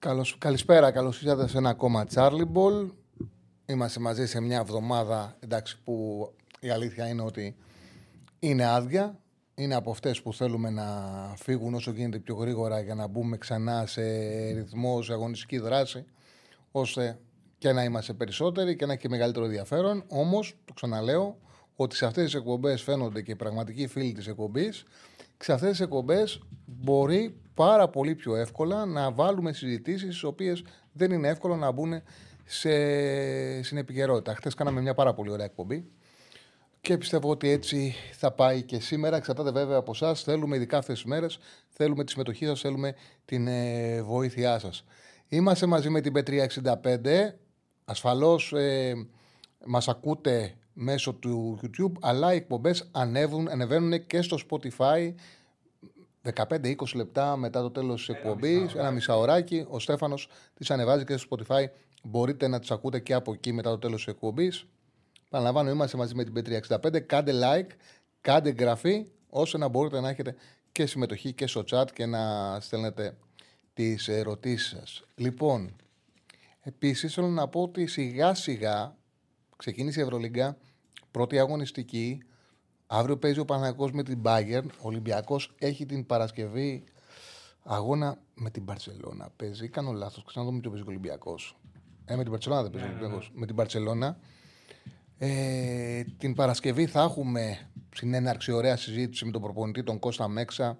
Καλώς, καλησπέρα, καλώς ήρθατε σε ένα ακόμα Charlie Ball. Είμαστε μαζί σε μια εβδομάδα, εντάξει, που η αλήθεια είναι ότι είναι άδεια. Είναι από αυτές που θέλουμε να φύγουν όσο γίνεται πιο γρήγορα για να μπούμε ξανά σε ρυθμό, σε αγωνιστική δράση, ώστε και να είμαστε περισσότεροι και να έχει και μεγαλύτερο ενδιαφέρον. Όμως, το ξαναλέω, ότι σε αυτές τις εκπομπές φαίνονται και οι πραγματικοί φίλοι της εκπομπής σε αυτές τις εκπομπές μπορεί πάρα πολύ πιο εύκολα να βάλουμε συζητήσεις τις οποίες δεν είναι εύκολο να μπουν σε, στην επικαιρότητα. Χθες κάναμε μια πάρα πολύ ωραία εκπομπή και πιστεύω ότι έτσι θα πάει και σήμερα. Εξαρτάται βέβαια από εσάς. Θέλουμε ειδικά αυτές τις μέρες, θέλουμε τη συμμετοχή σας, θέλουμε την ε, βοήθειά σας. Είμαστε μαζί με την P365. Ασφαλώς ε, μας ακούτε μέσω του YouTube, αλλά οι εκπομπές ανεβαίνουν και στο Spotify 15-20 λεπτά μετά το τέλος της εκπομπής, ένα μισάωράκι. Ο Στέφανος τις ανεβάζει και στο Spotify. Μπορείτε να τις ακούτε και από εκεί μετά το τέλος της εκπομπής. Παραλαμβάνω, είμαστε μαζί με την P365. Κάντε like, κάντε εγγραφή, ώστε να μπορείτε να έχετε και συμμετοχή και στο chat και να στέλνετε τις ερωτήσεις σας. Λοιπόν, επίσης θέλω να πω ότι σιγά σιγά ξεκίνησε η Ευρωλίγκα, πρώτη αγωνιστική. Αύριο παίζει ο Παναγιακό με την Bayern. Ο Ολυμπιακός έχει την Παρασκευή αγώνα με την Παρσελώνα. Παίζει, κάνω λάθος. Ξαναδούμε το παίζει ο Ολυμπιακός. Ε, με την Παρσελώνα δεν παίζει ο ναι, Ολυμπιακός. Ναι. Με την Παρσελώνα. Ε, την Παρασκευή θα έχουμε συνέναρξη, ωραία συζήτηση με τον προπονητή τον Κώστα Μέξα.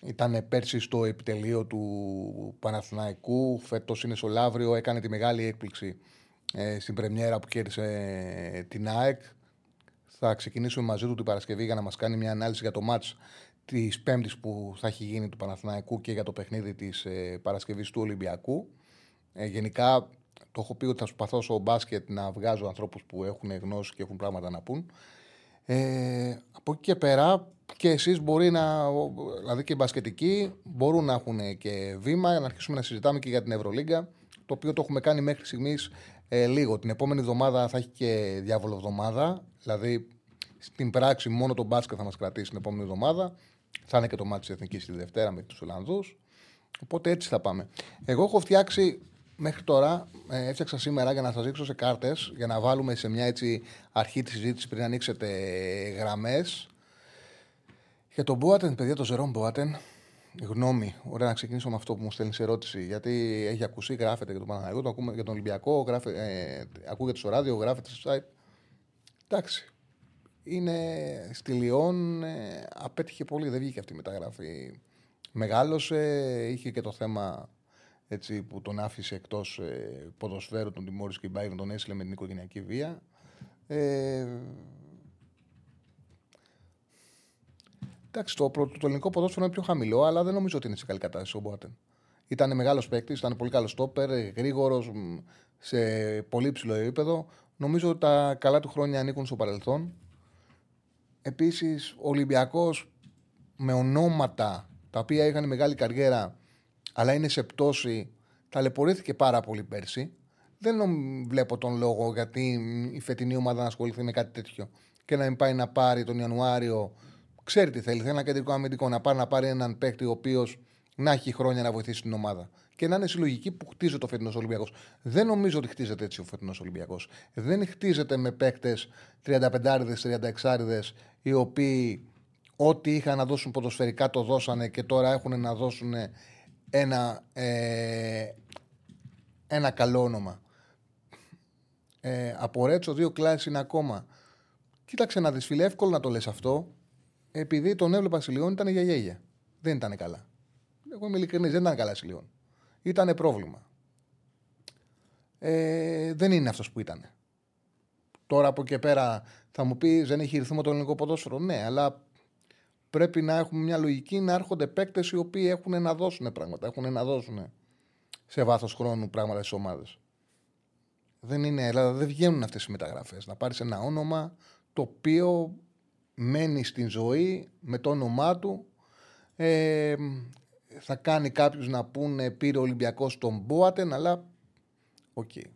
Ήταν πέρσι στο επιτελείο του Παναθηναϊκού. Φέτος είναι στο Λαύριο. Έκανε τη μεγάλη έκπληξη ε, στην πρεμιέρα που κέρδισε την ΑΕΚ. Θα ξεκινήσουμε μαζί του την Παρασκευή για να μας κάνει μια ανάλυση για το μάτς της Πέμπτης που θα έχει γίνει του Παναθηναϊκού και για το παιχνίδι της ε, Παρασκευής του Ολυμπιακού. Ε, γενικά το έχω πει ότι θα σπαθώ στο μπάσκετ να βγάζω ανθρώπους που έχουν γνώση και έχουν πράγματα να πούν. Ε, από εκεί και πέρα και εσείς μπορεί να. Δηλαδή και οι μπασκετικοί μπορούν να έχουν και βήμα, να αρχίσουμε να συζητάμε και για την Ευρωλίγκα. Το οποίο το έχουμε κάνει μέχρι στιγμής ε, λίγο. Την επόμενη εβδομάδα θα έχει και διάβολο εβδομάδα. Δηλαδή στην πράξη μόνο το μπάσκετ θα μας κρατήσει την επόμενη εβδομάδα. Θα είναι και το μάτι της Εθνικής τη Δευτέρα με τους Ολλανδούς. Οπότε έτσι θα πάμε. Εγώ έχω φτιάξει μέχρι τώρα, ε, έφτιαξα σήμερα για να σας δείξω σε κάρτες, για να βάλουμε σε μια έτσι αρχή της συζήτησης πριν ανοίξετε γραμμές. Για τον Μπόατεν, παιδιά, τον Ζερόν Μπόατεν, γνώμη. Ωραία, να ξεκινήσω με αυτό που μου στέλνει σε ερώτηση. Γιατί έχει ακουστεί, γράφεται για τον Παναγιώτο, το ακούμε για τον Ολυμπιακό, γράφε, ε, ακούγεται στο ράδιο, γράφεται στο site. Εντάξει. Είναι στη Λιόν, ε, απέτυχε πολύ, δεν βγήκε αυτή η μεταγραφή. Μεγάλωσε, είχε και το θέμα έτσι, που τον άφησε εκτός ε, ποδοσφαίρου, τον τιμώρησε και η Μπάγκερ τον έσυλε με την οικογενειακή βία. Ε, Εντάξει, το, το, το ελληνικό ποδόσφαιρο είναι πιο χαμηλό, αλλά δεν νομίζω ότι είναι σε καλή κατάσταση ο Μπόατεν. Ήταν μεγάλος παίκτης, ήταν πολύ καλός στόπερ, γρήγορος, σε πολύ ψηλό επίπεδο. Νομίζω ότι τα καλά του χρόνια ανήκουν στο παρελθόν. Επίσης, ο Ολυμπιακός με ονόματα τα οποία είχαν μεγάλη καριέρα, αλλά είναι σε πτώση, ταλαιπωρήθηκε πάρα πολύ πέρσι. Δεν βλέπω τον λόγο γιατί η φετινή ομάδα να ασχοληθεί με κάτι τέτοιο και να μην πάει να πάρει τον Ιανουάριο ξέρει τι θέλει. Θέλει ένα κεντρικό αμυντικό να πάρει, να πάρει έναν παίκτη ο οποίος να έχει χρόνια να βοηθήσει την ομάδα. Και να είναι συλλογική που χτίζει το φετινός Ολυμπιακός. Δεν νομίζω ότι χτίζεται έτσι ο φετινός Ολυμπιακός. Δεν χτίζεται με παίκτες 35-36 οι οποίοι ό,τι είχαν να δώσουν ποδοσφαιρικά το δώσανε και τώρα έχουν να δώσουν ένα, ε, ένα καλό όνομα. Ε, από Ρέτσο, δύο κλάσεις είναι ακόμα. Κοίταξε να δεις, φίλε, εύκολο να το λες αυτό επειδή τον έβλεπα σε Λιόν ήταν για γέγια. Δεν ήταν καλά. Εγώ είμαι ειλικρινής, δεν ήταν καλά σε Λιόν. Ήταν πρόβλημα. Ε, δεν είναι αυτός που ήταν. Τώρα από εκεί πέρα θα μου πεις δεν έχει ρυθμό το ελληνικό ποδόσφαιρο. Ναι, αλλά πρέπει να έχουμε μια λογική να έρχονται παίκτες οι οποίοι έχουν να δώσουν πράγματα. Έχουν να δώσουν. σε βάθος χρόνου πράγματα στις ομάδες. Δεν είναι, δηλαδή δεν βγαίνουν αυτές οι μεταγραφές. Να πάρεις ένα όνομα το οποίο μένει στην ζωή με το όνομά του. Ε, θα κάνει κάποιου να πούνε πήρε ο Ολυμπιακός τον Μπόατενγκ, αλλά OK. Okay.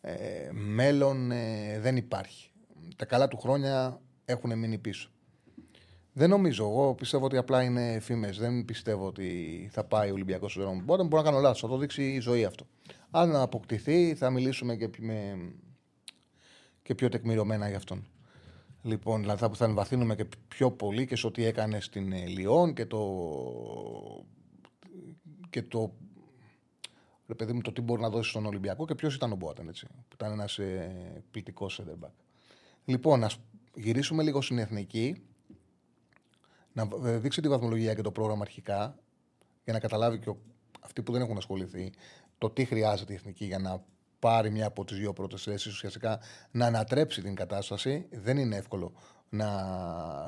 Ε, μέλλον ε, δεν υπάρχει. Τα καλά του χρόνια έχουν μείνει πίσω. Δεν νομίζω. Εγώ πιστεύω ότι απλά είναι φήμες. Δεν πιστεύω ότι θα πάει ο Ολυμπιακός στον δρόμο. Μπορεί να κάνω λάθος. Θα το δείξει η ζωή αυτό. Αν αποκτηθεί, θα μιλήσουμε και, με... και πιο τεκμηριωμένα για αυτόν. Λοιπόν, δηλαδή θα, θα εμβαθύνουμε και πιο πολύ και σε ό,τι έκανε στην ε, Λιόν και το. και το. Ρε παιδί μου, το τι μπορεί να δώσει στον Ολυμπιακό και ποιος ήταν ο Μπόατεν, έτσι. Που ήταν ένας ε, ποιητικός σέντερμπακ. Λοιπόν, ας γυρίσουμε λίγο στην εθνική να ε, δείξει τη βαθμολογία και το πρόγραμμα αρχικά για να καταλάβει και αυτοί που δεν έχουν ασχοληθεί το τι χρειάζεται η εθνική για να πάρει μια από τις δύο πρώτες θέσεις, ουσιαστικά να ανατρέψει την κατάσταση. Δεν είναι εύκολο να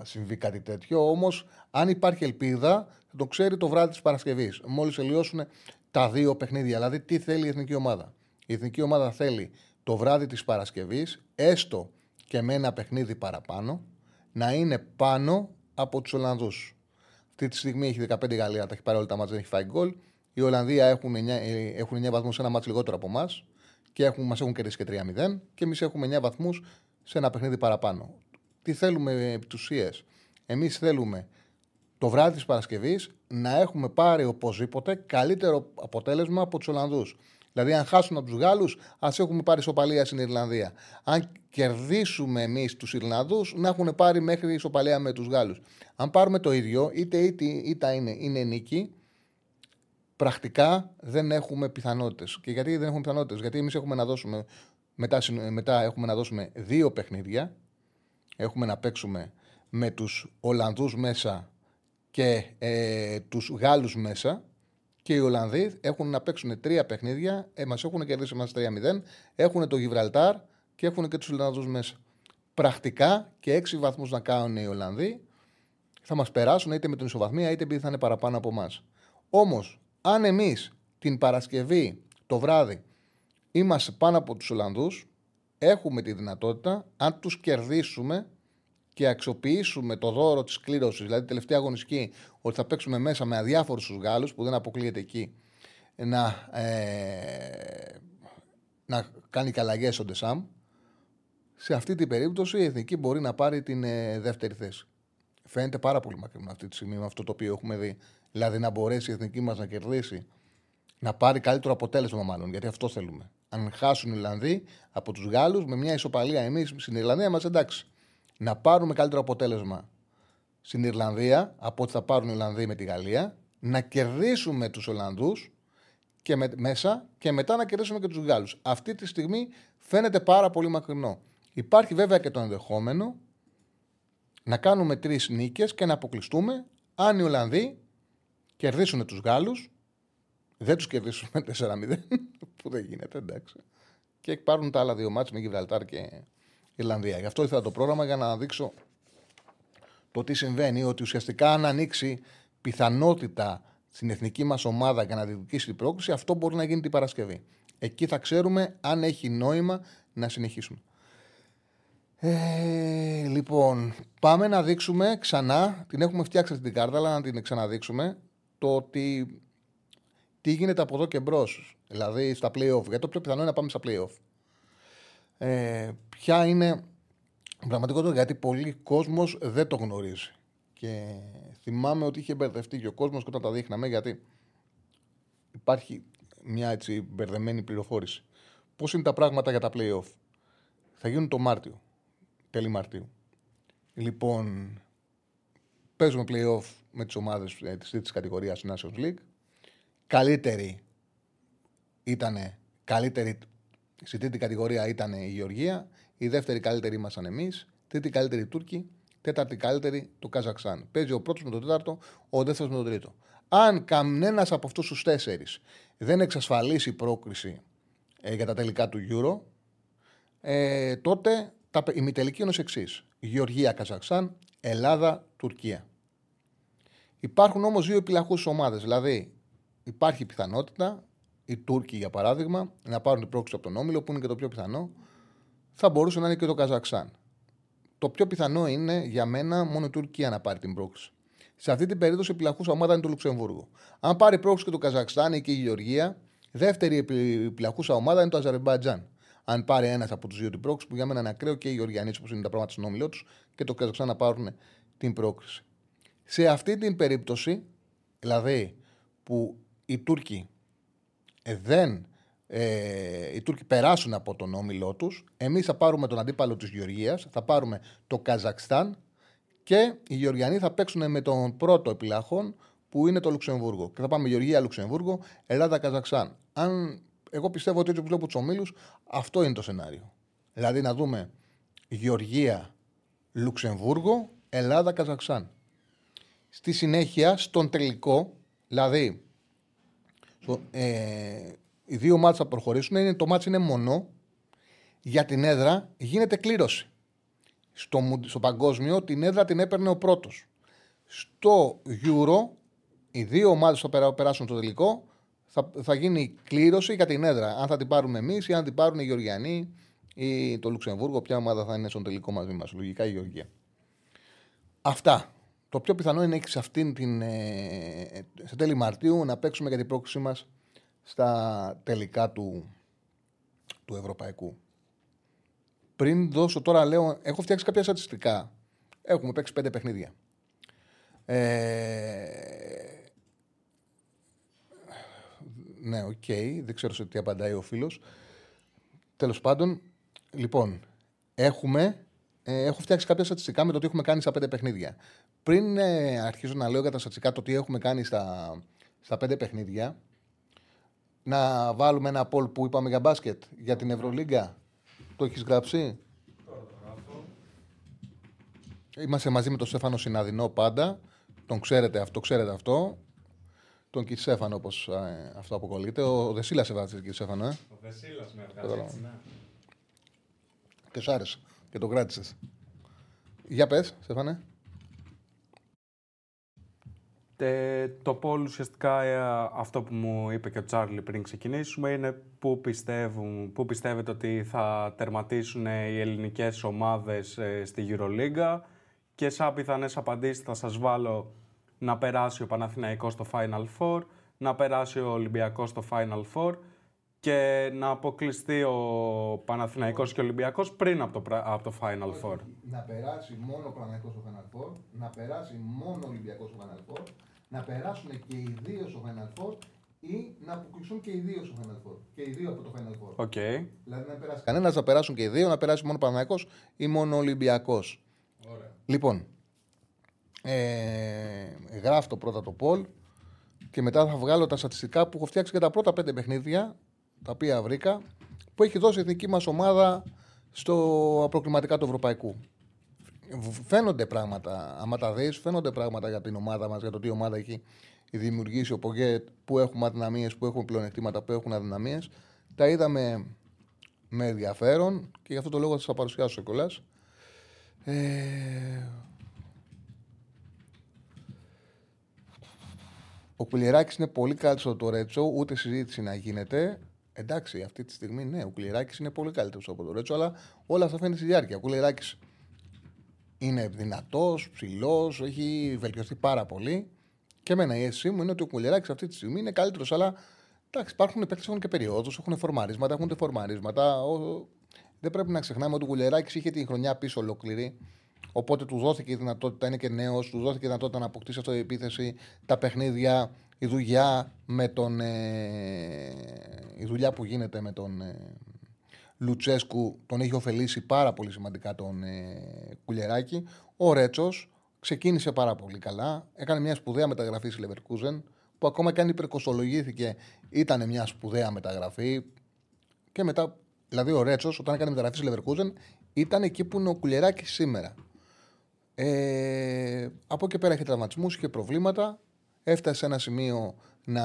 συμβεί κάτι τέτοιο. Όμως, αν υπάρχει ελπίδα, θα το ξέρει το βράδυ της Παρασκευής. Μόλις τελειώσουν τα δύο παιχνίδια. Δηλαδή, τι θέλει η εθνική ομάδα; Η εθνική ομάδα θέλει το βράδυ της Παρασκευής, έστω και με ένα παιχνίδι παραπάνω, να είναι πάνω από τους Ολλανδούς. Αυτή τη στιγμή έχει 15 Γαλλία, τα έχει πάρει όλα τα μάτια, δεν έχει φάει γκολ. Η Ολλανδία έχουν 9, ε, έχουν 9 βαθμούς σε ένα μάτσο λιγότερο από εμάς και έχουν, μας έχουν κερδίσει και 3-0 και εμείς έχουμε 9 βαθμούς σε ένα παιχνίδι παραπάνω. Τι θέλουμε επί του Εμείς θέλουμε το βράδυ της Παρασκευής να έχουμε πάρει οπωσδήποτε καλύτερο αποτέλεσμα από τους Ολλανδούς. Δηλαδή, αν χάσουν από τους Γάλλους, ας έχουμε πάρει ισοπαλία στην Ιρλανδία. Αν κερδίσουμε εμείς τους Ιρλανδούς, να έχουν πάρει μέχρι ισοπαλία με τους Γάλλους. Αν πάρουμε το ίδιο, είτε είτε, είτε είναι, είναι νίκη, πρακτικά δεν έχουμε πιθανότητες. Και γιατί δεν έχουμε πιθανότητες, Γιατί εμείς έχουμε να δώσουμε μετά, μετά έχουμε να δώσουμε δύο παιχνίδια. Έχουμε να παίξουμε με τους Ολλανδούς μέσα και ε, τους Γάλλους μέσα και οι Ολλανδοί έχουν να παίξουν τρία παιχνίδια. Ε, μας έχουν κερδίσει εμάς 3-0. Έχουν το Γιβραλτάρ και έχουν και τους Ολλανδούς μέσα. Πρακτικά και έξι βαθμούς να κάνουν οι Ολλανδοί θα μας περάσουν είτε με την ισοβαθμία είτε επειδή θα είναι παραπάνω από εμάς. Όμως, αν εμείς την Παρασκευή το βράδυ είμαστε πάνω από τους Ολλανδούς, έχουμε τη δυνατότητα, αν τους κερδίσουμε, και αξιοποιήσουμε το δώρο της κλήρωσης, δηλαδή τελευταία αγωνιστική, ότι θα παίξουμε μέσα με αδιάφορους τους Γάλλους, που δεν αποκλείεται εκεί, να, ε, να κάνει καλαγέ ο Ντεσάμ, σε αυτή την περίπτωση η εθνική μπορεί να πάρει την ε, δεύτερη θέση. Φαίνεται πάρα πολύ μακρινό αυτή τη στιγμή με αυτό το οποίο έχουμε δει. Δηλαδή να μπορέσει η εθνική μας να κερδίσει, να πάρει καλύτερο αποτέλεσμα μάλλον, γιατί αυτό θέλουμε. Αν χάσουν οι Ιρλανδοί από τους Γάλλους με μια ισοπαλία εμείς στην Ιρλανδία μας εντάξει να πάρουμε καλύτερο αποτέλεσμα στην Ιρλανδία από ό,τι θα πάρουν οι Ιρλανδοί με τη Γαλλία, να κερδίσουμε τους Ολλανδούς και με, μέσα και μετά να κερδίσουμε και τους Γάλλους. Αυτή τη στιγμή φαίνεται πάρα πολύ μακρινό. Υπάρχει βέβαια και το ενδεχόμενο να κάνουμε τρεις νίκες και να αποκλειστούμε αν οι Ολλανδοί κερδίσουν τους Γάλλους. Δεν τους κερδίσουμε 4-0, που δεν γίνεται, εντάξει. Και πάρουν τα άλλα δύο μάτια με Γιβραλτάρ και Ιρλανδία. Γι' αυτό ήθελα το πρόγραμμα για να δείξω το τι συμβαίνει, ότι ουσιαστικά αν ανοίξει πιθανότητα στην εθνική μας ομάδα για να διεκδικήσει την πρόκληση, αυτό μπορεί να γίνει την Παρασκευή. Εκεί θα ξέρουμε αν έχει νόημα να συνεχίσουμε. Ε, λοιπόν, πάμε να δείξουμε ξανά, την έχουμε φτιάξει την κάρτα, αλλά να την ξαναδείξουμε, το ότι τι γίνεται από εδώ και μπρος. Δηλαδή στα playoff. Γιατί το πιο πιθανό είναι να πάμε στα playoff ε, ποια είναι πραγματικότητα γιατί πολλοί κόσμος δεν το γνωρίζει. Και θυμάμαι ότι είχε μπερδευτεί και ο κόσμος και όταν τα δείχναμε γιατί υπάρχει μια έτσι μπερδεμένη πληροφόρηση. Πώς είναι τα πράγματα για τα playoff; Θα γίνουν το Μάρτιο, τέλη Μαρτίου. Λοιπόν, παίζουμε playoff με τις ομάδες ε, της τρίτης κατηγορίας Nations League. Καλύτερη ήταν καλύτερη Στη τρίτη κατηγορία ήταν η Γεωργία. Η δεύτερη καλύτερη ήμασταν εμείς. Τρίτη καλύτερη οι Τούρκοι. Τέταρτη καλύτερη το Καζακστάν. Παίζει ο πρώτος με τον τέταρτο, ο δεύτερος με τον τρίτο. Αν κανένας από αυτούς τους τέσσερις δεν εξασφαλίσει πρόκριση ε, για τα τελικά του Euro, ε, τότε τα, η μητελική είναι ως εξής. Γεωργία, Καζακστάν, Ελλάδα, Τουρκία. Υπάρχουν όμως δύο επιλαχούς ομάδες. Δηλαδή, υπάρχει πιθανότητα οι Τούρκοι για παράδειγμα να πάρουν την πρόκληση από τον Όμιλο, που είναι και το πιο πιθανό, θα μπορούσε να είναι και το Καζακστάν. Το πιο πιθανό είναι για μένα μόνο η Τουρκία να πάρει την πρόκληση. Σε αυτή την περίπτωση η επιλαχούσα ομάδα είναι το Λουξεμβούργο. Αν πάρει πρόκληση και το Καζακστάν ή και η Γεωργία, δεύτερη επιλαχούσα ομάδα είναι το Αζερμπαϊτζάν. Αν πάρει ένας από τους δύο την πρόκληση, που για μένα είναι ακραίο και οι Γεωργιανοί, όπως είναι τα πράγματα στον όμιλό τους, και το Καζακστάν να πάρουν την πρόκληση. Σε αυτή την περίπτωση, δηλαδή που οι Τούρκοι ε, δεν ε, οι Τούρκοι περάσουν από τον όμιλό τους. Εμείς θα πάρουμε τον αντίπαλο της Γεωργίας, θα πάρουμε το Καζακστάν και οι Γεωργιανοί θα παίξουν με τον πρώτο επιλαχών που είναι το Λουξεμβούργο. Και θα πάμε Γεωργία-Λουξεμβούργο, Ελλάδα-Καζακστάν. Αν εγώ πιστεύω ότι έτσι που βλέπω τους ομίλους, αυτό είναι το σενάριο. Δηλαδή να δούμε Γεωργία-Λουξεμβούργο, Ελλάδα-Καζακστάν. Στη συνέχεια, στον τελικό, δηλαδή ε, οι δύο μάτς θα προχωρήσουν, είναι, το μάτς είναι μονό, για την έδρα γίνεται κλήρωση. Στο, στο παγκόσμιο την έδρα την έπαιρνε ο πρώτος. Στο Euro, οι δύο ομάδες θα περάσουν το τελικό, θα, θα γίνει κλήρωση για την έδρα. Αν θα την πάρουμε εμείς ή αν την πάρουν οι Γεωργιανοί ή το Λουξεμβούργο, ποια ομάδα θα είναι στον τελικό μαζί μας. Λογικά η Γεωργία. Αυτά. Το πιο πιθανό είναι σε αυτήν την. Ε, σε τέλη Μαρτίου να παίξουμε για την πρόκλησή μας στα τελικά του, του Ευρωπαϊκού. Πριν δώσω τώρα, λέω, έχω φτιάξει κάποια στατιστικά. Έχουμε παίξει πέντε παιχνίδια. Ε, ναι, OK. Okay. Δεν ξέρω σε τι απαντάει ο φίλος. Τέλος πάντων, λοιπόν, έχουμε, ε, έχω φτιάξει κάποια στατιστικά με το τι έχουμε κάνει στα πέντε παιχνίδια. Πριν ε, αρχίσω να λέω για τα στατιστικά το τι έχουμε κάνει στα, στα πέντε παιχνίδια, να βάλουμε ένα poll που είπαμε για μπάσκετ για την Ευρωλίγκα. Το έχεις γράψει; Είμαστε μαζί με τον Στέφανο Συναδεινό πάντα. Τον ξέρετε αυτό, ξέρετε αυτό. Τον κύριο Στέφανο, όπως ε, αυτό αποκολλείται. Ο Δεσίλας σε βάζει, κύριε Στέφανο. Ε. Ο Δεσίλας με βγάζει, ναι. Και σ' άρεσε. Και το κράτησες. Για πες, Στέφανε. Ε, το πόλ ουσιαστικά ε, αυτό που μου είπε και ο Τσάρλι πριν ξεκινήσουμε είναι πού, πιστεύουν, πού πιστεύετε ότι θα τερματίσουν οι ελληνικές ομάδες ε, στη Euroliga και σαν πιθανές απαντήσεις θα σας βάλω να περάσει ο Παναθηναϊκός στο Final Four, να περάσει ο Ολυμπιακός στο Final Four και να αποκλειστεί ο Παναθηναϊκός και ο Ολυμπιακός πριν από το, από το Final Four. Να περάσει μόνο ο Παναθηναϊκός στο Final Four, να περάσει μόνο ο Ολυμπιακός στο Final Four να περάσουν και οι δύο στο Final Four ή να αποκλειστούν και οι δύο στο Final Four. Και οι δύο από το Final Four. Okay. Δηλαδή να περάσει κανένας να περάσουν και οι δύο, να περάσει μόνο Παναγιακό ή μόνο Ολυμπιακός. Λοιπόν, ε, γράφω το πρώτα το Πολ και μετά θα βγάλω τα στατιστικά που έχω φτιάξει για τα πρώτα πέντε παιχνίδια τα οποία βρήκα που έχει δώσει η εθνική μας ομάδα στο προκριματικά του Ευρωπαϊκού φαίνονται πράγματα. Άμα τα δεις, φαίνονται πράγματα για την ομάδα μας, για το τι ομάδα έχει δημιουργήσει ο Πογκέτ, που έχουμε αδυναμίες, που έχουν πλεονεκτήματα, που έχουν αδυναμίες. Τα είδαμε με ενδιαφέρον και γι' αυτό το λόγο θα σας παρουσιάσω κιόλας. Ε... Ο Κουλιεράκη είναι πολύ καλύτερος από το Ρέτσο, ούτε συζήτηση να γίνεται. Εντάξει, αυτή τη στιγμή ναι, ο Κουλιεράκη είναι πολύ καλύτερος από το Ρέτσο, αλλά όλα αυτά φαίνεται στη διάρκεια. Ο Κουλιεράκη είναι δυνατός, ψηλός, έχει βελτιωθεί πάρα πολύ. Και εμένα η αίσθησή μου είναι ότι ο Κουλεράκη αυτή τη στιγμή είναι καλύτερος. Αλλά εντάξει, υπάρχουν παίκτες έχουν και περιόδου, έχουν φορμαρίσματα, έχουν φορμαρίσματα. Ο... Δεν πρέπει να ξεχνάμε ότι ο Κουλεράκη είχε την χρονιά πίσω ολόκληρη. Οπότε του δόθηκε η δυνατότητα, είναι και νέος, του δόθηκε η δυνατότητα να αποκτήσει αυτό η επίθεση, τα παιχνίδια, η δουλειά με τον. Ε, η δουλειά που γίνεται με τον. Ε, Λουτσέσκου τον έχει ωφελήσει πάρα πολύ σημαντικά τον ε, Κουλιεράκη. Ο Ρέτσος ξεκίνησε πάρα πολύ καλά. Έκανε μια σπουδαία μεταγραφή στη Λεβερκούζεν που ακόμα και αν υπερκοστολογήθηκε ήταν μια σπουδαία μεταγραφή. Και μετά, δηλαδή ο Ρέτσος, όταν έκανε μεταγραφή στη Λεβερκούζεν, ήταν εκεί που είναι ο Κουλιεράκη σήμερα. Ε, από εκεί πέρα είχε τραυματισμούς, είχε προβλήματα. Έφτασε σε ένα σημείο να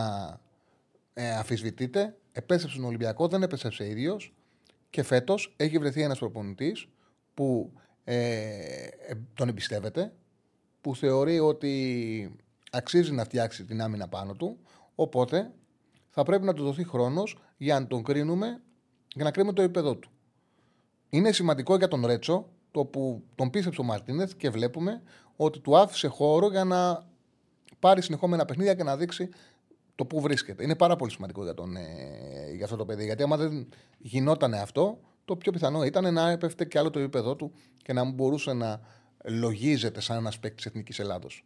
ε, αφισβητείται. Επέστρεψε στον Ολυμπιακό, δεν επέστρεψε ίδιος. Και φέτος έχει βρεθεί ένας προπονητής που ε, ε, τον εμπιστεύεται, που θεωρεί ότι αξίζει να φτιάξει την άμυνα πάνω του. Οπότε θα πρέπει να του δοθεί χρόνος για να τον κρίνουμε, για να κρίνουμε το επίπεδο του. Είναι σημαντικό για τον Ρέτσο το που τον πίστεψε ο Μαρτίνεθ και βλέπουμε ότι του άφησε χώρο για να πάρει συνεχόμενα παιχνίδια και να δείξει το που βρίσκεται. Είναι πάρα πολύ σημαντικό για, τον, ε, για αυτό το παιδί. Γιατί άμα δεν γινόταν αυτό, το πιο πιθανό ήταν να έπεφτε και άλλο το επίπεδό του και να μπορούσε να λογίζεται σαν ένας παίκτης τη Εθνικής Ελλάδος.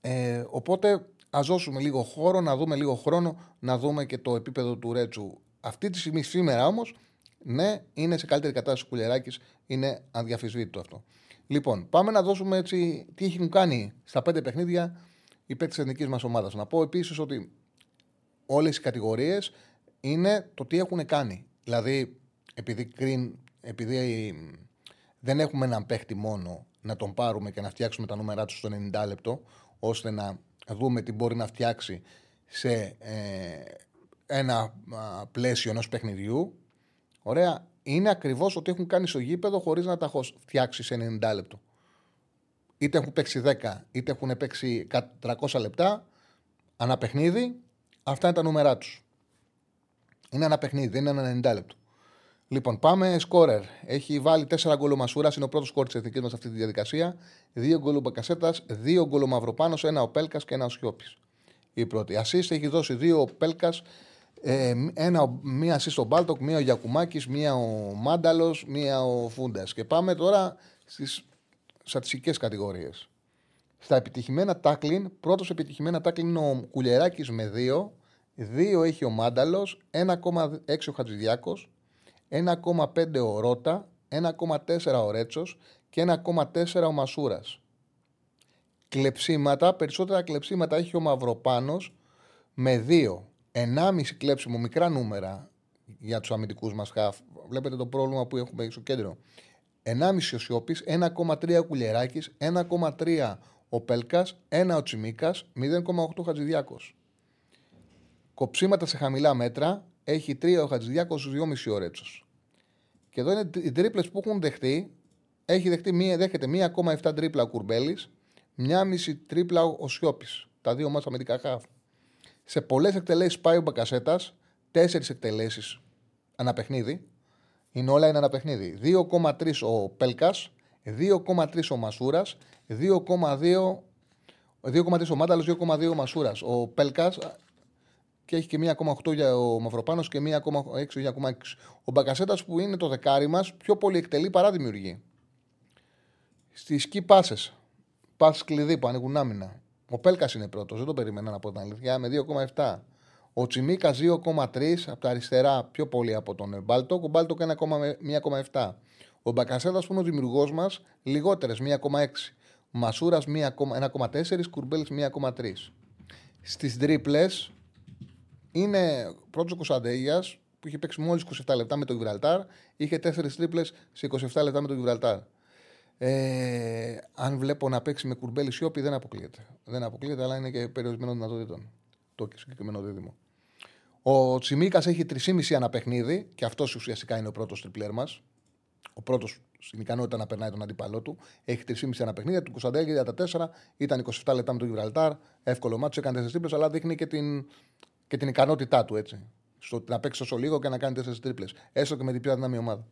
Ε, οπότε ας δώσουμε λίγο χώρο, να δούμε λίγο χρόνο, να δούμε και το επίπεδο του Ρέτσου. Αυτή τη στιγμή, σήμερα όμως, ναι, είναι σε καλύτερη κατάσταση ο Κουλεράκη, είναι αδιαφυσβήτητο αυτό. Λοιπόν, πάμε να δώσουμε έτσι τι έχουν κάνει στα πέντε παιχνίδια οι παίκτες της εθνικής μας ομάδας. Να πω επίσης ότι όλες οι κατηγορίες είναι το τι έχουν κάνει. Δηλαδή, επειδή, κρίν, επειδή δεν έχουμε έναν παίχτη μόνο να τον πάρουμε και να φτιάξουμε τα νούμερά του στο 90 λεπτό, ώστε να δούμε τι μπορεί να φτιάξει σε ε, ένα πλαίσιο ενός παιχνιδιού. Ωραία. Είναι ακριβώς ότι έχουν κάνει στο γήπεδο χωρίς να τα έχω φτιάξει σε 90 λεπτό. Είτε έχουν παίξει 10, είτε έχουν παίξει 300 λεπτά, ανά παιχνίδι, αυτά είναι τα νούμερά τους. Είναι ένα παιχνίδι, δεν είναι ένα 90 λεπτό. Λοιπόν, πάμε σκόρερ. Έχει βάλει 4 γκολ ο Μασούρας, είναι ο πρώτος σκόρ της εθνική μας αυτή τη διαδικασία. 2 γκολ ο Μπακασέτας, 2 γκολ ο Μαυροπάνος, ένα ο Πέλκας και ένα ο Σιώπης. Η πρώτη. Ασίστ έχει δώσει 2 ο Πέλκας, ε, μία ασίστ ο Μπάλτοκ, μία ο Γιακουμάκης, μία ο Μάνταλος, μία ο Φούντας. Και πάμε τώρα στις στατιστικές κατηγορίες. Στα επιτυχημένα τάκλιν, πρώτος επιτυχημένα τάκλιν είναι ο Κουλεράκης με 2, 2 έχει ο Μάνταλος, 1,6 ο Χατζηδιάκος, 1,5 ο Ρότα, 1,4 ο Ρέτσος και 1,4 ο Μασούρας. Κλεψίματα, περισσότερα κλεψίματα έχει ο Μαυροπάνος με 2. 1,5 κλέψιμο, μικρά νούμερα για τους αμυντικούς μας χαφ. Βλέπετε το πρόβλημα που έχουμε στο κέντρο. 1,5 ο Σιώπη, 1,3 ο Κουλεράκης, 1,3 ο Πέλκα, 1 ο Τσιμίκα, 0,8 ο Χατζηδιάκος. Κοψίματα σε χαμηλά μέτρα έχει 3 ο Χατζηδιάκος, 2,5 ο Ρέτσος. Και εδώ είναι οι τρίπλες που έχουν δεχτεί. Έχει δεχτεί μία, δέχεται 1,7 τρίπλα ο Κουρμπέλης, 1,5 τρίπλα ο Σιώπης. Τα δύο μα αμυντικά χαφ. Σε πολλές εκτελέσεις πάει ο Μπακασέτας, 4 εκτελέσεις ανά παιχνίδι. Είναι όλα ένα παιχνίδι. 2,3 ο Πέλκας, 2,3 ο Μασούρας, 2,2 2,3 ο Μάνταλος, 2,2 ο Μασούρας. Ο Πέλκας και έχει και 1,8 για ο Μαυροπάνος και 1,6 για ο Ο Μπακασέτας που είναι το δεκάρι μας πιο πολύ εκτελεί παρά δημιουργεί. Στις σκι πάσε. Πάσες κλειδί που ανοίγουν άμυνα. Ο Πέλκας είναι πρώτος, δεν το περίμενα να πω την αλήθεια, με 2,7. Ο Τσιμίκα 2,3 από τα αριστερά πιο πολύ από τον Μπάλντοκ. Ο Μπάλντοκ 1,7. Ο Μπακασέτα που είναι ο δημιουργός μας λιγότερες 1,6. Μασούρας 1,4. Κουρμπέλης 1,3. Στις τρίπλες είναι πρώτος ο Κωνσταντέλια που είχε παίξει μόλις 27 λεπτά με το Γιβραλτάρ. Είχε 4 τρίπλες σε 27 λεπτά με το Γιβραλτάρ. Ε, αν βλέπω να παίξει με κουρμπέλι σιώπη, δεν αποκλείεται. Δεν αποκλείεται, αλλά είναι και περιορισμένο δυνατοτήτων το συγκεκριμένο δίδυμο. Ο Τσιμίκας έχει 3,5 ένα παιχνίδι και αυτός ουσιαστικά είναι ο πρώτος τριπλέρ μας. Ο πρώτος στην ικανότητα να περνάει τον αντίπαλό του. Έχει 3,5 ένα παιχνίδι. Του Κωνσταντέλια για τα 4 ήταν 27 λεπτά με τον Γιβραλτάρ. Εύκολο μάτσο, έκανε 4 τρίπλες, αλλά δείχνει και την, και την ικανότητά του έτσι. Στο να παίξει όσο λίγο και να κάνει 4 τρίπλες. Έστω και με την πιο αδυνάμη ομάδα.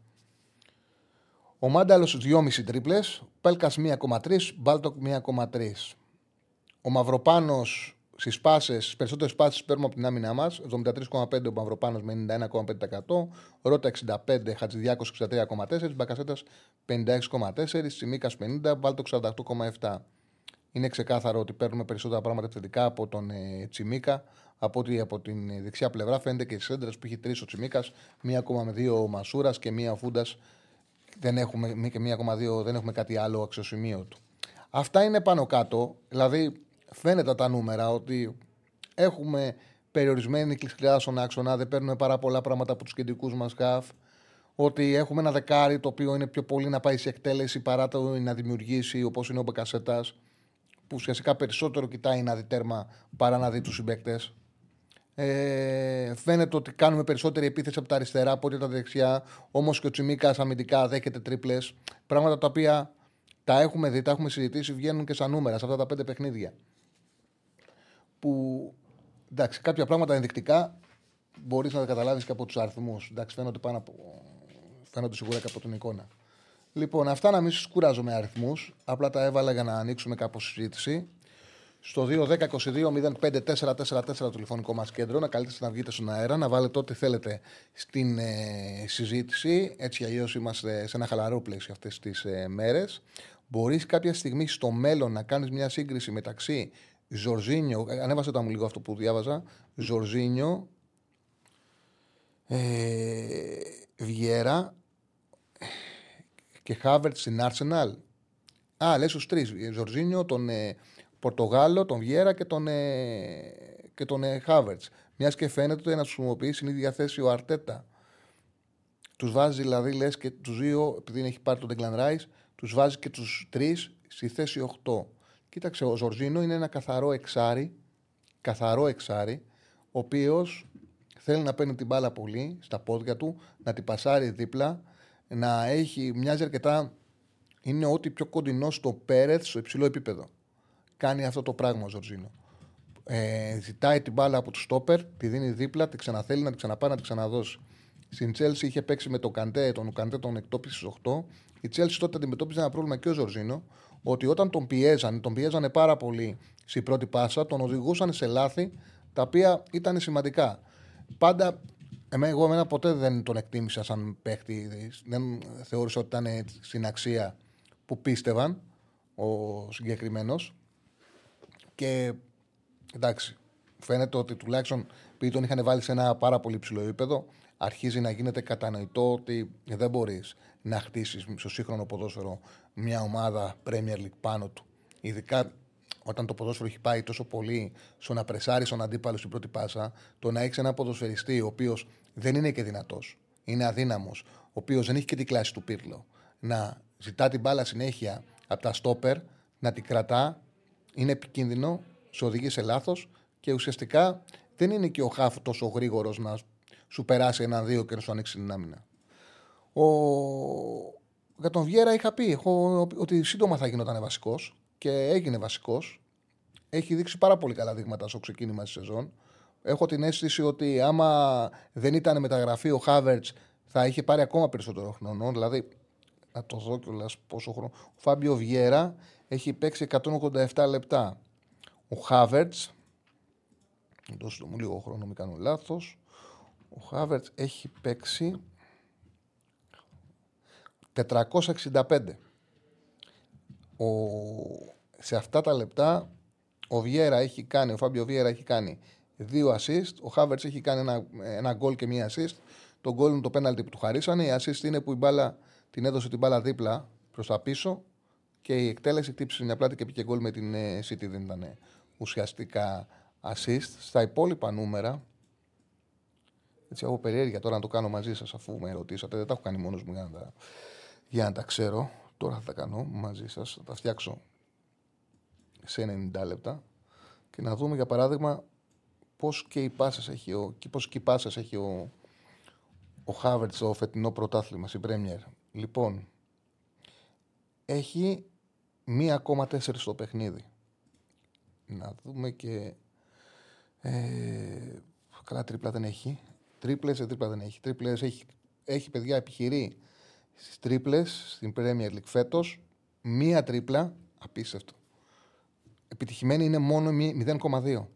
Ο Μάνταλος 2,5 τρίπλες. Πέλκας 1,3. Μπάλντοκ 1,3. Ο Μαυροπάνος στις πάσες, στις περισσότερες πάσες παίρνουμε από την άμυνά μας. 73,5 ο Μαυροπάνος με 91,5%. Ρότα 65, Χατζηδιάκος 63,4, Μπακασέτας 56,4, Τσιμίκας 50, Μπάλντοκ 48,7. Είναι ξεκάθαρο ότι παίρνουμε περισσότερα πράγματα επιθετικά από τον ε, Τσιμίκα από ότι από την δεξιά πλευρά φαίνεται και στις σέντρες που έχει τρεις ο Τσιμίκας, μία ακόμα με δύο ο Μασούρας και μία ο Φούντας. Δεν έχουμε, και μία ακόμα δύο, δεν έχουμε κάτι άλλο αξιοσημείο του. Αυτά είναι πάνω κάτω. Δηλαδή, φαίνεται τα νούμερα ότι έχουμε περιορισμένη κλεισκλιά στον άξονα, δεν παίρνουμε πάρα πολλά πράγματα από τους κεντρικούς μας γκάφ. Ότι έχουμε ένα δεκάρι το οποίο είναι πιο πολύ να πάει σε εκτέλεση παρά το να δημιουργήσει όπως είναι ο Μπεκασέτας, που ουσιαστικά περισσότερο κοιτάει να δει τέρμα παρά να δει τους συμπαίκτες. Ε, φαίνεται ότι κάνουμε περισσότερη επίθεση από τα αριστερά από ό,τι τα δεξιά. Όμως και ο Τσιμίκας αμυντικά δέχεται τρίπλες. Πράγματα τα οποία τα έχουμε δει, τα έχουμε συζητήσει, βγαίνουν και στα νούμερα σε αυτά τα πέντε παιχνίδια. Που εντάξει, κάποια πράγματα ενδεικτικά μπορείς να τα καταλάβεις και από τους αριθμούς. Εντάξει, φαίνονται, πάνω από... φαίνονται σίγουρα και από την εικόνα. Λοιπόν, αυτά να μην σας κουράζω με αριθμούς. Απλά τα έβαλα για να ανοίξουμε κάπως συζήτηση. Στο 2-10-22-05-444 το τηλεφωνικό μας κέντρο, να καλείτε να βγείτε στον αέρα, να βάλετε ό,τι θέλετε στην ε, συζήτηση. Έτσι αλλιώς είμαστε σε ένα χαλαρό πλαίσιο αυτές τις ε, μέρες. Μπορείς κάποια στιγμή στο μέλλον να κάνεις μια σύγκριση μεταξύ Ζορζίνιο, ε, ανέβασε το μου λίγο αυτό που διάβαζα, Ζορζίνιο, ε, Βιέρα και Χάβερτς στην Arsenal. Α, λες τους τρεις. Ζορζίνιο, τον ε, Πορτογάλο, τον Βιέρα και τον, ε, και τον ε, Χάβερτς. Μιας και φαίνεται ότι να τους χρησιμοποιεί στην ίδια θέση ο Αρτέτα. Τους βάζει δηλαδή, λες και τους δύο, επειδή έχει πάρει τον Declan Rice, τους βάζει και τους τρεις στη θέση 8. Κοίταξε, ο Ζορζίνο είναι ένα καθαρό εξάρι, καθαρό εξάρι, ο οποίος θέλει να παίρνει την μπάλα πολύ στα πόδια του, να την πασάρει δίπλα, να έχει, μοιάζει αρκετά, είναι ό,τι πιο κοντινό στο Πέρεθ στο υψηλό επίπεδο. Κάνει αυτό το πράγμα ο Ζορζίνο. Ε, ζητάει την μπάλα από του στόπερ, τη δίνει δίπλα, τη ξαναθέλει να την ξαναπάει να την ξαναδώσει. Στην Τσέλση είχε παίξει με τον Καντέ, τον Καντέ τον εκτόπισε στις 8. Η Τσέλση τότε αντιμετώπιζε ένα πρόβλημα και ο Ζορζίνο, ότι όταν τον πιέζανε, τον πιέζανε πάρα πολύ στην πρώτη πάσα, τον οδηγούσαν σε λάθη τα οποία ήταν σημαντικά. Πάντα, εγώ εμένα ποτέ δεν τον εκτίμησα σαν παίχτη. Δεν θεώρησα ότι ήταν στην αξία που πίστευαν ο συγκεκριμένος. Και εντάξει, φαίνεται ότι τουλάχιστον επειδή τον είχαν βάλει σε ένα πάρα πολύ ψηλό επίπεδο, αρχίζει να γίνεται κατανοητό ότι δεν μπορείς να χτίσεις στο σύγχρονο ποδόσφαιρο μια ομάδα Premier League πάνω του. Ειδικά όταν το ποδόσφαιρο έχει πάει τόσο πολύ στο να πρεσάρει τον αντίπαλο στην πρώτη πάσα, το να έχεις ένα ποδοσφαιριστή ο οποίος δεν είναι και δυνατός, είναι αδύναμος, ο οποίος δεν έχει και την κλάση του πύρλο, να ζητά την μπάλα συνέχεια από τα στόπερ, να την κρατά, είναι επικίνδυνο, σε οδηγεί σε λάθος και ουσιαστικά δεν είναι και ο Χάφ τόσο γρήγορος να σου περάσει ένα-δύο και να σου ανοίξει την άμυνα. Ο... Για τον Βιέρα είχα πει έχω, ότι σύντομα θα γινόταν βασικός και έγινε βασικός. Έχει δείξει πάρα πολύ καλά δείγματα στο ξεκίνημα της σεζόν. Έχω την αίσθηση ότι άμα δεν ήταν μεταγραφή ο Χάβερτς θα είχε πάρει ακόμα περισσότερο χρόνο. Δηλαδή, να το δω κιόλας πόσο χρόνο. Ο Φάμπιο Βιέρα έχει παίξει 187 λεπτά. Ο Χάβερτς. Δώστε μου λίγο χρόνο, μην κάνω λάθος. Ο Χάβερτς έχει παίξει 465. Ο... Σε αυτά τα λεπτά ο Βιέρα έχει κάνει, ο Φάμπιο Βιέρα έχει κάνει δύο assist, ο Χάβερτς έχει κάνει ένα, ένα γκολ και μία assist. Το γκολ είναι το πέναλτι που του χαρίσανε. Η assist είναι που η μπάλα, την έδωσε την μπάλα δίπλα προς τα πίσω και η εκτέλεση τύψη μια πλάτη και πήγε γκολ με την ε, City. Δεν ήταν ουσιαστικά assist. Στα υπόλοιπα νούμερα, έτσι έχω περιέργεια τώρα να το κάνω μαζί σας αφού με ρωτήσατε. Δεν τα έχω κάνει μόνος μου για να τα, για να τα ξέρω. Τώρα θα τα κάνω μαζί σας. Θα τα φτιάξω σε 90 λεπτά και να δούμε για παράδειγμα πώς και οι πάσες έχει ο, και πώς και οι πάσες έχει ο, ο Χάβερτς στο φετινό πρωτάθλημα στην Πρέμιερ. Λοιπόν, έχει 1,4 στο παιχνίδι. Να δούμε και. Ε, καλά, τρίπλα δεν έχει. Τρίπλες, ε, τρίπλα δεν έχει. Τρίπλες έχει, έχει παιδιά επιχειρεί στις τρίπλες στην Premier League φέτος. Μία τρίπλα, απίστευτο. Επιτυχημένη είναι μόνο 0,2.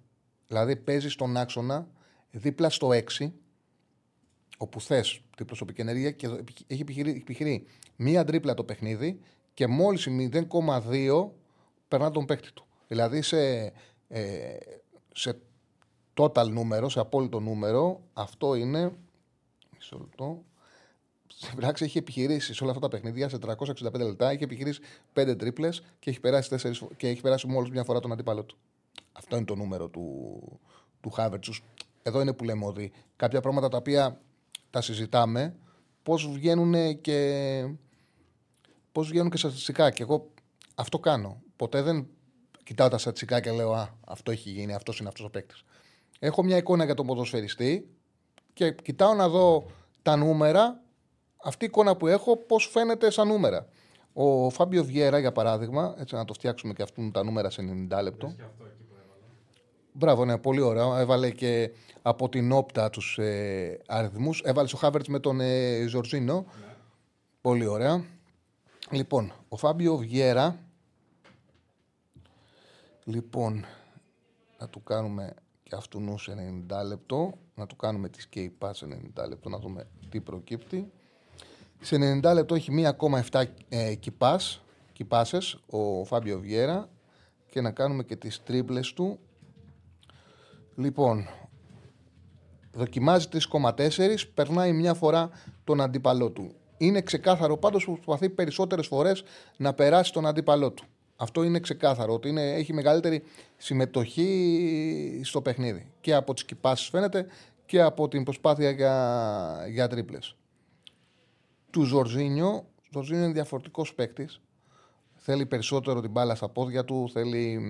Δηλαδή παίζει στον άξονα δίπλα στο 6, όπου θες την προσωπική ενέργεια και έχει επιχειρεί, επιχειρεί μία τρίπλα το παιχνίδι και μόλις 0,2 περνά τον παίκτη του. Δηλαδή σε, ε, σε total νούμερο, σε απόλυτο νούμερο, αυτό είναι. Μισό λεπτό. Στην πράξη έχει επιχειρήσεις σε όλα αυτά τα παιχνίδια σε 365 λεπτά, έχει επιχειρήσει 5 τρίπλες και έχει περάσει, 4, και έχει περάσει μόλις μια φορά τον αντίπαλο του. Αυτό είναι το νούμερο του, του Χάβερτσου. Εδώ είναι που λέμε ότι κάποια πράγματα τα οποία τα συζητάμε, πώς βγαίνουν και. Πώς βγαίνουν και στατιστικά. Και εγώ αυτό κάνω. Ποτέ δεν κοιτάω τα στατιστικά και λέω Α, αυτό έχει γίνει, αυτός είναι αυτός ο παίκτης. Έχω μια εικόνα για τον ποδοσφαιριστή και κοιτάω να δω τα νούμερα, αυτή η εικόνα που έχω, πώς φαίνεται σαν νούμερα. Ο Φάμπιο Βιέρα, για παράδειγμα, έτσι να το φτιάξουμε και αυτούν τα νούμερα σε 90 λεπτό. Μπράβο, ναι, πολύ ωραίο. Έβαλε και από την όπτα τους ε, αριθμούς. Έβαλε ο Χάβερτς με τον ε, Ζορζίνο. Ναι. Πολύ ωραία. Λοιπόν, ο Φάμπιο Βιέρα. Λοιπόν, να του κάνουμε και αυτού σε 90 λεπτό. Να του κάνουμε τη skate pass σε 90 λεπτό, να δούμε τι προκύπτει. Σε 90 λεπτό έχει 1,7 ε, κυπάσες ο Φάμπιο Βιέρα και να κάνουμε και τις τρίπλες του. Λοιπόν, δοκιμάζει 3,4, περνάει μια φορά τον αντίπαλό του. Είναι ξεκάθαρο πάντως που προσπαθεί περισσότερες φορές να περάσει τον αντίπαλό του. Αυτό είναι ξεκάθαρο, ότι είναι, έχει μεγαλύτερη συμμετοχή στο παιχνίδι. Και από τις κυπάσεις φαίνεται και από την προσπάθεια για, για τρίπλες. Του Ζορζίνιο, ο Ζορζίνιο είναι διαφορετικός παίκτης. Θέλει περισσότερο την μπάλα στα πόδια του, θέλει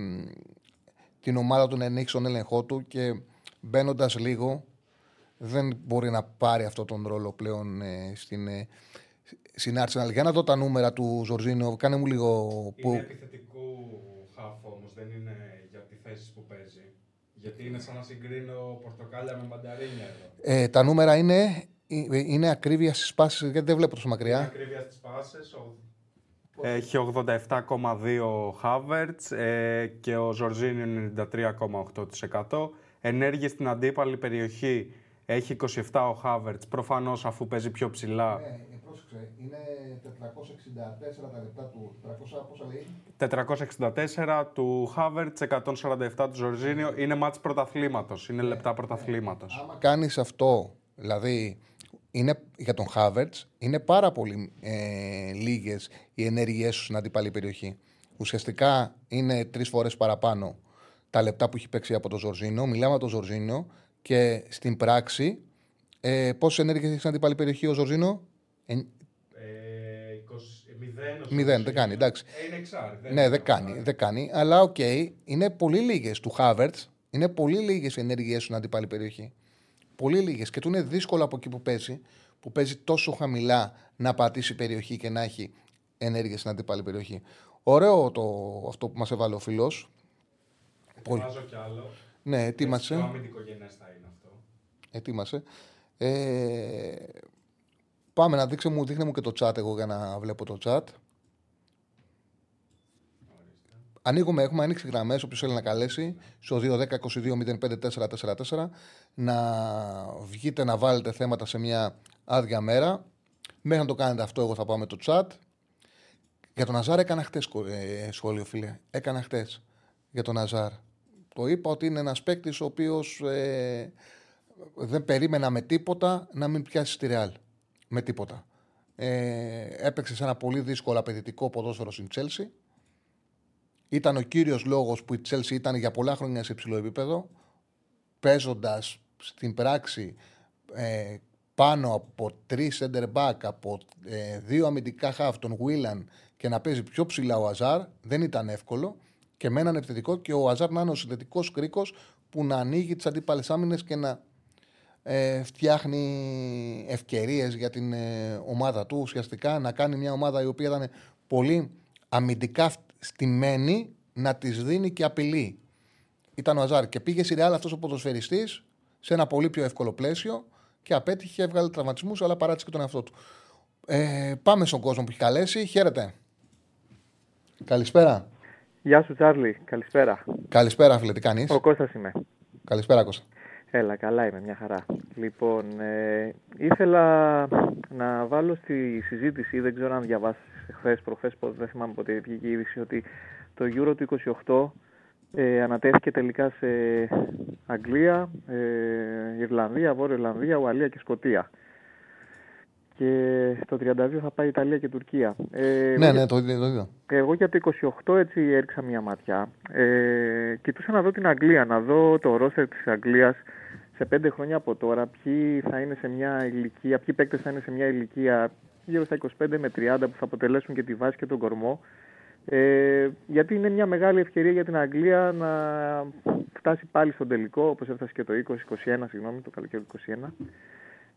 την ομάδα του να ανοίξει τον έλεγχό του και μπαίνοντας λίγο δεν μπορεί να πάρει αυτόν τον ρόλο πλέον ε, στην, ε, στην Arsenal. Για να δω τα νούμερα του Ζορζίνο, κάνε μου λίγο. Που... Είναι επιθετικού χάφ όμως, δεν είναι για τη θέση που παίζει. Γιατί είναι σαν να συγκρίνω πορτοκάλια με μανταρίνια εδώ. Ε, τα νούμερα είναι, είναι ακρίβεια στις πάσει, γιατί δεν βλέπω τόσο μακριά. Είναι ακρίβεια στις πάσει. Έχει 87,2 Havertz ε, και ο Ζορζίνιο 93,8%. Ενέργεια στην αντίπαλη περιοχή έχει 27 ο Havertz, προφανώς αφού παίζει πιο ψηλά. Ναι, πρόσεξε, είναι 464 τα λεπτά του, 400, πόσα λέει; 464 του Havertz, 147 του Ζορζίνιο, είναι μάτς πρωταθλήματος, είναι ναι, λεπτά ναι. πρωταθλήματος. Άμα κάνεις αυτό, δηλαδή είναι, για τον Havertz, είναι πάρα πολύ ε, λίγες οι ενέργειές του στην αντίπαλη περιοχή. Ουσιαστικά είναι τρεις φορές παραπάνω τα λεπτά που έχει παίξει από τον Ζορζίνο. Μιλάμε από τον Ζορζίνο και στην πράξη, ε, πόσες ενέργειες έχει στην αντίπαλη περιοχή ο Ζορζίνο, ε, 0, δεν κάνει, εντάξει. Ε, είναι εξάρι, δεν ναι, δεν κάνει, δεν κάνει. Αλλά OK, okay, είναι πολύ λίγες του Χάβερτς. Είναι πολύ λίγες οι ενέργειές του στην αντίπαλη περιοχή. Πολύ λίγες. Και του είναι δύσκολο από εκεί που παίζει, που παίζει τόσο χαμηλά να πατήσει περιοχή και να έχει ενέργεια στην αντίπαλη περιοχή. Ωραίο το, αυτό που μας έβαλε ο φίλο. Ετοιμάζω κι άλλο. Ναι, ετοίμασε. Το αμυντικό γενέστα είναι αυτό. Ετοίμασε. Ε, πάμε να δείξω μου, δείχνε μου και το chat εγώ για να βλέπω το chat. Ανοίγουμε, έχουμε ανοίξει γραμμές. Όποιος θέλει να καλέσει στο 210-22-05-444 να βγείτε να βάλετε θέματα σε μια άδεια μέρα. Μέχρι να το κάνετε αυτό, εγώ θα πάω με το chat. Για τον Αζάρ έκανα χτες ε, σχόλιο, φίλε. Έκανα χτες για τον Αζάρ. Το είπα ότι είναι ένας παίκτης ο οποίος ε, δεν περίμενα με τίποτα να μην πιάσει τη Ρεάλ. Με τίποτα. Ε, έπαιξε σε ένα πολύ δύσκολο απαιτητικό ποδόσφαιρο στην Τσέλσι. Ήταν ο κύριος λόγος που η Τσέλσι ήταν για πολλά χρόνια σε υψηλό επίπεδο. Παίζοντας στην πράξη ε, πάνω από τρεις center back, από ε, δύο αμυντικά χαφ, τον Βίλαν και να παίζει πιο ψηλά ο Αζάρ, δεν ήταν εύκολο και με έναν επιθετικό και ο Αζάρ να είναι ο συνδετικός κρίκος που να ανοίγει τις αντίπαλες άμυνες και να ε, φτιάχνει ευκαιρίες για την ε, ομάδα του. Ουσιαστικά να κάνει μια ομάδα η οποία ήταν πολύ αμυντικά στημένη να της δίνει και απειλή. Ήταν ο Αζάρ και πήγε στη Ρεάλ αυτός ο ποδοσφαιριστής σε ένα πολύ πιο εύκολο πλαίσιο και απέτυχε, έβγαλε τραυματισμούς, αλλά παράτησε και τον εαυτό του. Ε, πάμε στον κόσμο που έχει καλέσει. Χαίρετε. Καλησπέρα. Γεια σου, Τσάρλι. Καλησπέρα. Καλησπέρα, φίλε. Τι κάνεις; Ο Κώστας είμαι. Καλησπέρα, Κώστα. Έλα, καλά είμαι, μια χαρά. Λοιπόν, ε, ήθελα να βάλω στη συζήτηση, δεν ξέρω αν διαβάσει χθες, προχθές, δεν θυμάμαι ποτέ βγήκε η είδηση, ότι το Euro του 28 ε, ανατέθηκε τελικά σε Αγγλία, ε, Ιρλανδία, Βόρεια Ιρλανδία, Ουαλία και Σκοτία και το 32 θα πάει Ιταλία και Τουρκία. Ε, ναι, ναι, το είδα. Εγώ για το 28 έτσι έριξα μια ματιά. Ε, κοιτούσα να δω την Αγγλία, να δω το ρόστερ της Αγγλίας σε πέντε χρόνια από τώρα, ποιοι θα είναι σε μια ηλικία, ποιοι παίκτες θα είναι σε μια ηλικία γύρω στα 25 με 30 που θα αποτελέσουν και τη βάση και τον κορμό. Ε, γιατί είναι μια μεγάλη ευκαιρία για την Αγγλία να φτάσει πάλι στον τελικό, όπως έφτασε και το 2021, συγγνώμη, το καλοκαίρι του 2021.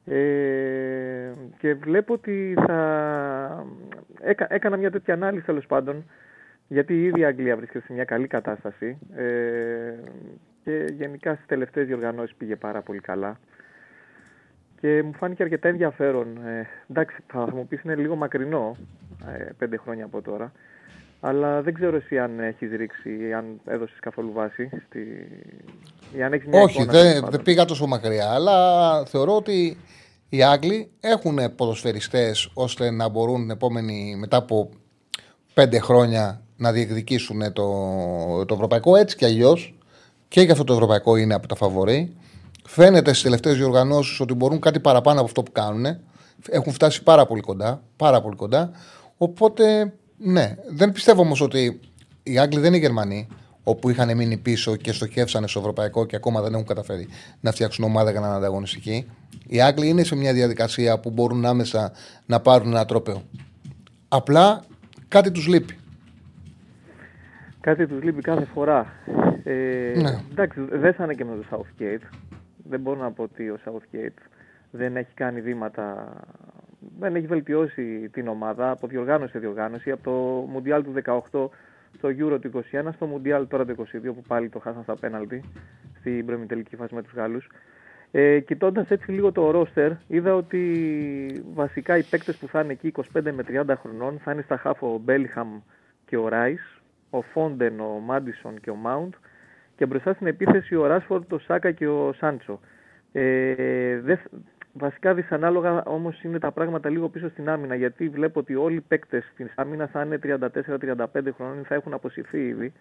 Ε, και βλέπω ότι θα Έκα, έκανα μια τέτοια ανάλυση τέλος πάντων γιατί η ίδια η Αγγλία βρίσκεται σε μια καλή κατάσταση ε, και γενικά στις τελευταίες διοργανώσεις πήγε πάρα πολύ καλά. Και μου φάνηκε αρκετά ενδιαφέρον. Ε, εντάξει, θα μου πεις είναι λίγο μακρινό, ε, πέντε χρόνια από τώρα. Αλλά δεν ξέρω εσύ αν έχεις ρίξει ή αν έδωσες καθόλου βάση. Στη... Ή αν έχεις μια Όχι, εικόνα, δεν, τέλος πάντων. δεν πήγα τόσο μακριά. Αλλά θεωρώ ότι οι Άγγλοι έχουν ποδοσφαιριστές ώστε να μπορούν την επόμενη, μετά από πέντε χρόνια να διεκδικήσουν το, το ευρωπαϊκό έτσι κι αλλιώς. Και για αυτό το ευρωπαϊκό είναι από τα φαβορή. Φαίνεται στις τελευταίες διοργανώσεις ότι μπορούν κάτι παραπάνω από αυτό που κάνουν. Έχουν φτάσει πάρα πολύ κοντά. Πάρα πολύ κοντά. Οπότε, ναι. Δεν πιστεύω όμως ότι οι Άγγλοι δεν είναι Γερμανοί, όπου είχαν μείνει πίσω και στοχεύσανε στο ευρωπαϊκό και ακόμα δεν έχουν καταφέρει να φτιάξουν ομάδα για να είναι ανταγωνιστικοί. Οι Άγγλοι είναι σε μια διαδικασία που μπορούν άμεσα να πάρουν ένα τρόπαιο. Απλά κάτι τους λείπει. Κάτι τους λείπει κάθε φορά. Ε, Ναι. Εντάξει, δέσανε και με το Southgate. Δεν μπορώ να πω ότι ο Southgate δεν έχει κάνει βήματα, δεν έχει βελτιώσει την ομάδα από διοργάνωση σε διοργάνωση, από το Μουντιάλ του 18 στο Euro του 21, στο Μουντιάλ τώρα του 22 που πάλι το χάσαν στα πέναλτι στην προημιτελική φάση με τους Γάλλους. Ε, Κοιτώντας έτσι λίγο το ρόστερ, είδα ότι βασικά οι παίκτες που θα είναι εκεί 25 με 30 χρονών θα είναι στα χάφ ο Μπέλιχαμ και ο Ράι, ο Φόντεν, ο Μάντισον και ο Μάουντ και μπροστά στην επίθεση ο Ράσφορντ, ο Σάκα και ο Σάντσο. Ε, δε, βασικά δυσανάλογα όμως είναι τα πράγματα λίγο πίσω στην άμυνα γιατί βλέπω ότι όλοι οι παίκτες στην άμυνα θα είναι 34-35 χρονών ή θα έχουν αποσυρθεί ήδη.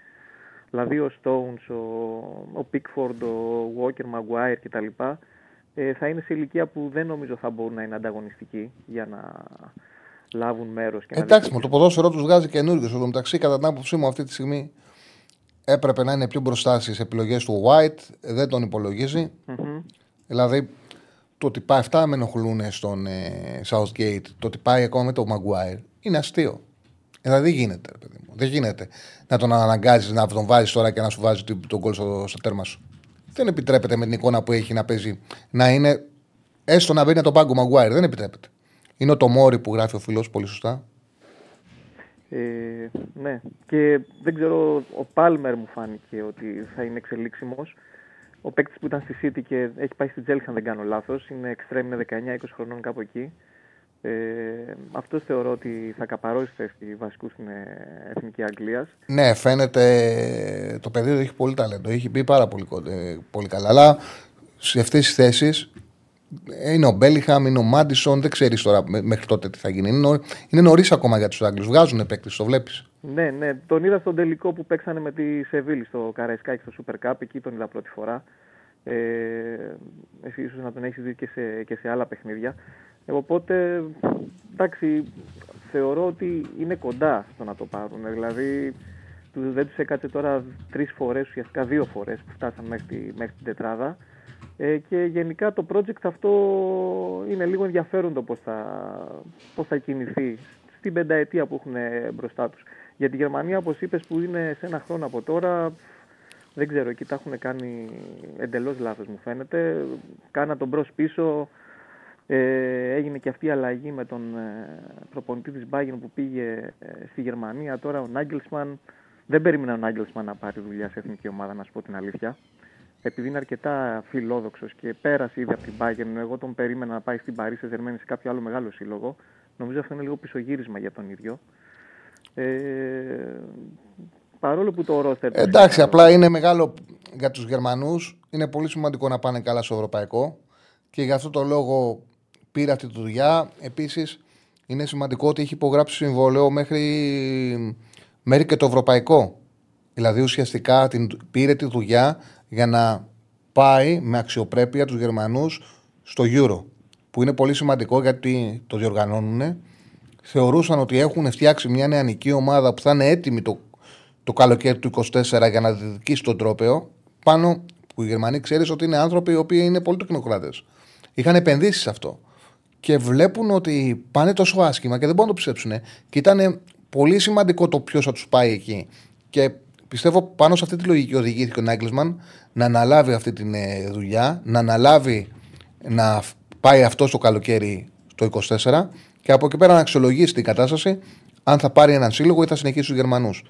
Δηλαδή ο Stones, ο, ο Pickford, ο Walker, Maguire κτλ. Ε, θα είναι σε ηλικία που δεν νομίζω θα μπορούν να είναι ανταγωνιστικοί για να λάβουν μέρος. Εντάξει, με το ποδόσφαιρο τους βγάζει καινούριο. Στο μεταξύ, κατά την άποψή μου, αυτή τη στιγμή έπρεπε να είναι πιο μπροστά στις επιλογές του White. Δεν τον υπολογίζει. Δηλαδή, το ότι πάει αυτά με ενοχλούν στον ε, Southgate, το ότι πάει ακόμα με τον Maguire, είναι αστείο. Δηλαδή, δεν γίνεται, ρε παιδί μου. Δεν γίνεται να τον αναγκάζεις να τον βάζεις τώρα και να σου βάζει την- τον κόλ στο, στο τέρμα σου. Δεν επιτρέπεται με την εικόνα που έχει να παίζει να είναι έστω να μπαίνει από τον πάγκο Maguire. Δεν επιτρέπεται. Είναι το Μόρι που γράφει ο φίλος πολύ σωστά. Ε, ναι, και δεν ξέρω, ο Πάλμερ μου φάνηκε ότι θα είναι εξελίξιμος. Ο παίκτης που ήταν στη City και έχει πάει στη Chelsea, αν δεν κάνω λάθος, είναι extreme, είναι 19-20 χρονών κάπου εκεί. Ε, Αυτός θεωρώ ότι θα καπαρώσει θέση βασικού στην ε, εθνική Αγγλίας. Ναι, φαίνεται το παιδί έχει πολύ ταλέντο. Έχει μπει πάρα πολύ, κον- ε, πολύ καλά. Αλλά σε αυτές τις θέσεις είναι ο Μπέλιχαμ, είναι ο Μάντισον. Δεν ξέρεις τώρα μέ- μέχρι τότε τι θα γίνει. Είναι, νωρί- είναι νωρίς ακόμα για τους Άγγλους. Βγάζουν παίκτες, το βλέπεις. Ναι, ναι, τον είδα στον τελικό που παίξανε με τη Σεβίλη στο Καραϊσκάκι στο Super Cup. Εκεί τον είδα πρώτη φορά. Ε, εσύ ίσως να τον έχεις δει και σε, και σε άλλα παιχνίδια. Ε, οπότε, εντάξει, θεωρώ ότι είναι κοντά στο να το πάρουν. Δηλαδή, τους, δεν τους έκατσε τώρα τρεις φορές, ουσιαστικά δύο φορές που φτάσαν μέχρι, τη- μέχρι την τετράδα. Ε, και γενικά το project αυτό είναι λίγο ενδιαφέρον το πώς θα, πώς θα κινηθεί στην πενταετία που έχουν μπροστά τους. Για τη Γερμανία, όπως είπες, που είναι σε ένα χρόνο από τώρα, δεν ξέρω, εκεί τα έχουν κάνει εντελώς λάθος μου φαίνεται. Κάνα τον μπρος πίσω, ε, έγινε και αυτή η αλλαγή με τον ε, προπονητή της Bayern που πήγε ε, στη Γερμανία. Τώρα ο Νάγκελσμαν, δεν περίμενα ο Νάγκελσμαν να πάρει δουλειά σε εθνική ομάδα, να σου πω την αλήθεια. Επειδή είναι αρκετά φιλόδοξος και πέρασε ήδη από την Bayern, εγώ τον περίμενα να πάει στην Paris Saint-Germain σε κάποιο άλλο μεγάλο σύλλογο. Νομίζω αυτό είναι λίγο πισωγύρισμα για τον ίδιο. Ε, παρόλο που το ρόστερ... του Εντάξει, είναι απλά είναι μεγάλο για τους Γερμανούς. Είναι πολύ σημαντικό να πάνε καλά στο ευρωπαϊκό. Και γι' αυτό το λόγο πήρε αυτή τη δουλειά. Επίσης, είναι σημαντικό ότι έχει υπογράψει συμβόλαιο μέχρι, μέχρι και το ευρωπαϊκό. Δηλαδή, ουσιαστικά την, πήρε τη δουλειά για να πάει με αξιοπρέπεια τους Γερμανούς στο Euro. Που είναι πολύ σημαντικό γιατί το διοργανώνουν. Θεωρούσαν ότι έχουν φτιάξει μια νεανική ομάδα που θα είναι έτοιμη το, το καλοκαίρι του 24 για να διεκδικήσει τον τρόπεο. Πάνω που οι Γερμανοί ξέρεις ότι είναι άνθρωποι οι οποίοι είναι πολύ τεχνοκράτε. Είχαν επενδύσει σε αυτό. Και βλέπουν ότι πάνε τόσο άσχημα και δεν μπορούν να το πιστέψουν. Και ήταν πολύ σημαντικό το ποιος θα τους πάει εκεί. Και πιστεύω πάνω σε αυτή τη λογική οδηγήθηκε ο Νάγκλισμαν να αναλάβει αυτή τη δουλειά, να αναλάβει να πάει αυτός το καλοκαίρι το 24 και από εκεί πέρα να αξιολογήσει την κατάσταση αν θα πάρει έναν σύλλογο ή θα συνεχίσει του Γερμανούς.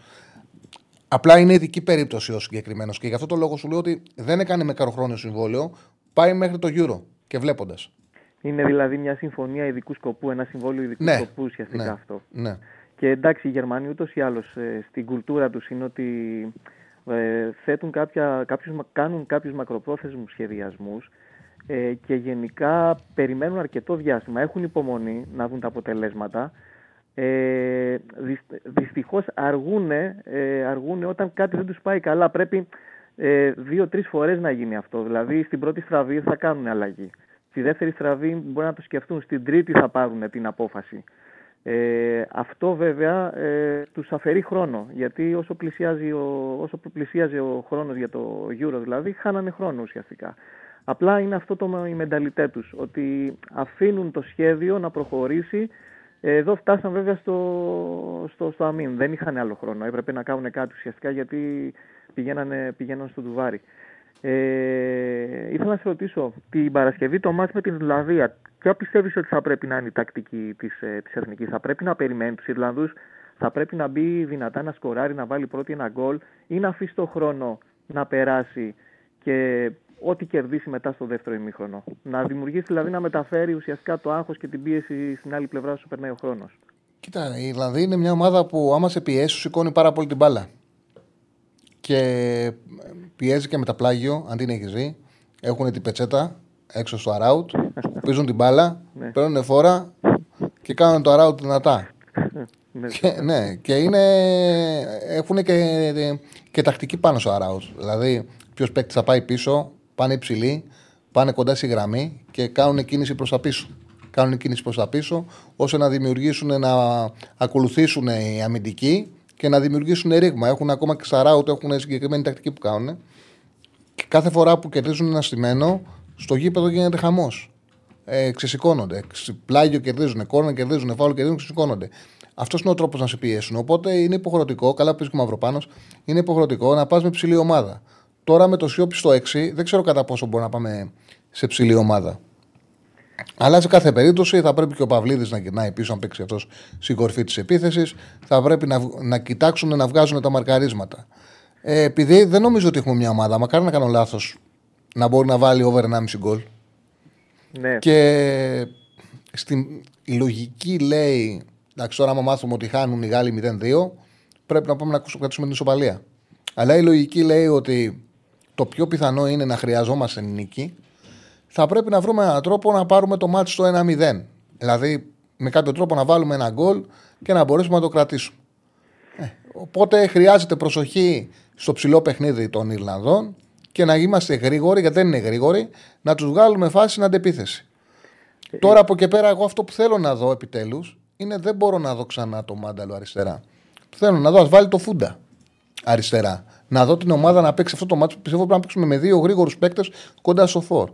Απλά είναι ειδική περίπτωση ο συγκεκριμένος και γι' αυτό το λόγο σου λέω ότι δεν έκανε με καροχρόνιο συμβόλαιο, πάει μέχρι το Euro και βλέποντας. Είναι δηλαδή μια συμφωνία ειδικού σκοπού, ένα συμβόλαιο ειδικού Ναι. σκοπού ουσιαστικά Ναι. αυτό. Ναι. Και εντάξει, οι Γερμανοί ούτως ή άλλως στην κουλτούρα τους είναι ότι ε, θέτουν κάποια, κάποιους, μα- κάνουν κάποιους μακροπρόθεσμους σχεδιασμούς ε, και γενικά περιμένουν αρκετό διάστημα. Έχουν υπομονή να δουν τα αποτελέσματα. Ε, δυσ- δυστυχώς αργούνε, ε, αργούνε όταν κάτι δεν τους πάει καλά. Πρέπει ε, δύο-τρεις φορές να γίνει αυτό. Δηλαδή στην πρώτη στραβή θα κάνουν αλλαγή. Στη δεύτερη στραβή μπορεί να το σκεφτούν. Στην τρίτη θα πάρουν την απόφαση. Ε, αυτό βέβαια ε, τους αφαιρεί χρόνο, γιατί όσο πλησιάζει ο, όσο πλησίαζε ο χρόνος για το Euro δηλαδή, χάνανε χρόνο ουσιαστικά. Απλά είναι αυτό το, η μενταλιτέ τους, ότι αφήνουν το σχέδιο να προχωρήσει. Ε, Εδώ φτάσαν βέβαια στο, στο, στο αμήν, δεν είχαν άλλο χρόνο, έπρεπε να κάνουν κάτι ουσιαστικά γιατί πηγαίνανε, πηγαίναν στο ντουβάρι. Ε, ήθελα να σε ρωτήσω, την Παρασκευή το μάτς με την Ιρλανδία, ποια πιστεύεις ότι θα πρέπει να είναι η τακτική της, ε, της Εθνικής; Θα πρέπει να περιμένει τους Ιρλανδούς, θα πρέπει να μπει δυνατά να σκοράρει, να βάλει πρώτη ένα γκολ ή να αφήσει το χρόνο να περάσει και ό,τι κερδίσει μετά στο δεύτερο ημίχρονο; Να δημιουργήσει δηλαδή να μεταφέρει ουσιαστικά το άγχος και την πίεση στην άλλη πλευρά όσο περνάει ο χρόνος. Κοίτα, η Ιρλανδία είναι μια ομάδα που άμα σε πιέσει, σου σηκώνει πάρα πολύ την μπάλα. Και πιέζει και με τα πλάγιο, αν την έχεις δει. Έχουν την πετσέτα έξω στο αράουτ, πίζουν την μπάλα, Ναι. παίρνουν φόρα και κάνουν το αράουτ δυνατά. Ναι. Και, ναι, και είναι, έχουν και, και τακτική πάνω στο αράουτ. Δηλαδή, ποιος παίκτης θα πάει πίσω, πάνε υψηλοί, πάνε κοντά στη γραμμή και κάνουν κίνηση προς τα πίσω. Κάνουν κίνηση προς τα πίσω, ώστε να δημιουργήσουν, να ακολουθήσουν οι αμυντικοί και να δημιουργήσουν ρήγμα. Έχουν ακόμα και στα αράουτ, έχουν συγκεκριμένη τακτική που κάνουν. Και κάθε φορά που κερδίζουν ένα στημένο, στο γήπεδο γίνεται χαμός. Ε, ξεσηκώνονται. Ξ- Πλάγιο κερδίζουν, κόρνα κερδίζουν, φάουλ κερδίζουν, ξεσηκώνονται. Αυτός είναι ο τρόπος να σε πιέσουν. Οπότε είναι υποχρεωτικό, καλά πει και ο Μαυροπάνος, είναι υποχρεωτικό να πας με ψηλή ομάδα. Τώρα με το Σιώπη στο 6, δεν ξέρω κατά πόσο μπορεί να πάμε σε ψηλή ομάδα. Αλλά σε κάθε περίπτωση θα πρέπει και ο Παυλίδης να γυρνάει πίσω, αν παίξει αυτός στην κορφή της επίθεσης. Θα πρέπει να, β- να κοιτάξουν να βγάζουν τα μαρκαρίσματα. Ε, επειδή δεν νομίζω ότι έχουμε μια ομάδα, μακάρι να κάνω λάθος, να μπορεί να βάλει over 1,5 γκολ. Ναι. Και στην η λογική λέει, εντάξει, τώρα άμα μάθουμε ότι χάνουν οι Γάλλοι 0-2, πρέπει να πάμε να κρατήσουμε την ισοπαλία. Αλλά η λογική λέει ότι το πιο πιθανό είναι να χρειαζόμαστε νίκη. Θα πρέπει να βρούμε έναν τρόπο να πάρουμε το μάτι στο 1-0. Δηλαδή, με κάποιο τρόπο να βάλουμε ένα γκολ και να μπορέσουμε να το κρατήσουμε. Ε, οπότε χρειάζεται προσοχή στο ψηλό παιχνίδι των Ιρλανδών και να είμαστε γρήγοροι, γιατί δεν είναι γρήγοροι, να τους βγάλουμε φάση στην αντεπίθεση. Τώρα από και πέρα, εγώ αυτό που θέλω να δω επιτέλους είναι δεν μπορώ να δω ξανά το μάνταλο αριστερά. Θέλω να δω, ας βάλει το φούντα αριστερά. Να δω την ομάδα να παίξει αυτό το μάτι που πιστεύω πρέπει να παίξουμε με δύο γρήγορους παίκτες κοντά στο φόρ.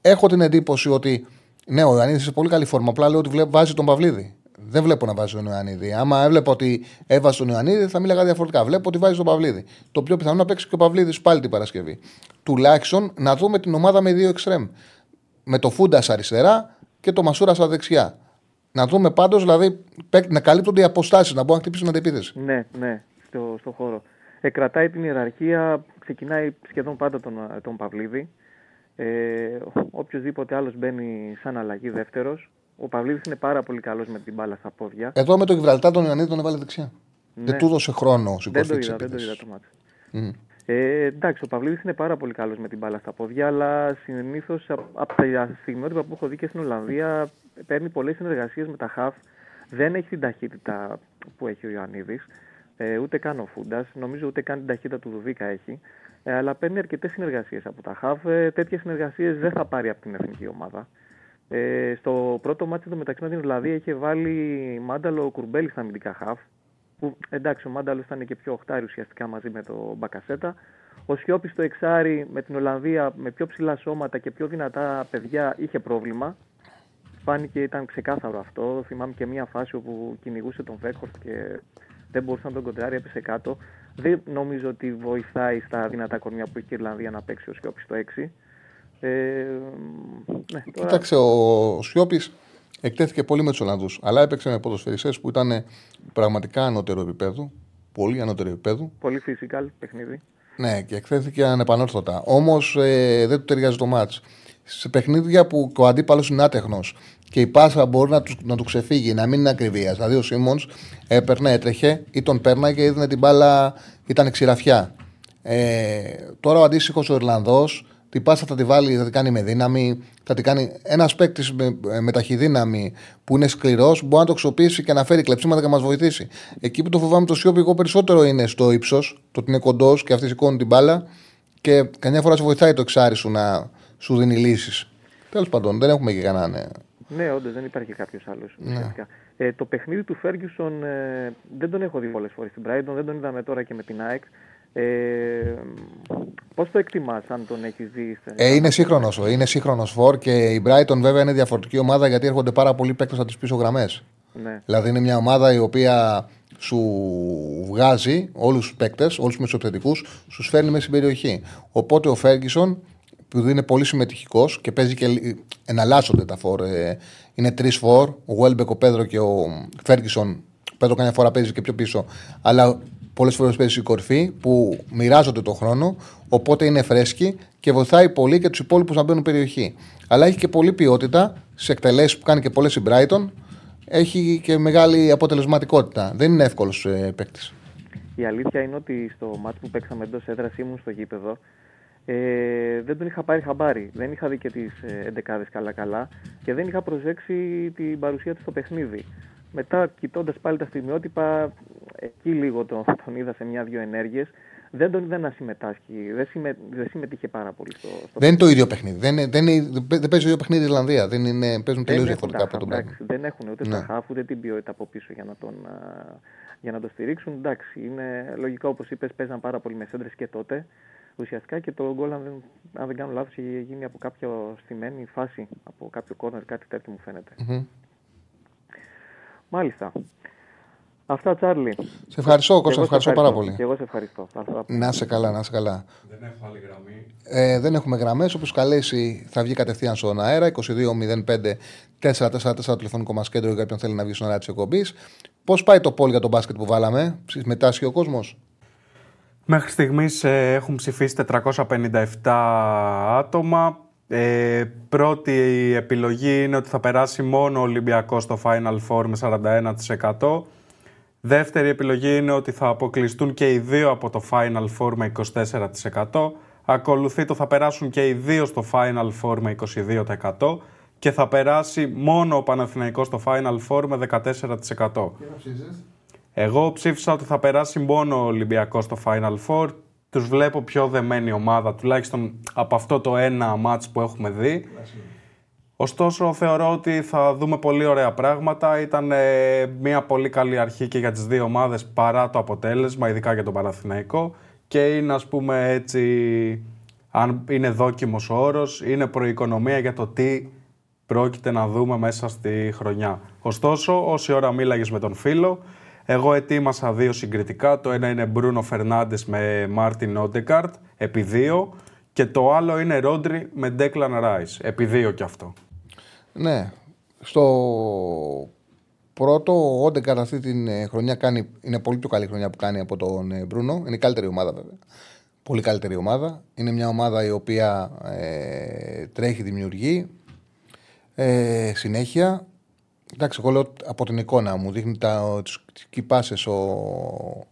Έχω την εντύπωση ότι ναι, ο Ιωαννίδης σε πολύ καλή φόρμα. Απλά λέω ότι βλέπω, βάζει τον Παυλίδη. Δεν βλέπω να βάζει τον Ιωαννίδη. Άμα έβλεπα ότι έβαζε τον Ιωαννίδη, θα μίλαγα διαφορετικά. Βλέπω ότι βάζει τον Παυλίδη. Το πιο πιθανό να παίξει και ο Παυλίδης πάλι την Παρασκευή. Τουλάχιστον να δούμε την ομάδα με δύο εξτρέμ. Με το Φούντας αριστερά και το Μασούρας στα δεξιά. Να δούμε πάντως, δηλαδή, παίκ- να καλύπτονται οι αποστάσεις, να μπορούν να χτυπήσουν αντεπίθεση. Ναι, ναι, στο, στο χώρο. Ε, κρατάει την ιεραρχία, ξεκινάει σχεδόν πάντα τον, τον Παυλίδη. Ε, οποιοδήποτε άλλος μπαίνει σαν αλλαγή δεύτερος. Ο Παυλίδης είναι πάρα πολύ καλός με την μπάλα στα πόδια. Εδώ με το Γιβραλτά τον Ιωαννίδη τον έβαλε δεξιά. Δεν του έδωσε χρόνο στην δεν το κορφή τη είδα, δεν το είδα επίθεση. το μάτι. Ε, εντάξει, ο Παυλίδης είναι πάρα πολύ καλός με την μπάλα στα πόδια, αλλά συνήθως από τα στιγμιότυπα που έχω δει και στην Ολλανδία παίρνει πολλές συνεργασίες με τα χαφ. Δεν έχει την ταχύτητα που έχει ο Ιωαννίδης, ε, ούτε καν ο Φούντας, νομίζω ούτε καν την ταχύτητα του Δουβίκα έχει. Ε, αλλά παίρνει αρκετές συνεργασίες από τα χαφ. Ε, Τέτοιες συνεργασίες δεν θα πάρει από την εθνική ομάδα. Ε, στο πρώτο μάτι του μεταξύ με την Ολλανδία είχε βάλει Μάνταλο Κουρμπέλη στα αμυντικά χαφ. Που εντάξει, ο Μάνταλος ήταν και πιο οχτάρι ουσιαστικά μαζί με το Μπακασέτα. Ο Σιώπης στο εξάρι με την Ολλανδία με πιο ψηλά σώματα και πιο δυνατά παιδιά είχε πρόβλημα. Φάνηκε, ήταν ξεκάθαρο αυτό. Θυμάμαι και μία φάση όπου κυνηγούσε τον Βέκχορτ και δεν μπορούσε να τον κοντράρει, έπεσε κάτω. Δεν νομίζω ότι βοηθάει στα δυνατά κορμιά που έχει η Ιρλανδία να παίξει ο Σιώπης στο 6. Ε, ναι, τώρα... Κοίταξε, ο Σιώπης εκτέθηκε πολύ με τους Ολλανδούς. Αλλά έπαιξε με ποδοσφαιριστές που ήταν πραγματικά ανώτερο επίπεδο. πολύ ανώτερο επίπεδο. Πολύ physical παιχνίδι. Ναι, και εκθέθηκε ανεπανόρθωτα. Όμως ε, δεν του ταιριάζει το μάτ. Σε παιχνίδια που ο αντίπαλος είναι άτεχνος και η πάσα μπορεί να τους, να του ξεφύγει, να μην είναι ακριβίας. Δηλαδή ο Σίμονς έπαιρνε, έτρεχε ή τον πέρναγε και έδινε την μπάλα, ήταν ξηραφιά. Ε, τώρα ο αντίστοιχος ο Ιρλανδός την πάσα θα τη βάλει, θα την κάνει με δύναμη. Θα την κάνει ένας παίκτης με, με ταχυδύναμη που είναι σκληρός, μπορεί να το αξιοποιήσει και να φέρει κλεψίματα και να μας βοηθήσει. Εκεί που το φοβάμαι το Σιώπη, εγώ περισσότερο είναι στο ύψος, το ότι είναι κοντός και αυτή σηκώνει την μπάλα και καμιά φορά σε βοηθάει το εξάρι σου να σου δίνει λύσεις. Τέλος πάντων, δεν έχουμε και κανέναν. Ναι. Ναι, όντως δεν υπάρχει κάποιος άλλος. Ναι. Ε, το παιχνίδι του Φέργκισον ε, δεν τον έχω δει πολλές φορές στην Brighton, δεν τον είδαμε τώρα και με την ΑΕΚ. Ε, Πώς το εκτιμάς, αν τον έχεις δει, ε, Είναι σύγχρονος. Είναι σύγχρονος φορ και η Brighton βέβαια είναι διαφορετική ομάδα γιατί έρχονται πάρα πολλοί παίκτες από τις πίσω γραμμές. Ναι. Δηλαδή είναι μια ομάδα η οποία σου βγάζει όλους τους παίκτες, όλους τους μεσοπαιδικού, σου φέρνει μέσα στην περιοχή. Οπότε ο Φέργκισον, που είναι πολύ συμμετοχικός και παίζει και εναλλάσσονται τα φορ. Ε, είναι τρεις φορ, ο Βέλμπεκ, ο Πέδρο και ο Φέργκισον. Ο Πέδρο καμιά φορά παίζει και πιο πίσω. Αλλά πολλές φορές παίζει στην κορφή που μοιράζονται τον χρόνο, οπότε είναι φρέσκοι και βοηθάει πολύ και τους υπόλοιπους να μπαίνουν περιοχή. Αλλά έχει και πολλή ποιότητα σε εκτελέσεις που κάνει και πολλές η Brighton. Έχει και μεγάλη αποτελεσματικότητα. Δεν είναι εύκολος ε, παίκτης. Η αλήθεια είναι ότι στο μάτι που παίξαμε εντός έδρας ήμουν στο γήπεδο. Ε, δεν τον είχα πάρει χαμπάρι. Δεν είχα δει και τις ε, καλά-καλά και δεν είχα προσέξει την παρουσία του στο παιχνίδι. Μετά, κοιτώντας πάλι τα στιγμιότυπα, εκεί λίγο τον, τον είδα σε μια-δυο ενέργειες. Δεν τον είδα να συμμετάσχει. Δεν, συμμε, δεν συμμετείχε πάρα πολύ στο, στο Δεν είναι το ίδιο παιχνίδι. Δεν, δεν, δεν, δεν παίζει το ίδιο παιχνίδι η Ιρλανδία. Δεν είναι, παίζουν τελείως διαφορετικά από τον πράγμα. Δεν έχουν ούτε ναι. τα χάφ ούτε την ποιότητα από πίσω για να τον, για να το στηρίξουν. Εντάξει, είναι λογικό όπως είπες, παίζαν πάρα πολύ με σέντρες και τότε. Ουσιαστικά και το γκολ, αν δεν, αν δεν κάνω λάθος, είχε γίνει από κάποιο στημένη φάση, από κάποιο κόρνερ, κάτι τέτοιο μου φαίνεται. Mm-hmm. Μάλιστα. Αυτά, Τσάρλι. Σε ευχαριστώ, Κώστα. Ευχαριστώ, πάρα πολύ. Και εγώ σε ευχαριστώ. Να σε καλά, να σε καλά. Δεν έχω άλλη γραμμή. Ε, δεν έχουμε γραμμές. Όπως καλέσει, θα βγει κατευθείαν στον αέρα. 22.05.444 τηλεφωνικό μας κέντρο για όποιον θέλει να βγει στον αέρα της εκπομπής. Πώς πάει το πόλ για τον μπάσκετ που βάλαμε, συμμετάσχει ο κόσμος; Μέχρι στιγμής ε, έχουν ψηφίσει 457 άτομα. Ε, πρώτη επιλογή είναι ότι θα περάσει μόνο ο Ολυμπιακός στο Final Four με 41%. Δεύτερη επιλογή είναι ότι θα αποκλειστούν και οι δύο από το Final Four με 24%. Ακολουθεί το θα περάσουν και οι δύο στο Final Four με 22% και θα περάσει μόνο ο Παναθηναϊκός στο Final Four με 14%. Εγώ ψήφισα ότι θα περάσει μόνο ο Ολυμπιακός στο Final Four τους βλέπω πιο δεμένη ομάδα, τουλάχιστον από αυτό το ένα μάτς που έχουμε δει. Ωστόσο, θεωρώ ότι θα δούμε πολύ ωραία πράγματα. Ήταν ε, μια πολύ καλή αρχή και για τις δύο ομάδες παρά το αποτέλεσμα, ειδικά για τον Παναθηναϊκό. Και είναι, ας πούμε, έτσι, αν είναι δόκιμος ο όρος, είναι προοικονομία για το τι πρόκειται να δούμε μέσα στη χρονιά. Ωστόσο, όση ώρα μίλαγες με τον φίλο, εγώ ετοίμασα δύο συγκριτικά. Το ένα είναι Μπρούνο Φερνάντες με Μάρτιν Όντεκαρτ, επί δύο. Και το άλλο είναι Ρόντρι με Ντέκλαν Ράις, επί δύο κι αυτό. Ναι. Στο πρώτο, ο Όντεκαρτ αυτή την ε, χρονιά κάνει, είναι πολύ πιο καλή χρονιά που κάνει από τον ε, Μπρούνο. Είναι η καλύτερη ομάδα βέβαια. Πολύ καλύτερη ομάδα. Είναι μια ομάδα η οποία ε, τρέχει, δημιουργεί ε, συνέχεια. Εντάξει, εγώ λέω από την εικόνα μου. Δείχνει τις κυπάσες ο,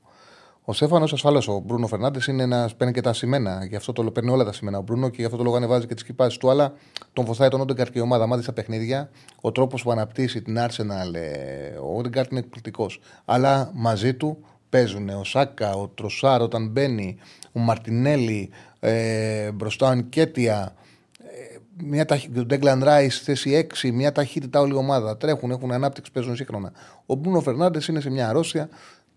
ο Στέφανος. Ασφαλώς ο Μπρούνο Φερνάντες είναι ένας. Παίρνει και τα σημαίνα. Γι' αυτό το παίρνει όλα τα σημαίνα ο Μπρούνο και γι' αυτό το λόγο ανεβάζει και τις κυπάσει του. Αλλά τον βοηθάει τον Όντεγκαρτ και η ομάδα. Μάθει στα παιχνίδια. Ο τρόπος που αναπτύσσει την Arsenal. Ε, ο Όντεγκαρτ είναι εκπληκτικός. Αλλά μαζί του παίζουν ο Σάκα, ο Τροσάρ όταν μπαίνει, ο Μαρτινέλη, ε, μπροστά ο Νικέτια μια ταχύτητα, Ντέγκλαν Ράις θέση 6, μια ταχύτητα όλη η ομάδα. Τρέχουν, έχουν ανάπτυξη, παίζουν σύγχρονα. Ο Μπρούνο Φερνάντες είναι σε μια αρρώστια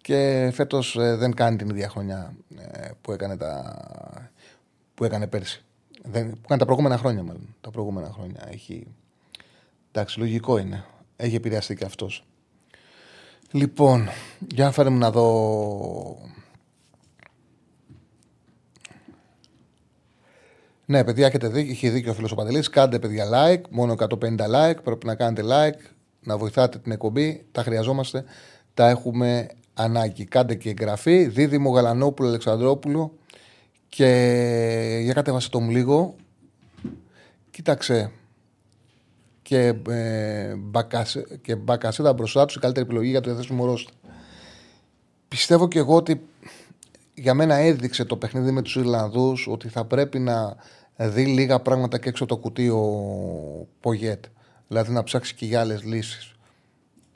και φέτος ε, δεν κάνει την ίδια χρονιά ε, που, έκανε τα, που έκανε πέρσι. Δεν, που έκανε τα προηγούμενα χρόνια, μάλλον. Τα προηγούμενα χρόνια. Έχει, εντάξει, λογικό είναι. Έχει επηρεαστεί και αυτός. Λοιπόν, για να φέρουμε να δω Ναι, παιδιά, έχετε δίκιο, είχε δίκιο ο φίλος ο Παντελής. Κάντε παιδιά like, μόνο 150 like. Πρέπει να κάνετε like, να βοηθάτε την εκπομπή. Τα χρειαζόμαστε. Τα έχουμε ανάγκη. Κάντε και εγγραφή. Δίδυμο Γαλανόπουλο Αλεξανδρόπουλο. Και για κατέβασε το μου λίγο. Κοίταξε. Και, ε, μπακασε, και μπακασέτα μπροστά τους η καλύτερη επιλογή για το διαθέσιμο ρόστα. Πιστεύω και εγώ ότι για μένα έδειξε το παιχνίδι με τους Ιρλανδούς ότι θα πρέπει να δει λίγα πράγματα και έξω το κουτί ο Πογέτ. Δηλαδή να ψάξει και για άλλες λύσεις.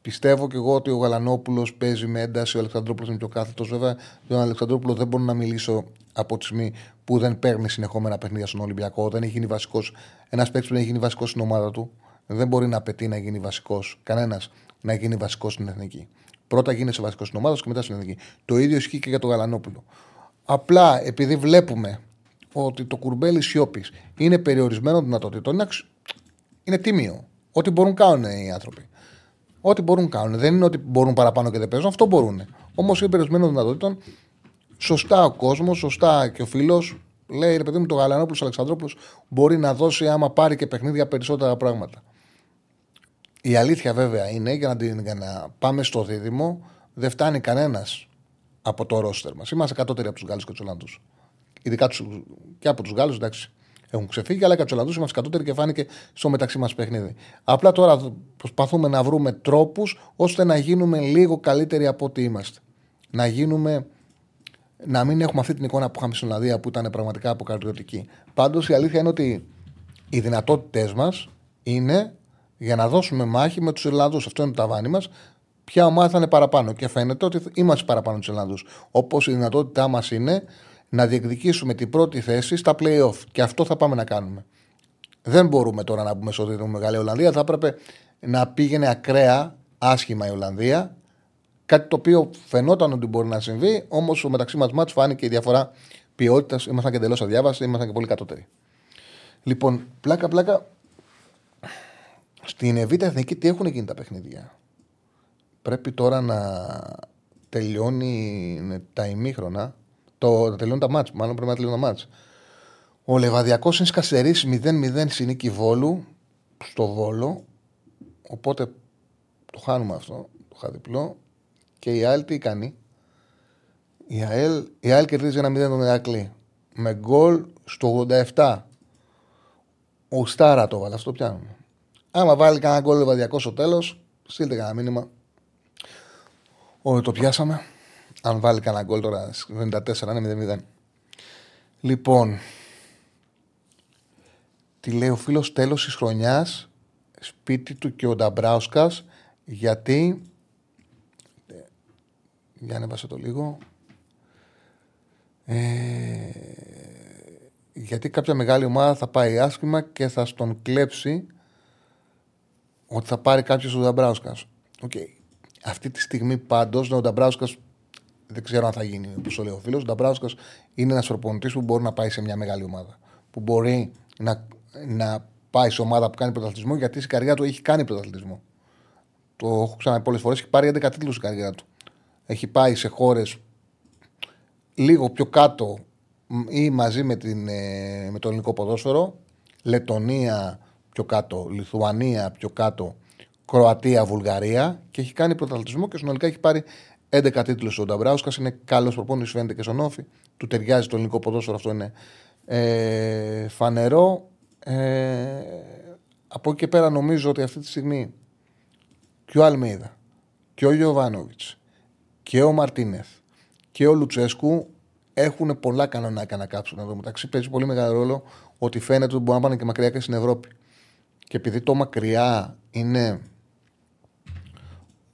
Πιστεύω και εγώ ότι ο Γαλανόπουλος παίζει με ένταση, ο Αλεξανδρόπουλος είναι πιο κάθετος. Βέβαια, τον Αλεξανδρόπουλο δεν μπορώ να μιλήσω από τη στιγμή που δεν παίρνει συνεχόμενα παιχνίδια στον Ολυμπιακό. Δεν έχει γίνει βασικός. Ένας παίκτης που δεν έχει γίνει βασικός στην ομάδα του δεν μπορεί να απαιτεί να γίνει βασικός. Κανένας να γίνει βασικός στην εθνική. Πρώτα γίνεσαι βασικός στην ομάδα και μετά στην εθνική. Το ίδιο ισχύει και για τον Γαλανόπουλο. Απλά επειδή βλέπουμε ότι το κουρμπέλι σιώπης είναι περιορισμένο δυνατοτήτων, είναι, είναι τίμιο. Ό,τι μπορούν κάνουν οι άνθρωποι. Ό,τι μπορούν κάνουν. Δεν είναι ότι μπορούν παραπάνω και δεν παίζουν, αυτό μπορούν. Όμως είναι περιορισμένο δυνατοτήτων. Σωστά ο κόσμος, σωστά και ο φίλος λέει ρε παιδί μου, το Γαλανόπουλος Αλεξανδρόπουλος μπορεί να δώσει άμα πάρει και παιχνίδια περισσότερα πράγματα. Η αλήθεια βέβαια είναι για να, για να πάμε στο δίδυμο, δεν φτάνει κανένας από το ρόστερ μας. Είμαστε κατώτεροι από τους Γάλλους και τους Ολλανδούς. Ειδικά τους, και από τους Γάλλους, εντάξει, έχουν ξεφύγει, αλλά και από του Ολλανδού είμαστε κατώτεροι και φάνηκε στο μεταξύ μας παιχνίδι. Απλά τώρα προσπαθούμε να βρούμε τρόπους ώστε να γίνουμε λίγο καλύτεροι από ό,τι είμαστε. Να γίνουμε. Να μην έχουμε αυτή την εικόνα που είχαμε στην Ολλανδία που ήταν πραγματικά αποκαρδιωτική. Πάντως η αλήθεια είναι ότι οι δυνατότητέ μας είναι για να δώσουμε μάχη με τους Ιρλανδού. Αυτό είναι το ταβάνι μας. Ποια ομάδα θα είναι παραπάνω. Και φαίνεται ότι είμαστε παραπάνω τους Ιρλανδού. Όπως η δυνατότητά μας είναι να διεκδικήσουμε την πρώτη θέση στα playoff. Και αυτό θα πάμε να κάνουμε. Δεν μπορούμε τώρα να μπούμε στο δίδυμο Μεγάλη Ολλανδία. Θα έπρεπε να πήγαινε ακραία άσχημα η Ολλανδία. Κάτι το οποίο φαινόταν ότι μπορεί να συμβεί, όμως μεταξύ μας μάτς φάνηκε η διαφορά ποιότητας. Ήμασταν και εντελώς αδιάβαστοι, ήμασταν και πολύ κατώτεροι. Λοιπόν, πλάκα-πλάκα, στην Εβίτα Εθνική τι έχουν γίνει τα παιχνίδια; Πρέπει τώρα να τελειώνει τα ημίχρονα. Το, να τελειώνουν τα μάτς, μάλλον πρέπει να τελειώνουν τα μάτς. Ο Λεβαδιακός είναι σκαστερής 0-0 συνήκη Βόλου στο Βόλο. Οπότε το χάνουμε αυτό, το χαδιπλό. Και η ΑΕΛ τι κάνει; Η ΑΕΛ, η ΑΕΛ κερδίζει ένα 0 τον Ερακλή. Με γκολ στο 87. Ο Στάρα το βάλε, αυτό πιάνουμε. Άμα βάλει κανένα γκολ Λεβαδιακός στο τέλος, στείλτε κανένα μήνυμα. Όχι, το πιάσαμε. Αν βάλει κανένα γκολ τώρα 94, είναι 0-0. Λοιπόν, τι λέει ο φίλος τέλος της χρονιάς, σπίτι του και ο Νταμπράουσκας, γιατί. Για ανέβασε το λίγο. Ε, γιατί κάποια μεγάλη ομάδα θα πάει άσχημα και θα στον κλέψει ότι θα πάρει κάποιος ο Νταμπράουσκας. Okay. Αυτή τη στιγμή πάντως ο Νταμπράουσκας δεν ξέρω αν θα γίνει όπως το λέει ο φίλος. Ο Νταμπράουσκα είναι ένας προπονητής που μπορεί να πάει σε μια μεγάλη ομάδα. Που μπορεί να, να πάει σε ομάδα που κάνει πρωταθλητισμό γιατί στην καρδιά του έχει κάνει πρωταθλητισμό. Το έχω ξαναπεί πολλές φορές. Έχει πάρει 11 τίτλους στην καρδιά του. Έχει πάει σε χώρες λίγο πιο κάτω ή μαζί με, την, ε, με το ελληνικό ποδόσφαιρο. Λετωνία, πιο κάτω Λιθουανία, πιο κάτω Κροατία, Βουλγαρία και έχει κάνει πρωταθλητισμό και συνολικά έχει πάρει 11 τίτλους ο Νταμπράουσκα. Είναι καλός προπόνηση, φαίνεται και στον Όφη. Του ταιριάζει το ελληνικό ποδόσφαιρο, αυτό είναι ε, φανερό. Ε, από εκεί και πέρα νομίζω ότι αυτή τη στιγμή και ο Αλμίδα και ο Γιωβάνοβιτς και ο Μαρτίνεθ και ο Λουτσέσκου έχουν πολλά κανονάκια να κάψουν εδώ μεταξύ. Παίζει πολύ μεγάλο ρόλο ότι φαίνεται ότι μπορούν να πάνε και μακριά και στην Ευρώπη. Και επειδή το μακριά είναι.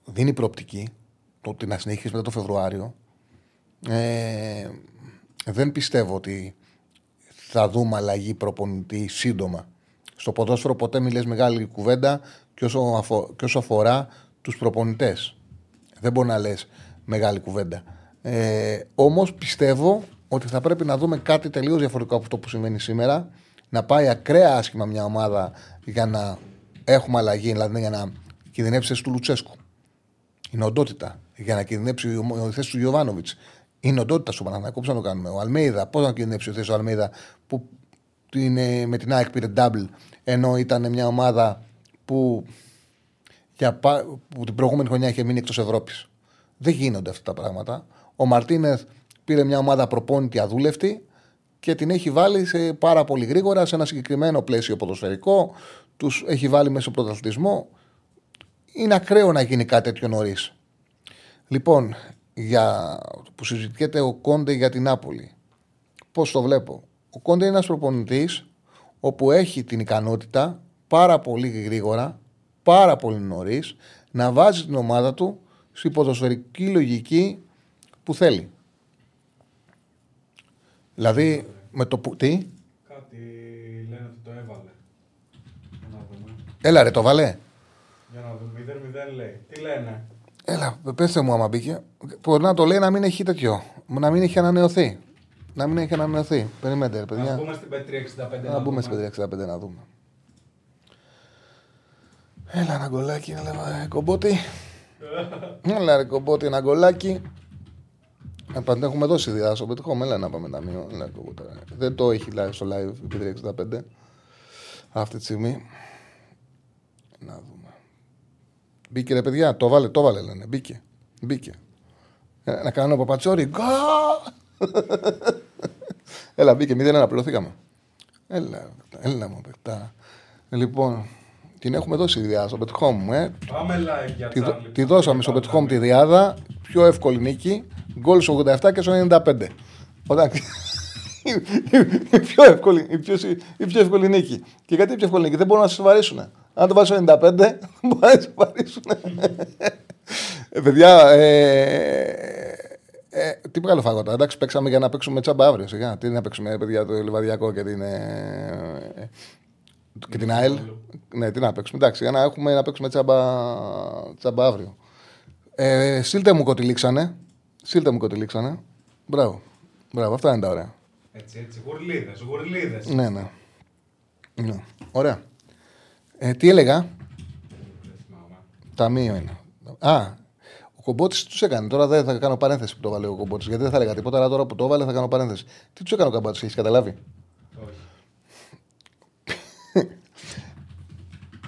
δίνει προοπτική, το ότι να συνεχίσει μετά το Φεβρουάριο, ε, δεν πιστεύω ότι θα δούμε αλλαγή προπονητή σύντομα. Στο ποδόσφαιρο ποτέ μιλές μεγάλη κουβέντα και όσο, αφο, και όσο αφορά τους προπονητές. Δεν μπορεί να λες μεγάλη κουβέντα. Ε, όμως πιστεύω ότι θα πρέπει να δούμε κάτι τελείως διαφορετικό από αυτό που συμβαίνει σήμερα να πάει ακραία άσχημα μια ομάδα για να έχουμε αλλαγή, δηλαδή για να κινδυνεύσει του Λουτσέσκου. Είναι οντότητα. Για να κινδυνεύσει η θέσης του Γιωβάνοβιτς. Είναι οντότητα στο Παναθηναϊκό. Πώς να το κάνουμε. Ο Αλμέιδα, πώς να κινδυνεύσει η θέσης του Αλμέιδα που είναι, με την ΑΕΚ πήρε double, ενώ ήταν μια ομάδα που, για, που την προηγούμενη χρονιά είχε μείνει εκτός Ευρώπης. Δεν γίνονται αυτά τα πράγματα. Ο Μαρτίνεθ πήρε μια ομάδα προπόνητη αδούλευτη και την έχει βάλει σε πάρα πολύ γρήγορα σε ένα συγκεκριμένο πλαίσιο ποδοσφαιρικό. Τους έχει βάλει μέσα πρωταθλητισμό. Είναι ακραίο να γίνει κάτι τέτοιο νωρίς. Λοιπόν, για, που συζητιέται ο Κόντε για την Νάπολη. Πώς το βλέπω; Ο Κόντε είναι ένας προπονητής όπου έχει την ικανότητα πάρα πολύ γρήγορα, πάρα πολύ νωρίς να βάζει την ομάδα του στην ποδοσφαιρική λογική που θέλει. Δηλαδή, με το που. Τι; Κάτι λένε ότι το έβαλε. Για να δούμε. Έλα ρε, το βάλε. Για να δούμε. 0-0 λέει. Τι λένε; Έλα, πέστε μου άμα μπήκε. Μπορεί να το λέει να μην έχει τέτοιο. Να μην έχει ανανεωθεί. Να μην έχει ανανεωθεί. Περιμένετε, ρε Να παιδιά. μπούμε στην Πέτρια 65 Να μπούμε δούμε. στην 565 να δούμε. Έλα ένα γκολάκι, έλα, ε, κομπότη. Έλα ρε κομπότη, ένα γκολάκι. Ε, πάντα έχουμε δώσει διά στο πετυχόμαι, έλα να πάμε ταμείο. Έλα, κομπότη. Δεν το έχει live στο live η 365 αυτή τη στιγμή. Να δούμε. Μπήκε ρε παιδιά, το βάλε, το βάλε λένε. Μπήκε. Μπήκε. Ε, να κάνω παπατσόρι. Γκά! Έλα, μπήκε, 0-1, πληρωθήκαμε. Έλα, έλα μου, παιχτά. Λοιπόν, την έχουμε δώσει τη διάδα στο Bet Home, ε. Πάμε live για Τη, δο- Τσάρλι. τη δώσαμε στο Bet Home τη διάδα. Πιο εύκολη νίκη. Γκολ στο 87 και στο 95. Όταν... η, πιο εύκολη, η, πιο, η πιο εύκολη νίκη. Και γιατί η πιο εύκολη νίκη, δεν μπορούν να σε βαρύσουν. Αν το βάλει στο 95, δεν μπορούν να σε βαρύσουν. ε, παιδιά, ε, ε, τι μεγάλο φάγωτα. Εντάξει, παίξαμε για να παίξουμε τσάμπα αύριο. Σιγά. Τι να παίξουμε, παιδιά, το Λιβαδιακό και την. Ε, και την ΑΕΛ. Ναι, τι να παίξουμε. Εντάξει, για να έχουμε να παίξουμε τσάμπα, τσάμπα αύριο. Ε, στείλτε μου κοτυλίξανε. Στείλτε μου κοτυλίξανε. Μπράβο. Μπράβο, αυτά είναι τα ωραία. Έτσι, έτσι. Γουρλίδες, γουρλίδες. Ναι, ναι. ναι. Ωραία. Ε, τι έλεγα, Δεν θυμάμαι. ταμείο είναι. Α, ο κομπότης τους έκανε. Τώρα δεν θα κάνω παρένθεση που το βάλε ο κομπότης. Γιατί δεν θα έλεγα τίποτα, αλλά τώρα που το βάλε θα κάνω παρένθεση. Τι τους έκανε ο κομπότη, έχεις καταλάβει; Όχι.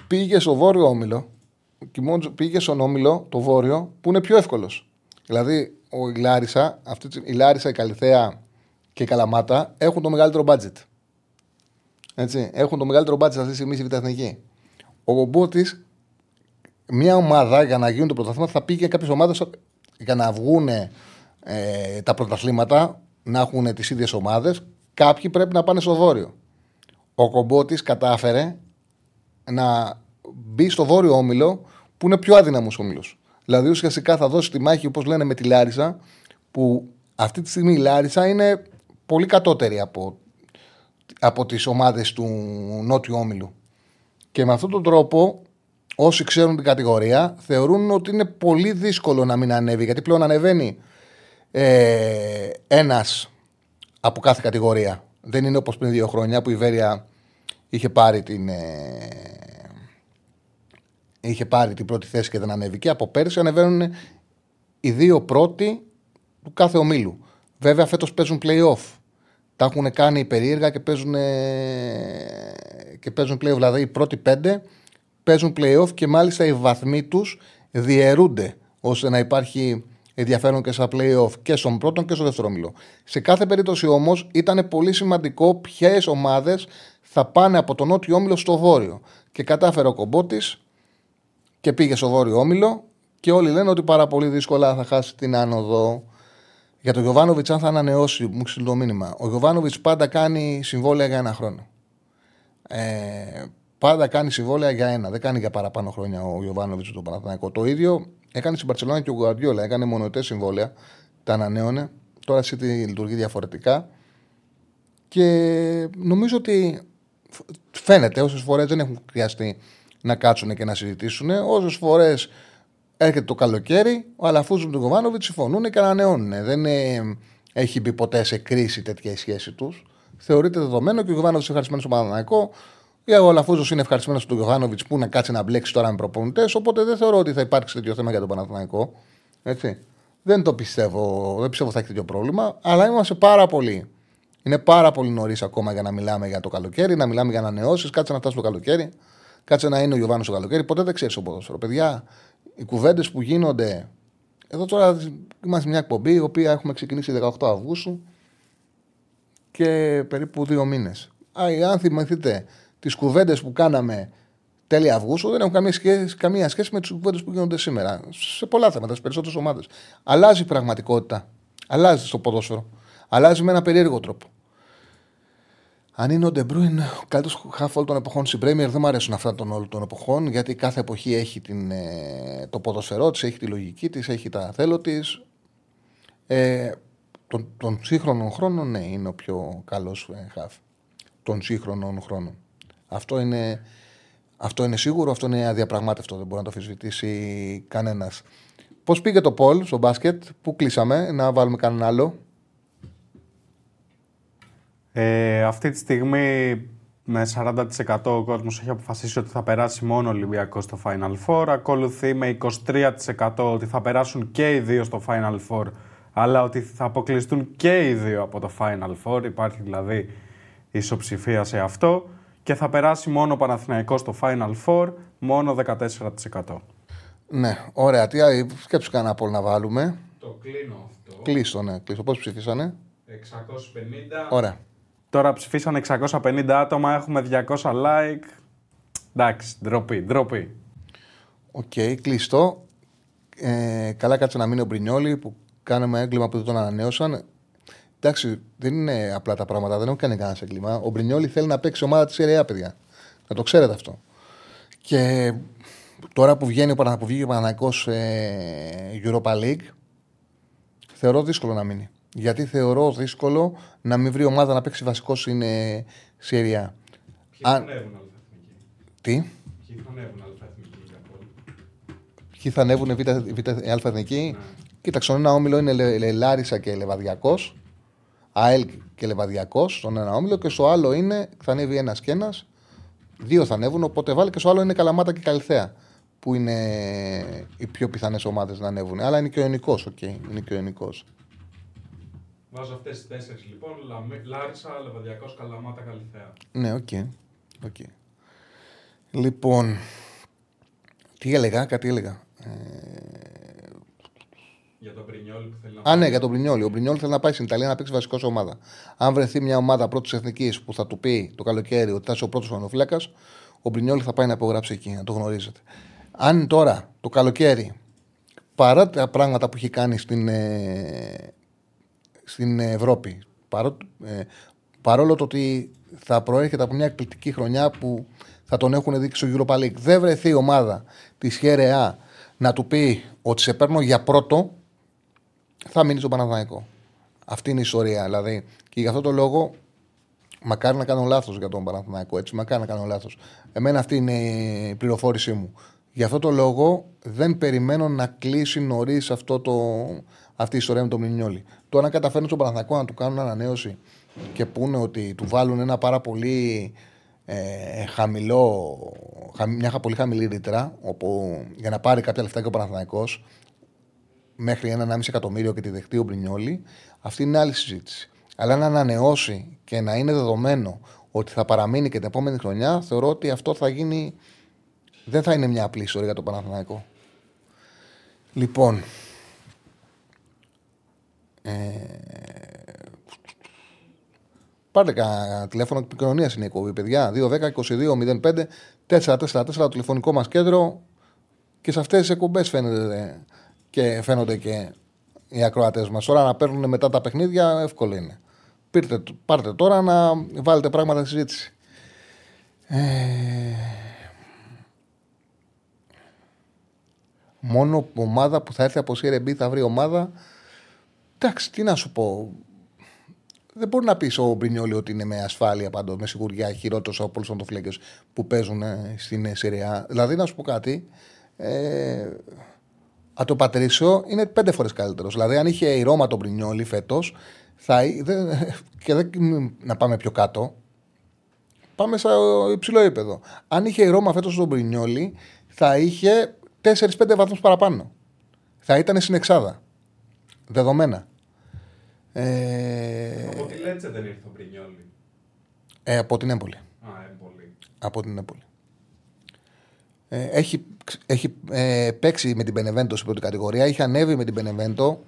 πήγε στο βόρειο όμιλο. και μόνο Πήγε στον όμιλο, το βόρειο, που είναι πιο εύκολος. Δηλαδή, ο η Λάρισα, αυτή, τη- η Λάρισα, η Καλυθέα και η Καλαμάτα έχουν το μεγαλύτερο budget. Έτσι, έχουν το μεγαλύτερο budget αυτή τη στιγμή στη Β' Εθνική. Ο Γομπότη, μια ομάδα για να γίνουν το πρωταθλήμα, θα πήγε κάποιες ομάδες για να βγουν ε, τα πρωταθλήματα, να έχουν τις ίδιες ομάδες. Κάποιοι πρέπει να πάνε στο βόρειο. Ο Κομπότη κατάφερε να μπει στο βόρειο όμιλο που είναι πιο αδύναμος όμιλος. Δηλαδή ουσιαστικά θα δώσει τη μάχη, όπως λένε, με τη Λάρισα, που αυτή τη στιγμή η Λάρισα είναι πολύ κατώτερη από, από τις ομάδες του νότιου όμιλου. Και με αυτόν τον τρόπο, όσοι ξέρουν την κατηγορία, θεωρούν ότι είναι πολύ δύσκολο να μην ανέβει. Γιατί πλέον ανεβαίνει ε, ένας από κάθε κατηγορία. Δεν είναι όπως πριν δύο χρόνια που η Βέρεια είχε πάρει την, ε, είχε πάρει την πρώτη θέση και δεν ανέβηκε. Από πέρσι ανεβαίνουν οι δύο πρώτοι του κάθε ομίλου. Βέβαια φέτος παίζουν play-off. Τα έχουν κάνει περίεργα και παίζουν, ε, και παίζουν play-off. Δηλαδή οι πρώτοι πέντε παίζουν play-off και μάλιστα οι βαθμοί τους διαιρούνται ώστε να υπάρχει ενδιαφέρον και στα play-off και στον πρώτο και στο δεύτερο όμιλο. Σε κάθε περίπτωση όμως ήταν πολύ σημαντικό ποιες ομάδες θα πάνε από τον νότιο όμιλο στο βόρειο. Και κατάφερε ο κομπότης και πήγε στο βόρειο όμιλο και όλοι λένε ότι πάρα πολύ δύσκολα θα χάσει την άνοδο. Για τον Γιωβάνοβιτς, αν θα ανανεώσει, μου στείλει το μήνυμα. Ο Γιωβάνοβιτς πάντα κάνει συμβόλαια για ένα χρόνο. Ε, πάντα κάνει συμβόλαια για ένα. Δεν κάνει για παραπάνω χρόνια ο Γιωβάνοβιτς στον Παναθηναϊκό. Το ίδιο έκανε στην Παρσελόνα και ο Γουαρδιόλα. Έκανε μονοτέ συμβόλαια. Τα ανανέωνε. Τώρα σε τι λειτουργεί διαφορετικά. Και νομίζω ότι φαίνεται όσες φορές δεν έχουν χρειαστεί να κάτσουν και να συζητήσουν. Όσες φορές έρχεται το καλοκαίρι, ο Αλαφούζος με τον Κοβάνοβιτς συμφωνούν και ανανεώνουν. Δεν ε, έχει μπει ποτέ σε κρίση τέτοια η σχέση τους. Θεωρείται δεδομένο και ο Γιωβάνοβιτ είναι ευχαριστημένο στο Παναναναϊκό. Ο Αλαφούζος είναι ευχαριστημένος στον Γιωβάνοβιτ που να κάτσει να μπλέξει τώρα με προπονητές. Οπότε δεν θεωρώ ότι θα υπάρξει τέτοιο θέμα για τον Παναθηναϊκό. Έτσι. Δεν το πιστεύω, δεν πιστεύω θα έχει τέτοιο πρόβλημα. Αλλά είμαστε πάρα πολύ. Είναι πάρα πολύ νωρίς ακόμα για να μιλάμε για το καλοκαίρι, να μιλάμε για ανανεώσεις. Κάτσε να φτάσει το καλοκαίρι. Κάτσε να είναι ο Γιωβάνος το καλοκαίρι. Ποτέ δεν ξέρεις το ποδόσφαιρο. Παιδιά, οι κουβέντες που γίνονται Εδώ τώρα είμαστε μια εκπομπή η οποία έχουμε ξεκινήσει 18 Αυγούστου και περίπου δύο μήνες. Αν θυμηθείτε τις κουβέντες που κάναμε τέλη Αυγούστου, δεν έχουν καμία σχέση, καμία σχέση με τις κουβέντες που γίνονται σήμερα. Σε πολλά θέματα, σε περισσότερες ομάδες. Αλλάζει η πραγματικότητα. Αλλάζει στο ποδόσφαιρο. Αλλάζει με ένα περίεργο τρόπο. Αν είναι ο Ντε Μπρόιν ο καλύτερος χαφ όλων των εποχών στην Πρέμιερ, δεν μου αρέσουν αυτά των όλων των εποχών, γιατί κάθε εποχή έχει την, ε, το ποδοσφαιρό της, έχει τη λογική της, έχει τα θέλω της. Ε, των, των σύγχρονων χρόνων, ναι, είναι ο πιο καλός ε, χαφ. Των σύγχρονων χρόνων. Αυτό είναι, αυτό είναι σίγουρο, αυτό είναι αδιαπραγμάτευτο, δεν μπορεί να το αφισβητήσει κανένας. Πώς πήγε το Πολ στο μπάσκετ, πού κλείσαμε, να βάλουμε κανέναν άλλο; Ε, αυτή τη στιγμή με 40% ο κόσμος έχει αποφασίσει ότι θα περάσει μόνο ο Ολυμπιακός στο Final Four. Ακολουθεί με 23% ότι θα περάσουν και οι δύο στο Final Four, αλλά ότι θα αποκλειστούν και οι δύο από το Final Four. Υπάρχει δηλαδή ισοψηφία σε αυτό. Και θα περάσει μόνο ο Παναθηναϊκός στο Final Four, μόνο 14%. Ναι, ωραία. Τι σκέψου κανένα από να βάλουμε. Το κλείνω αυτό. Κλείστο, ναι. Κλείστο. Πώς ψηφίσανε. 650. Ωραία. Τώρα ψηφίσαν 650 άτομα, έχουμε 200 like. Εντάξει, ντροπή, ντροπή. OK, okay, κλειστό. Ε, καλά κάτσε να μείνει ο Μπρινιόλη που κάναμε έγκλημα που δεν τον ανανέωσαν. Εντάξει, δεν είναι απλά τα πράγματα, δεν έχουν κάνει κανένας έγκλημα. Ο Μπρινιόλη θέλει να παίξει ομάδα της ΕΡΕΑ, παιδιά. Να το ξέρετε αυτό. Και τώρα που βγαίνει ο Παναναναϊκό ε, Europa League, θεωρώ δύσκολο να μείνει. Γιατί θεωρώ δύσκολο να μην βρει ομάδα να παίξει βασικός στην ε, Συρία. Ποιοι θα ανέβουν Τι; Ποιοι θα ανέβουν αλφαεθνική Ποιοι θα ανέβουν β' αλφαεθνική. Ναι. Κοίταξε, ένα όμιλο είναι Λε, Λάρισα και Λεβαδειακός. ΑΕΛ και Λεβαδειακός στον ένα όμιλο και στο άλλο είναι, θα ανέβει ένας και ένας. Δύο θα ανέβουν, οπότε βάλει και στο άλλο είναι Καλαμάτα και Καλλιθέα. Που είναι οι πιο πιθανές ομάδες να ανέβουν. Αλλά είναι και ο Ιωνικό, OK. Okay. Είναι και ο Ιωνικό. Βάζω αυτές τις τέσσερις λοιπόν. Λάρισα, Λεβαδειακός, Καλαμάτα, Καλλιθέα. Ναι, OK. Okay. okay. Λοιπόν. Τι έλεγα, κάτι έλεγα. Ε... Για τον Πρινιόλ που θέλει να Α, ναι, για τον Πρινιόλ. Ο Πρινιόλ θέλει να πάει στην Ιταλία να παίξει βασικό σε ομάδα. Αν βρεθεί μια ομάδα πρώτης εθνικής που θα του πει το καλοκαίρι ότι θα είσαι ο πρώτος φανοφύλακας, ο Πρινιόλ θα πάει να υπογράψει εκεί, να το γνωρίζετε. Αν τώρα το καλοκαίρι, παρά τα πράγματα που έχει κάνει στην, ε, στην Ευρώπη. Παρό, ε, παρόλο το ότι θα προέρχεται από μια εκπληκτική χρονιά που θα τον έχουν δείξει στο Europa League. Δεν βρεθεί η ομάδα της Χέρεα να του πει ότι σε παίρνω για πρώτο, θα μείνει στο Παναθηναϊκό. Αυτή είναι η ιστορία. Δηλαδή, και γι' αυτό το λόγο, μακάρι να κάνω λάθος για τον Παναθηναϊκό. Έτσι, μακάρι να κάνω λάθος. Εμένα αυτή είναι η πληροφόρησή μου. Γι' αυτό το λόγο δεν περιμένω να κλείσει νωρίς αυτή η ιστορία με τον Μινιόλη. Τώρα, αν καταφέρουν στον Παναθηναϊκό να του κάνουν ανανέωση και πούνε ότι του βάλουν ένα πάρα πολύ ε, χαμηλό, μια πολύ χαμηλή ρήτρα όπου, για να πάρει κάποια λεφτά και ο Παναθηναϊκός μέχρι ένα 1,5 εκατομμύριο και τη δεχτεί ο Μπρινιόλη, αυτή είναι άλλη συζήτηση. Αλλά να ανανεώσει και να είναι δεδομένο ότι θα παραμείνει και την επόμενη χρονιά, θεωρώ ότι αυτό θα γίνει. Δεν θα είναι μια απλή ιστορία για τον Παναθηναϊκό. Λοιπόν, ε, πάρτε κανένα τηλέφωνο επικοινωνίας είναι η εκπομπή, παιδιά. 210-22-05-444 το τηλεφωνικό μας κέντρο. Και σε αυτές τις εκπομπές φαίνεται και φαίνονται και οι ακροατές μας. Τώρα να παίρνουν μετά τα παιχνίδια, εύκολο είναι. Πήρτε, πάρτε τώρα να βάλετε πράγματα στη συζήτηση. Ε... Μόνο ομάδα που θα έρθει από CRB θα βρει ομάδα Εντάξει, τι να σου πω. Δεν μπορεί να πεις ο Μπρινιόλη ότι είναι με ασφάλεια πάντω, με σιγουριά χειρότερος από όλους του φλέγκε που παίζουν ε, στην Συρία. Δηλαδή, να σου πω κάτι. Ε, Α, το Πατρίσιο είναι πέντε φορές καλύτερος. Δηλαδή, αν είχε η Ρώμα τον Μπρινιόλη φέτος, θα. και δεν, να πάμε πιο κάτω. Πάμε στο υψηλό επίπεδο. Αν είχε η Ρώμα φέτος τον Μπρινιόλη, θα είχε 4-5 βαθμούς παραπάνω. Θα ήταν στην Εξάδα. Δεδομένα. Ε... Από τη Λέτσε δεν ήρθε ο Μπρινιόλη. Ε, από την Έμπολη. Α, Έμπολη. Από την Έμπολη. Ε, έχει έχει ε, παίξει με την Πενεβέντο σε πρώτη κατηγορία, είχε ανέβει με την Πενεβέντο,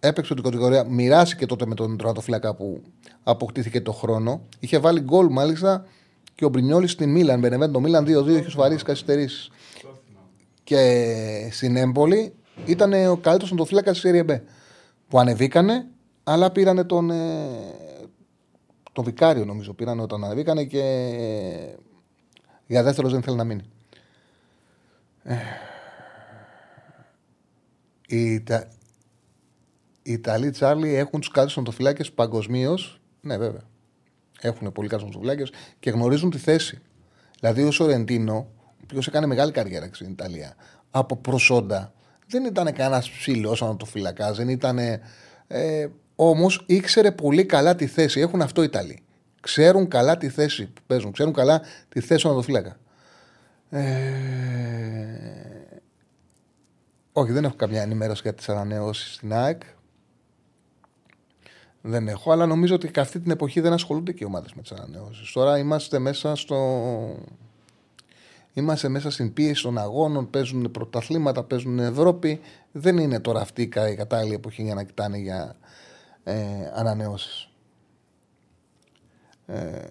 έπαιξε την κατηγορία, μοιράστηκε τότε με τον τροματοφύλακα που αποκτήθηκε το χρόνο. Είχε βάλει γκολ μάλιστα και ο Μπρινιόλη στην Μίλαν. Μπενεβέντο Μίλαν 2-2, είχε σοβαρήσει καθυστερήσεις. Και στην Έμπολη ήταν ο καλύτερος τροματοφύλακα τη Serie B. Που ανεβήκανε, αλλά πήρανε τον, ε, τον Βικάριο νομίζω. Πήρανε όταν ανεβήκανε και για δεύτερος δεν θέλει να μείνει. Οι, Ιτα... οι Ιταλοί Τσάρλι έχουν τους καλύτερου οντοφυλάκε παγκοσμίως. Ναι, βέβαια. Έχουν πολύ καλού οντοφυλάκε και γνωρίζουν τη θέση. Δηλαδή, ο Σορεντίνο, ο οποίος έκανε μεγάλη καριέρα στην Ιταλία, από προσόντα, δεν ήταν κανένας ψήλο οντοφυλακά, δεν ήταν. Ε, Όμως ήξερε πολύ καλά τη θέση. Έχουν αυτό οι Ιταλοί. Ξέρουν καλά τη θέση που παίζουν. Ξέρουν καλά τη θέση του οντοφυλακά. Ε... Όχι, δεν έχω καμιά ενημέρωση για τις ανανεώσεις στην ΑΕΚ. Δεν έχω, αλλά νομίζω ότι και αυτή την εποχή δεν ασχολούνται και οι ομάδες με τις ανανεώσεις. Τώρα είμαστε μέσα στο. Είμαστε μέσα στην πίεση των αγώνων, παίζουν πρωταθλήματα, παίζουν Ευρώπη. Δεν είναι τώρα αυτή η κατάλληλη εποχή για να κοιτάνε για ε, ανανεώσεις. Ε,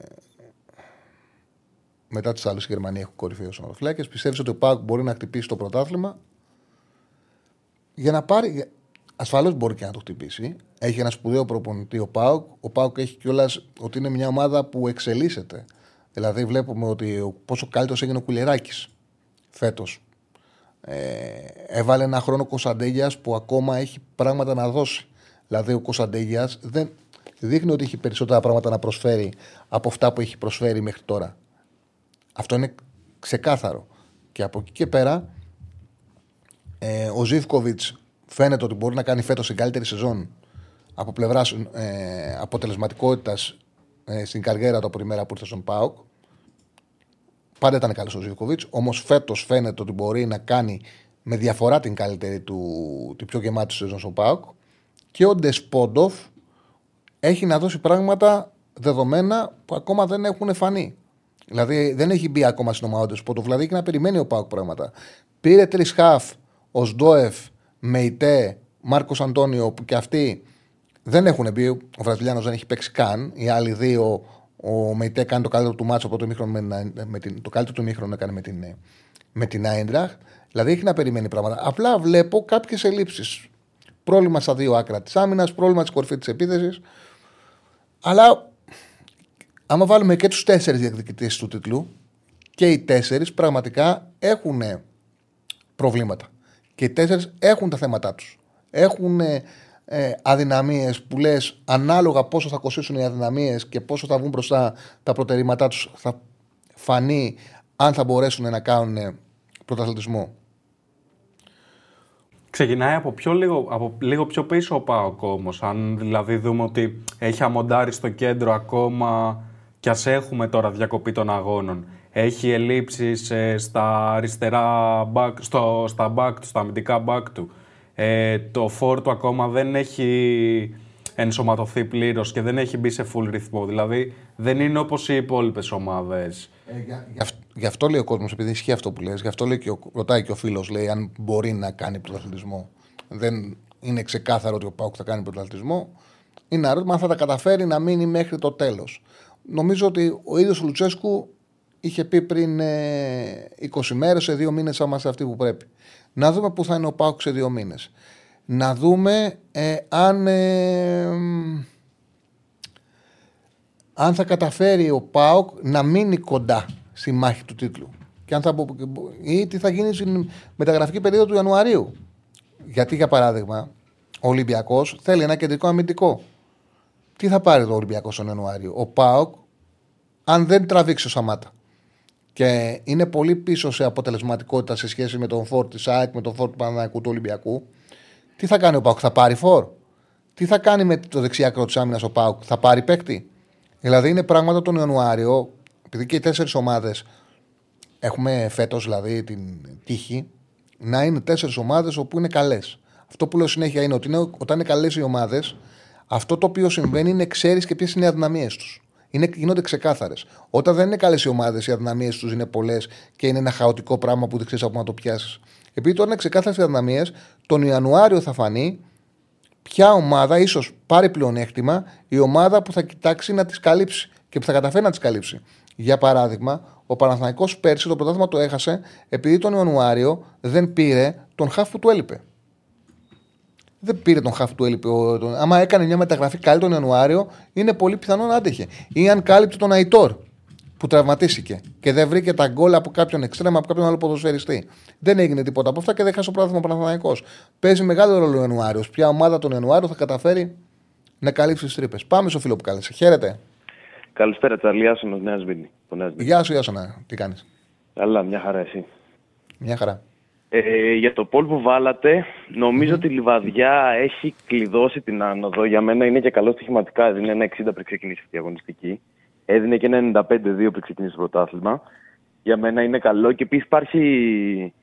μετά του άλλου η Γερμανία έχουν κορυφαίου ονοφυλάκε. Πιστεύεις ότι ο Πάουκ μπορεί να χτυπήσει το πρωτάθλημα; Για να πάρει. Ασφαλώς μπορεί και να το χτυπήσει. Έχει ένα σπουδαίο προπονητή ο Πάουκ. Ο Πάουκ έχει κιόλας ότι είναι μια ομάδα που εξελίσσεται. Δηλαδή, βλέπουμε ότι πόσο καλύτερος έγινε ο Κουλεράκης φέτος. Ε, έβαλε ένα χρόνο Κωνσταντέγιας που ακόμα έχει πράγματα να δώσει. Δηλαδή, ο Κωνσταντέγια δεν δείχνει ότι έχει περισσότερα πράγματα να προσφέρει από αυτά που έχει προσφέρει μέχρι τώρα. Αυτό είναι ξεκάθαρο. Και από εκεί και πέρα, ε, ο Ζήφκοβιτς φαίνεται ότι μπορεί να κάνει φέτος την καλύτερη σεζόν από πλευράς ε, αποτελεσματικότητας ε, στην καριέρα του από τη μέρα που ήρθε στον Πάοκ. Πάντα ήταν καλός ο Ζήφκοβιτς. Όμως φέτος φαίνεται ότι μπορεί να κάνει με διαφορά την καλύτερη του, την πιο γεμάτη σεζόν στον Πάοκ. Και ο Ντεσπόντοφ έχει να δώσει πράγματα δεδομένα που ακόμα δεν έχουν φανεί. Δηλαδή δεν έχει μπει ακόμα στην ομάδα του Σπότο. Δηλαδή έχει να περιμένει ο Πάουκ πράγματα. Πήρε τρεις χαφ, ο Σντόεφ, Μεϊτέ, Μάρκος Αντώνιο που και αυτοί δεν έχουν μπει. Ο Βραζιλιάνος δεν έχει παίξει καν. Οι άλλοι δύο, ο Μεϊτέ κάνει το καλύτερο του μάτσο από το μήχρονο με, με την, το καλύτερο του μήχρονο έκανε με την, με την Άιντραχ. Δηλαδή έχει να περιμένει πράγματα. Απλά βλέπω κάποιες ελλείψεις. Πρόβλημα στα δύο άκρα της άμυνας, πρόβλημα τη κορφή της επίθεσης. Αλλά άμα βάλουμε και τους τέσσερις διεκδικητές του τίτλου, και οι τέσσερις πραγματικά έχουν προβλήματα. Και οι τέσσερις έχουν τα θέματα τους. Έχουν ε, αδυναμίες που λες, ανάλογα πόσο θα κοστίσουν οι αδυναμίες και πόσο θα βγουν μπροστά τα προτερήματά τους, θα φανεί αν θα μπορέσουν να κάνουν πρωταθλητισμό. Ξεκινάει από, πιο λίγο, από λίγο πιο πίσω ο Πάοκ όμως. Αν δηλαδή δούμε ότι έχει αμοντάρει στο κέντρο ακόμα κι ας έχουμε τώρα διακοπή των αγώνων. Έχει ελλείψεις ε, στα αριστερά back, στο, στα back του, στα αμυντικά back του. Ε, το φόρ του ακόμα δεν έχει ενσωματωθεί πλήρως και δεν έχει μπει σε full ρυθμό. Δηλαδή δεν είναι όπως οι υπόλοιπες ομάδες. Ε, γι, αυτό λέει ο κόσμος, επειδή ισχύει αυτό που λες, γι' αυτό λέει και ο, ρωτάει και ο φίλος, λέει αν μπορεί να κάνει πρωταθλητισμό. Δεν είναι ξεκάθαρο ότι ο Πάουκ θα κάνει πρωταθλητισμό. Είναι ερώτημα αν θα τα καταφέρει να μείνει μέχρι το τέλος νομίζω ότι ο ίδιος ο Λουτσέσκου είχε πει πριν 20 ε, μέρες, σε δύο μήνες θα είμαστε αυτοί που πρέπει. Να δούμε πού θα είναι ο Πάουκ σε δύο μήνες. Να δούμε ε, αν, ε, αν θα καταφέρει ο Πάουκ να μείνει κοντά στη μάχη του τίτλου. Και αν θα, ή τι θα γίνει στην μεταγραφική περίοδο του Ιανουαρίου. Γιατί, για παράδειγμα, ο Ολυμπιακός θέλει ένα κεντρικό αμυντικό τι θα πάρει το Ολυμπιακός στον Ιανουάριο; Ο Πάοκ, αν δεν τραβήξει ο Σαμάτα και είναι πολύ πίσω σε αποτελεσματικότητα σε σχέση με τον φόρ της ΑΕΚ, με τον φόρ του Παναναναϊκού του Ολυμπιακού, τι θα κάνει ο Πάοκ, θα πάρει φόρ; Τι θα κάνει με το δεξιάκρο τη άμυνας ο Πάοκ, θα πάρει παίκτη; Δηλαδή είναι πράγματα τον Ιανουάριο, επειδή και οι τέσσερις ομάδες έχουμε φέτος δηλαδή την τύχη να είναι τέσσερις ομάδες όπου είναι καλές. Αυτό που λέω συνέχεια είναι ότι είναι, όταν είναι καλές οι ομάδες, αυτό το οποίο συμβαίνει είναι ξέρεις και ποιες είναι οι αδυναμίες τους. Είναι, γίνονται ξεκάθαρες. Όταν δεν είναι καλές οι ομάδες, οι αδυναμίες τους είναι πολλές και είναι ένα χαοτικό πράγμα που δεν ξέρεις από να το πιάσεις. Επειδή τώρα είναι ξεκάθαρες οι αδυναμίες, τον Ιανουάριο θα φανεί ποια ομάδα ίσως πάρει πλεονέκτημα η ομάδα που θα κοιτάξει να τις καλύψει και που θα καταφέρει να τις καλύψει. Για παράδειγμα, ο Παναθηναϊκός πέρσι το πρωτάθλημα το έχασε επειδή τον Ιανουάριο δεν πήρε τον χάφ που του έλειπε. Δεν πήρε τον χάφ του έλειπε. Τον... Άμα έκανε μια μεταγραφή καλή τον Ιανουάριο, είναι πολύ πιθανό να άντεχε. Ή αν κάλυψε τον Αϊτόρ που τραυματίστηκε και δεν βρήκε τα γκολ από κάποιον εξτρέμα, από κάποιον άλλο ποδοσφαιριστή. Δεν έγινε τίποτα από αυτά και δεν χάσε ο πράγμα Παναθανικό. Παίζει μεγάλο ρόλο ο Ιανουάριος. Ποια ομάδα τον Ιανουάριο θα καταφέρει να καλύψει τις τρύπες. Πάμε στο φίλο που κάλεσε. Χαίρετε. Καλησπέρα, Τσαρλί Άσονο, Νέα Σβήνη. Γεια σου, Ιάσονα. Τι κάνεις; Καλά, μια χαρά εσύ. Μια χαρά. Ε, για το πόλ που βάλατε, νομίζω ότι η Λιβαδιά έχει κλειδώσει την άνοδο. Για μένα είναι και καλό στοιχηματικά. Έδινε ένα 60 πριν ξεκινήσει αυτή η αγωνιστική. Έδινε και ένα 95-2 πριν ξεκινήσει το πρωτάθλημα. Για μένα είναι καλό. Και επίσης υπάρχει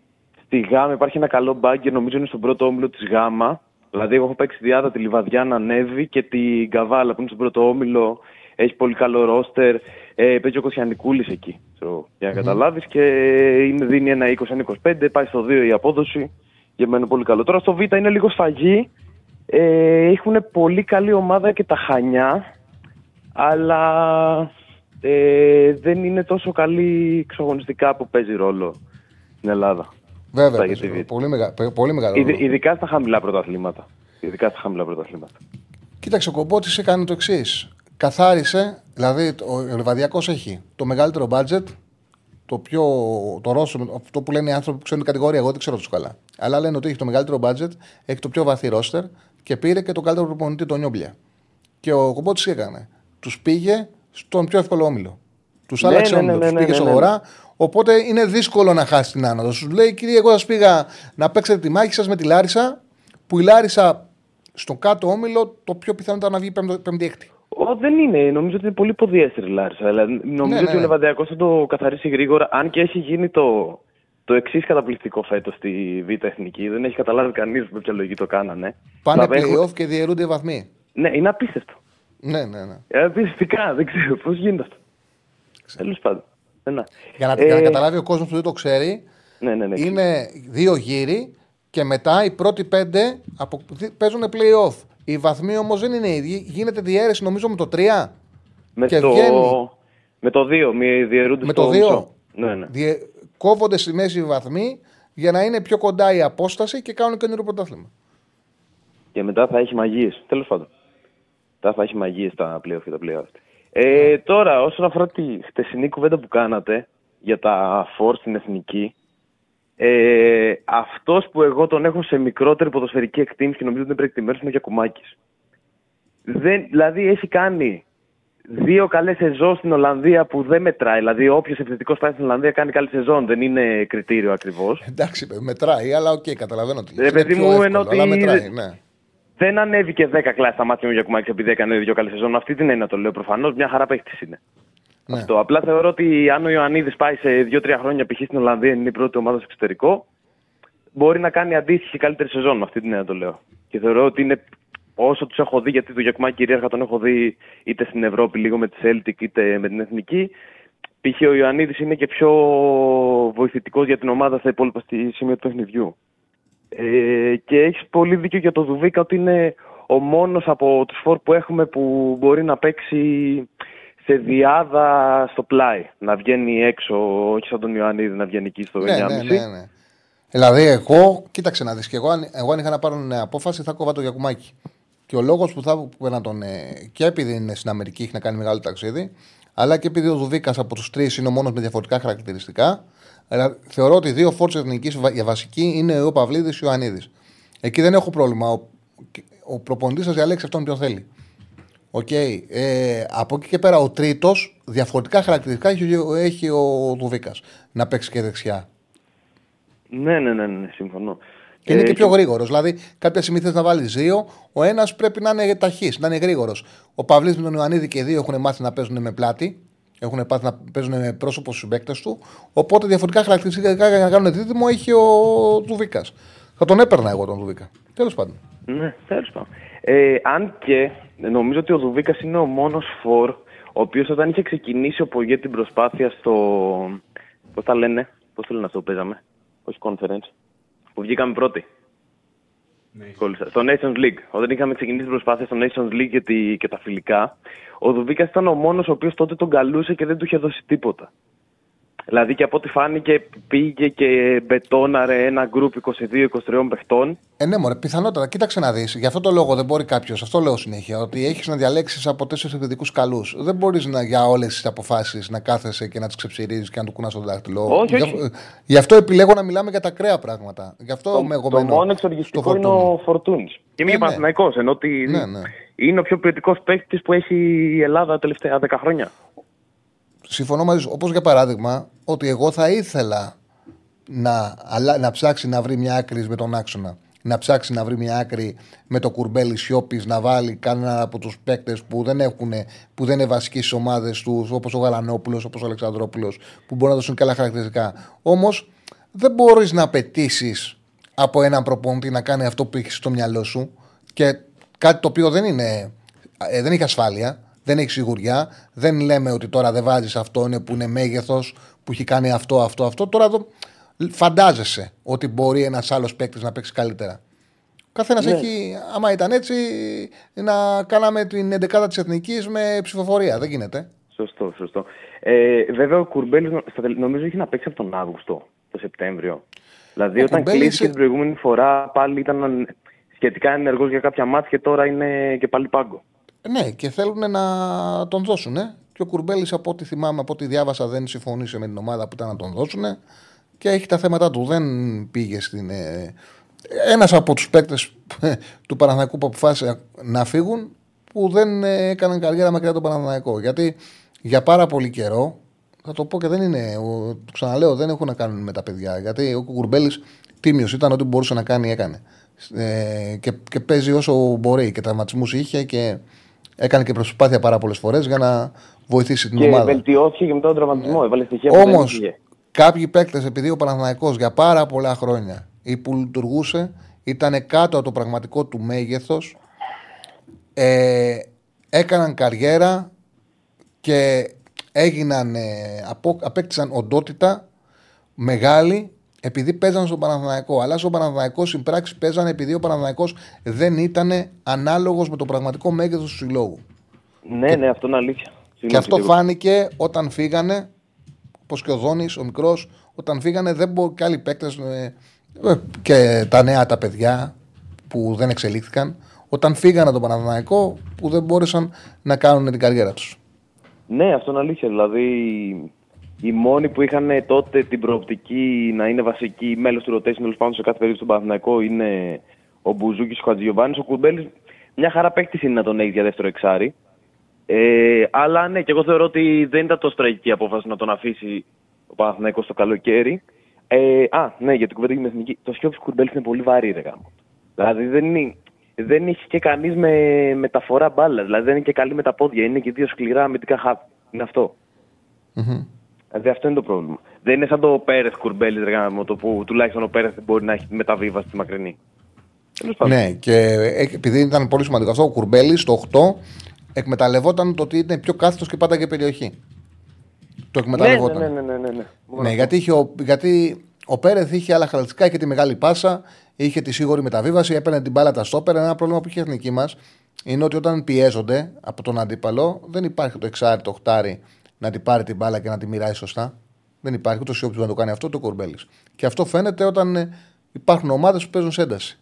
στη Γάμα υπάρχει ένα καλό μπάγκερ, νομίζω είναι στον πρώτο όμιλο της Γάμα. Δηλαδή, εγώ έχω παίξει διάδα τη Λιβαδιά να ανέβει και την Καβάλα που είναι στον πρώτο όμιλο έχει πολύ καλό ρόστερ. Ε, παίζει ο Κωσιανικούλη εκεί. για να καταλάβεις και είναι, δίνει ένα 20-25, πάει στο 2 η απόδοση. Για μένα πολύ καλό. Τώρα στο Β είναι λίγο σφαγή. Ε, έχουν πολύ καλή ομάδα και τα χανιά, αλλά ε, δεν είναι τόσο καλή εξογωνιστικά που παίζει ρόλο στην Ελλάδα. Βέβαια, πολύ, μεγα, πολύ μεγάλο. Ειδικά στα χαμηλά πρωταθλήματα. Ειδικά στα χαμηλά πρωταθλήματα. Κοίταξε, ο Κομπότης έκανε το εξής καθάρισε, δηλαδή ο Λεβαδιακός έχει το μεγαλύτερο budget, το πιο. το Ρώσο, αυτό που λένε οι άνθρωποι που ξέρουν την κατηγορία, εγώ δεν ξέρω τόσο καλά. Αλλά λένε ότι έχει το μεγαλύτερο budget, έχει το πιο βαθύ ρόστερ και πήρε και τον καλύτερο προπονητή, τον Νιόμπλια. Και ο Κομπότης έκανε. Τους πήγε στον πιο εύκολο όμιλο. Τους ναι, άλλαξε ναι, ναι, τους πήγε στο αγορά. Οπότε είναι δύσκολο να χάσει την άνοδο. Σου λέει, κύριε, εγώ σας πήγα να παίξετε τη μάχη σας με τη Λάρισα, που η Λάρισα στον κάτω όμιλο το πιο πιθανό ήταν να βγει πέμπτη-έκτη. Ο, δεν είναι. Νομίζω ότι είναι πολύ ποδιέστερη η Λάρισα. Δηλαδή, νομίζω ναι, ότι ναι. ο Λεβαντιακό θα το καθαρίσει γρήγορα. Αν και έχει γίνει το, το εξής καταπληκτικό φέτος στη Β' Εθνική. Δεν έχει καταλάβει κανείς με ποια λογική το κάνανε. Πάνε playoff και διαιρούνται οι βαθμοί. Ναι, είναι απίστευτο. Ναι, ναι, ναι. Ε, απίστευτικά, δεν ξέρω πώς γίνεται αυτό. Τέλος πάντων. Ναι. Για, να, ε... για να καταλάβει ο κόσμος που δεν το ξέρει, ναι, ναι, ναι, είναι δύο γύροι και μετά οι πρώτοι πέντε απο... παίζουν playoff. Οι βαθμοί όμως δεν είναι ίδιοι. Γίνεται διαίρεση νομίζω με το 3. Με, και το... Βγαίνει... με το 2. Με, με το 2. Ναι, ναι. Διε... Κόβονται στη μέση οι βαθμοί για να είναι πιο κοντά η απόσταση και κάνουν καινούριο πρωτάθλημα. Και μετά θα έχει μαγείες. Τέλος πάντων. Μετά θα έχει μαγείες τα playoff και τα playoff. Ε, τώρα, όσον αφορά τη χτεσινή κουβέντα που κάνατε για τα φορ στην εθνική, ε, Αυτός που εγώ τον έχω σε μικρότερη ποδοσφαιρική εκτίμηση και νομίζω ότι είναι πρέπει είναι ο Γιακουμάκης. Δηλαδή έχει κάνει δύο καλές σεζόν στην Ολλανδία που δεν μετράει. Δηλαδή, όποιος επιθετικός πάει στην Ολλανδία κάνει καλή σεζόν. Δεν είναι κριτήριο ακριβώς. Εντάξει, μετράει, αλλά OK, okay, καταλαβαίνω τι. Ε, παιδί μου, ενώ ότι. Μετράει, ναι. Δεν ανέβηκε 10 κλάσεις στα μάτια μου Γιακουμάκης επειδή έκανε δύο καλές σεζόν. Αυτή την έννοια το λέω προφανώς. Μια χαρά παίχτης είναι. Ναι. Αυτό. Απλά θεωρώ ότι αν ο Ιωαννίδης πάει σε 2-3 χρόνια π.χ. στην Ολλανδία, είναι η πρώτη ομάδα στο εξωτερικό, μπορεί να κάνει αντίστοιχη καλύτερη σεζόν με αυτή την έννοια το λέω. Και θεωρώ ότι είναι όσο τους έχω δει, γιατί το Γιακουμάκη κυρίαρχα τον έχω δει είτε στην Ευρώπη λίγο με τη Celtic είτε με την Εθνική. Π.χ. ο Ιωαννίδης είναι και πιο βοηθητικός για την ομάδα στα υπόλοιπα στη σημεία του παιχνιδιού. Ε, και έχεις πολύ δίκιο για το Δουβίκα ότι είναι ο μόνος από τους φόρ που έχουμε που μπορεί να παίξει σε διάδα στο πλάι. Να βγαίνει έξω, όχι σαν τον Ιωαννίδη να βγαίνει εκεί στο ναι, 9,5. Ναι, ναι, ναι. Δηλαδή, εγώ, κοίταξε να δεις και εγώ, εγώ αν είχα να πάρω μια απόφαση, θα κόβα το Γιακουμάκι. Και ο λόγος που θα που να τον. Ε, και επειδή είναι στην Αμερική, έχει να κάνει μεγάλο ταξίδι, αλλά και επειδή ο Δουδίκα από τους τρεις είναι ο μόνος με διαφορετικά χαρακτηριστικά. Αλλά θεωρώ ότι δύο φόρτσε εθνικής για βασική είναι ο Παυλίδης και ο Ιωαννίδης. Εκεί δεν έχω πρόβλημα. Ο, ο προπονητής θα διαλέξει αυτόν ποιον θέλει. Okay. Ε, από εκεί και πέρα ο τρίτος διαφορετικά χαρακτηριστικά έχει, έχει ο Δουβίκα. Να παίξει και δεξιά. Ναι, ναι, ναι, ναι συμφωνώ. Και είναι και πιο γρήγορος. Δηλαδή, κάποια στιγμή θες να βάλεις δύο, ο ένας πρέπει να είναι ταχύς, να είναι γρήγορος. Ο Παυλής με τον Ιωαννίδη και οι δύο έχουν μάθει να παίζουν με πλάτη. Έχουν μάθει να παίζουν με πρόσωπο στους παίκτε του. Οπότε διαφορετικά χαρακτηριστικά για να κάνουν δίδυμο έχει ο Δουβίκα. Θα τον έπαιρνα εγώ τον Δουβίκα. Τέλος πάντων. Ναι, τέλος πάντων. Ε, αν και νομίζω ότι ο Δουβίκας είναι ο μόνος φορ ο οποίος όταν είχε ξεκινήσει ο Πογέ την προσπάθεια στο. Πώς τα λένε, πώς το λένε αυτό που παίζαμε, όχι conference, που βγήκαμε πρώτοι. Κόλλησα. Στο Nations League. Όταν είχαμε ξεκινήσει την προσπάθεια στο Nations League και, τη, και τα φιλικά, ο Δουβίκας ήταν ο μόνος ο οποίος τότε τον καλούσε και δεν του είχε δώσει τίποτα. Δηλαδή και από ό,τι φάνηκε πήγε και μπετόναρε ένα γκρουπ 22-23 παιχτών. Ε, ναι, μωρέ, πιθανότατα. Κοίταξε να δεις. Γι' αυτό το λόγο δεν μπορεί κάποιος, αυτό λέω συνέχεια, ότι έχεις να διαλέξεις από τέσσερις επιθετικούς καλούς. Δεν μπορείς για όλες τις αποφάσεις να κάθεσαι και να τις ξεψυρίζεις και να του κουνάς το δάχτυλο. Όχι, γι' όχι. αυτό- Γι' αυτό επιλέγω να μιλάμε για τα ακραία πράγματα. Γι' αυτό Το, με εγώ το μένω μόνο στο εξοργιστικό είναι Φορτούνι. ο Φορτούνης. Και είμαι Ναι, και ναι. Παναθηναϊκός, ενώ ότι Ναι, ναι. είναι ο πιο ποιοτικός παίκτης που έχει η Ελλάδα τα τελευταία 10 χρόνια. Συμφωνώ μαζί σου. Όπως για παράδειγμα, ότι εγώ θα ήθελα να, αλλά, να ψάξει να βρει μια άκρη με τον άξονα. Να ψάξει να βρει μια άκρη με το κουρμπέλι Σιώπης, να βάλει κανένα από τους παίκτες που δεν έχουν, που δεν είναι βασικοί στις ομάδες τους, όπως ο Γαλανόπουλος, όπως ο Αλεξανδρόπουλος, που μπορούν να δώσουν καλά χαρακτηριστικά. Όμως δεν μπορείς να απαιτήσει από έναν προπονητή να κάνει αυτό που έχεις στο μυαλό σου και κάτι το οποίο δεν είναι. ε, δεν έχει ασφάλεια, δεν έχει σιγουριά. Δεν λέμε ότι τώρα δεν βάζεις αυτόν που είναι μέγεθος, που έχει κάνει αυτό, αυτό, αυτό. Τώρα εδώ φαντάζεσαι ότι μπορεί ένας άλλος παίκτης να παίξει καλύτερα. Ο καθένας Ναι. έχει, άμα ήταν έτσι, να κάναμε την 11η της Εθνικής με ψηφοφορία. Δεν γίνεται. Σωστό, σωστό. Ε, βέβαια, ο Κουρμπέλης νομίζω έχει να παίξει από τον Αύγουστο, το Σεπτέμβριο. Δηλαδή, Ο όταν Κουρμπέλης- κλείστηκε την προηγούμενη φορά, πάλι ήταν σχετικά ενεργός για κάποια μάτια και τώρα είναι και πάλι πάγκο. Ναι, και θέλουν να τον δώσουν. Ε. Και ο Κουρμπέλης, από ό,τι θυμάμαι, από ό,τι διάβασα, δεν συμφωνήσε με την ομάδα που ήταν να τον δώσουν. Και έχει τα θέματα του. Δεν πήγε στην. Ε... Ένας από τους παίκτες του Παναθηναϊκού που αποφάσισε να φύγουν, που δεν ε, έκαναν καριέρα μακριά από τον Παναθηναϊκό. Γιατί για πάρα πολύ καιρό, θα το πω και δεν είναι. Ο, το ξαναλέω, δεν έχουν να κάνουν με τα παιδιά. Γιατί ο Κουρμπέλης τίμιος ήταν, ό,τι μπορούσε να κάνει, έκανε. Ε, και, και παίζει όσο μπορεί και τραυματισμούς είχε και έκανε και προσπάθεια πάρα πολλές φορές για να βοηθήσει την Και ομάδα. βελτιώθηκε και μετά τον τραυματισμό. Έβαλε στοιχεία που δεν Όμως, είχε. κάποιοι παίκτες, επειδή ο Παναθηναϊκός για πάρα πολλά χρόνια ή που λειτουργούσε, ήταν κάτω από το πραγματικό του μέγεθος, ε, έκαναν καριέρα και έγιναν, ε, απο, απέκτησαν οντότητα μεγάλη επειδή παίζαν στον Παναθηναϊκό. Αλλά στον Παναθηναϊκό στην πράξη παίζαν επειδή ο Παναθηναϊκός δεν ήταν ανάλογος με το πραγματικό μέγεθος του συλλόγου. Ναι, ναι, αυτό είναι αλήθεια. Και Συγγνώμη, αυτό Σωτήρη. φάνηκε όταν φύγανε, όπως και ο Δόνης, ο μικρός, όταν φύγανε δεν μπορεί και άλλοι παίκτες και τα νέα τα παιδιά που δεν εξελίχθηκαν, όταν φύγανε από τον Παναθηναϊκό που δεν μπόρεσαν να κάνουν την καριέρα τους. Ναι, αυτό είναι αλήθεια. Δηλαδή, οι μόνοι που είχαν τότε την προοπτική να είναι βασικοί μέλος του rotation τέλος πάντων σε κάθε περίπτωση στον Παναθηναϊκό είναι ο Μπουζούκης, ο Χατζιωβάνη. Ο Κουρμπέλης, μια χαρά παίκτης είναι να τον έχει για δεύτερο εξάρι. Ε, αλλά ναι, και εγώ θεωρώ ότι δεν ήταν τόσο τραγική απόφαση να τον αφήσει ο Παναθηναϊκός το καλοκαίρι. Ε, α, ναι, για την κουβέντα για την εθνική. Το Σιώπη Κουρμπέλης είναι πολύ βαρύ, ρε γάμο. Δηλαδή δεν, είναι, δεν έχει και κανείς με μεταφορά μπάλα. Δηλαδή δεν είναι και καλή με τα πόδια. Είναι και δύο σκληρά αμυντικά χάπ. Είναι αυτό. Δηλαδή αυτό είναι το πρόβλημα. Δεν είναι σαν το Πέρεθ Κουρμπέλης, ρε γάμο, το που τουλάχιστον ο Πέρεθ μπορεί να έχει μεταβίβαση στη μακρινή. Τέλος πάντων. Ναι, και ε, επειδή ήταν πολύ σημαντικό αυτό, ο Κουρμπέλης στο 8 εκμεταλλευόταν το ότι είναι πιο κάθετος και πάντα και περιοχή. Το ναι, εκμεταλλευόταν. ναι, ναι, ναι, ναι, ναι. Μόνος Ναι, αυτό. γιατί, είχε ο, γιατί ο Πέρεθ είχε άλλα χαρακτηριστικά, είχε τη μεγάλη πάσα, είχε τη σίγουρη μεταβίβαση, έπαιρνε την μπάλα τα στόπερ. Ένα πρόβλημα που είχε η εθνική μας είναι ότι όταν πιέζονται από τον αντίπαλο, δεν υπάρχει το εξάρι, το οχτάρι να την πάρει την μπάλα και να τη μοιράσει σωστά. Δεν υπάρχει ούτε ο Σιώπη να το κάνει αυτό, το Κορμπέλης. Και αυτό φαίνεται όταν ε, υπάρχουν ομάδες που παίζουν σε ένταση.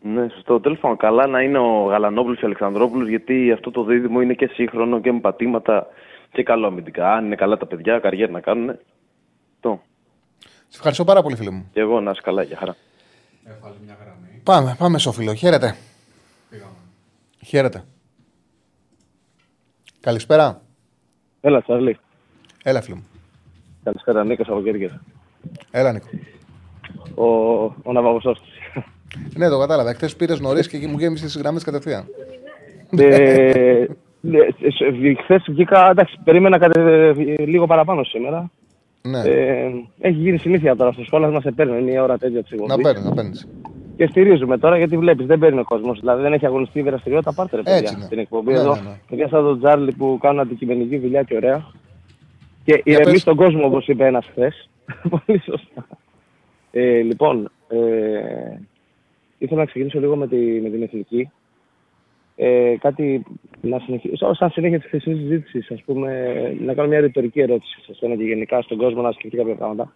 Ναι, σωστό. Τέλος πάντων, καλά να είναι ο Γαλανόπουλος και ο Αλεξανδρόπουλος, γιατί αυτό το δίδυμο είναι και σύγχρονο και με πατήματα και καλό αμυντικά. Αν είναι καλά τα παιδιά, καριέρα να κάνουν. Το. Σε ευχαριστώ πάρα πολύ, φίλε μου. Και εγώ να είσαι καλά, για χαρά. Έβαλε μια γραμμή. Πάμε, πάμε, Σόφιλο. Χαίρετε. Πήγαμε. Χαίρετε. Καλησπέρα. Έλα, Τσάρλι. Έλα, φίλε μου. Καλησπέρα, Νίκος από Κέρκυρα. Έλα, Νίκο. Ο, ο Ναβαγωσός. Ναι, το κατάλαβα. Χθες πήρες νωρίς και εκεί μου γέμισε τις γραμμές κατευθείαν. ε, ναι, Χθες βγήκα, εντάξει, περίμενα κάτι, ε, λίγο παραπάνω σήμερα. Ναι, Ε, έχει γίνει συνήθεια τώρα στο σχόλιο να σε παίρνει, είναι η ώρα τέτοια ψυχολογία. να παίρνεις, να παίρνεις. Και στηρίζουμε τώρα γιατί βλέπεις, δεν παίρνει ο κόσμος. Δηλαδή δεν έχει αγωνιστεί η δραστηριότητα. Πάρτε ρε παιδιά Έτσι είναι. την εκπομπή Ναι, εδώ. ναι, ναι. Παιδιά σαν τον Τζάρλι που κάνουν αντικειμενική δουλειά και ωραία. Και Για ηρεμεί πες. τον κόσμο όπως είπε ένας χθες. Πολύ σωστά. Ε, λοιπόν, ε, ήθελα να ξεκινήσω λίγο με, τη, με την εθνική. Ε, κάτι να συνεχίσω, σαν συνέχεια της χθεσινής συζήτησης, ας πούμε, να κάνω μια ρητορική ερώτηση σε εσένα και γενικά στον κόσμο να σκεφτεί κάποια πράγματα.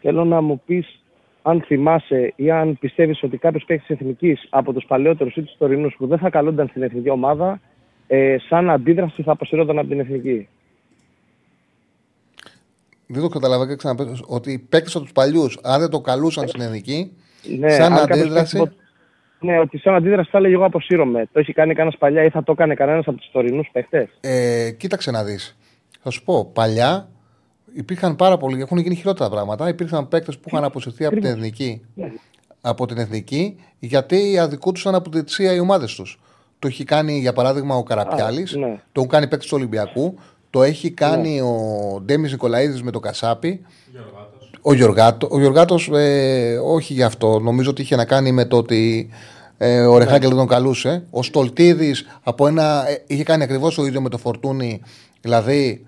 Θέλω να μου πεις αν θυμάσαι ή αν πιστεύεις ότι κάποιος παίκτης τη εθνικής από τους παλαιότερους ή τους τωρινούς που δεν θα καλούνταν στην εθνική ομάδα, ε, σαν αντίδραση θα αποσυρώταν από την εθνική. Δεν το καταλαβαίνω και ξαναπέω ότι οι παίκτες από τους παλιούς, αν δεν το καλούσαν στην εθνική, Ναι, σαν αν κάποιος αντίδραση. παίκτης από- Ναι, ότι σαν αντίδραση θα έλεγε εγώ αποσύρωμαι. Το έχει κάνει κανένας παλιά ή θα το έκανε κανένας από τους τωρινούς παίχτε. Ε, κοίταξε να δεις. Θα σου πω, παλιά υπήρχαν πάρα πολλοί, έχουν γίνει χειρότερα πράγματα. Υπήρχαν παίκτες που είχαν αποσυρθεί από την εθνική, από την εθνική γιατί αδικούντουσαν από την θυσία οι ομάδες τους. Το έχει κάνει για παράδειγμα ο Καραπιάλης, Α, ναι. το έχουν κάνει παίκτες του Ολυμπιακού, το έχει κάνει ο Ντέμις Νικολαίδης με το Κασάπι. Ο Γιωργάτος, ο Γιωργάτος, ε, όχι γι' αυτό. Νομίζω ότι είχε να κάνει με το ότι ε, ο Ρεχάγκελ δεν τον καλούσε. Ο Στολτίδης από ένα. ε, είχε κάνει ακριβώς το ίδιο με το Φορτούνι. Δηλαδή,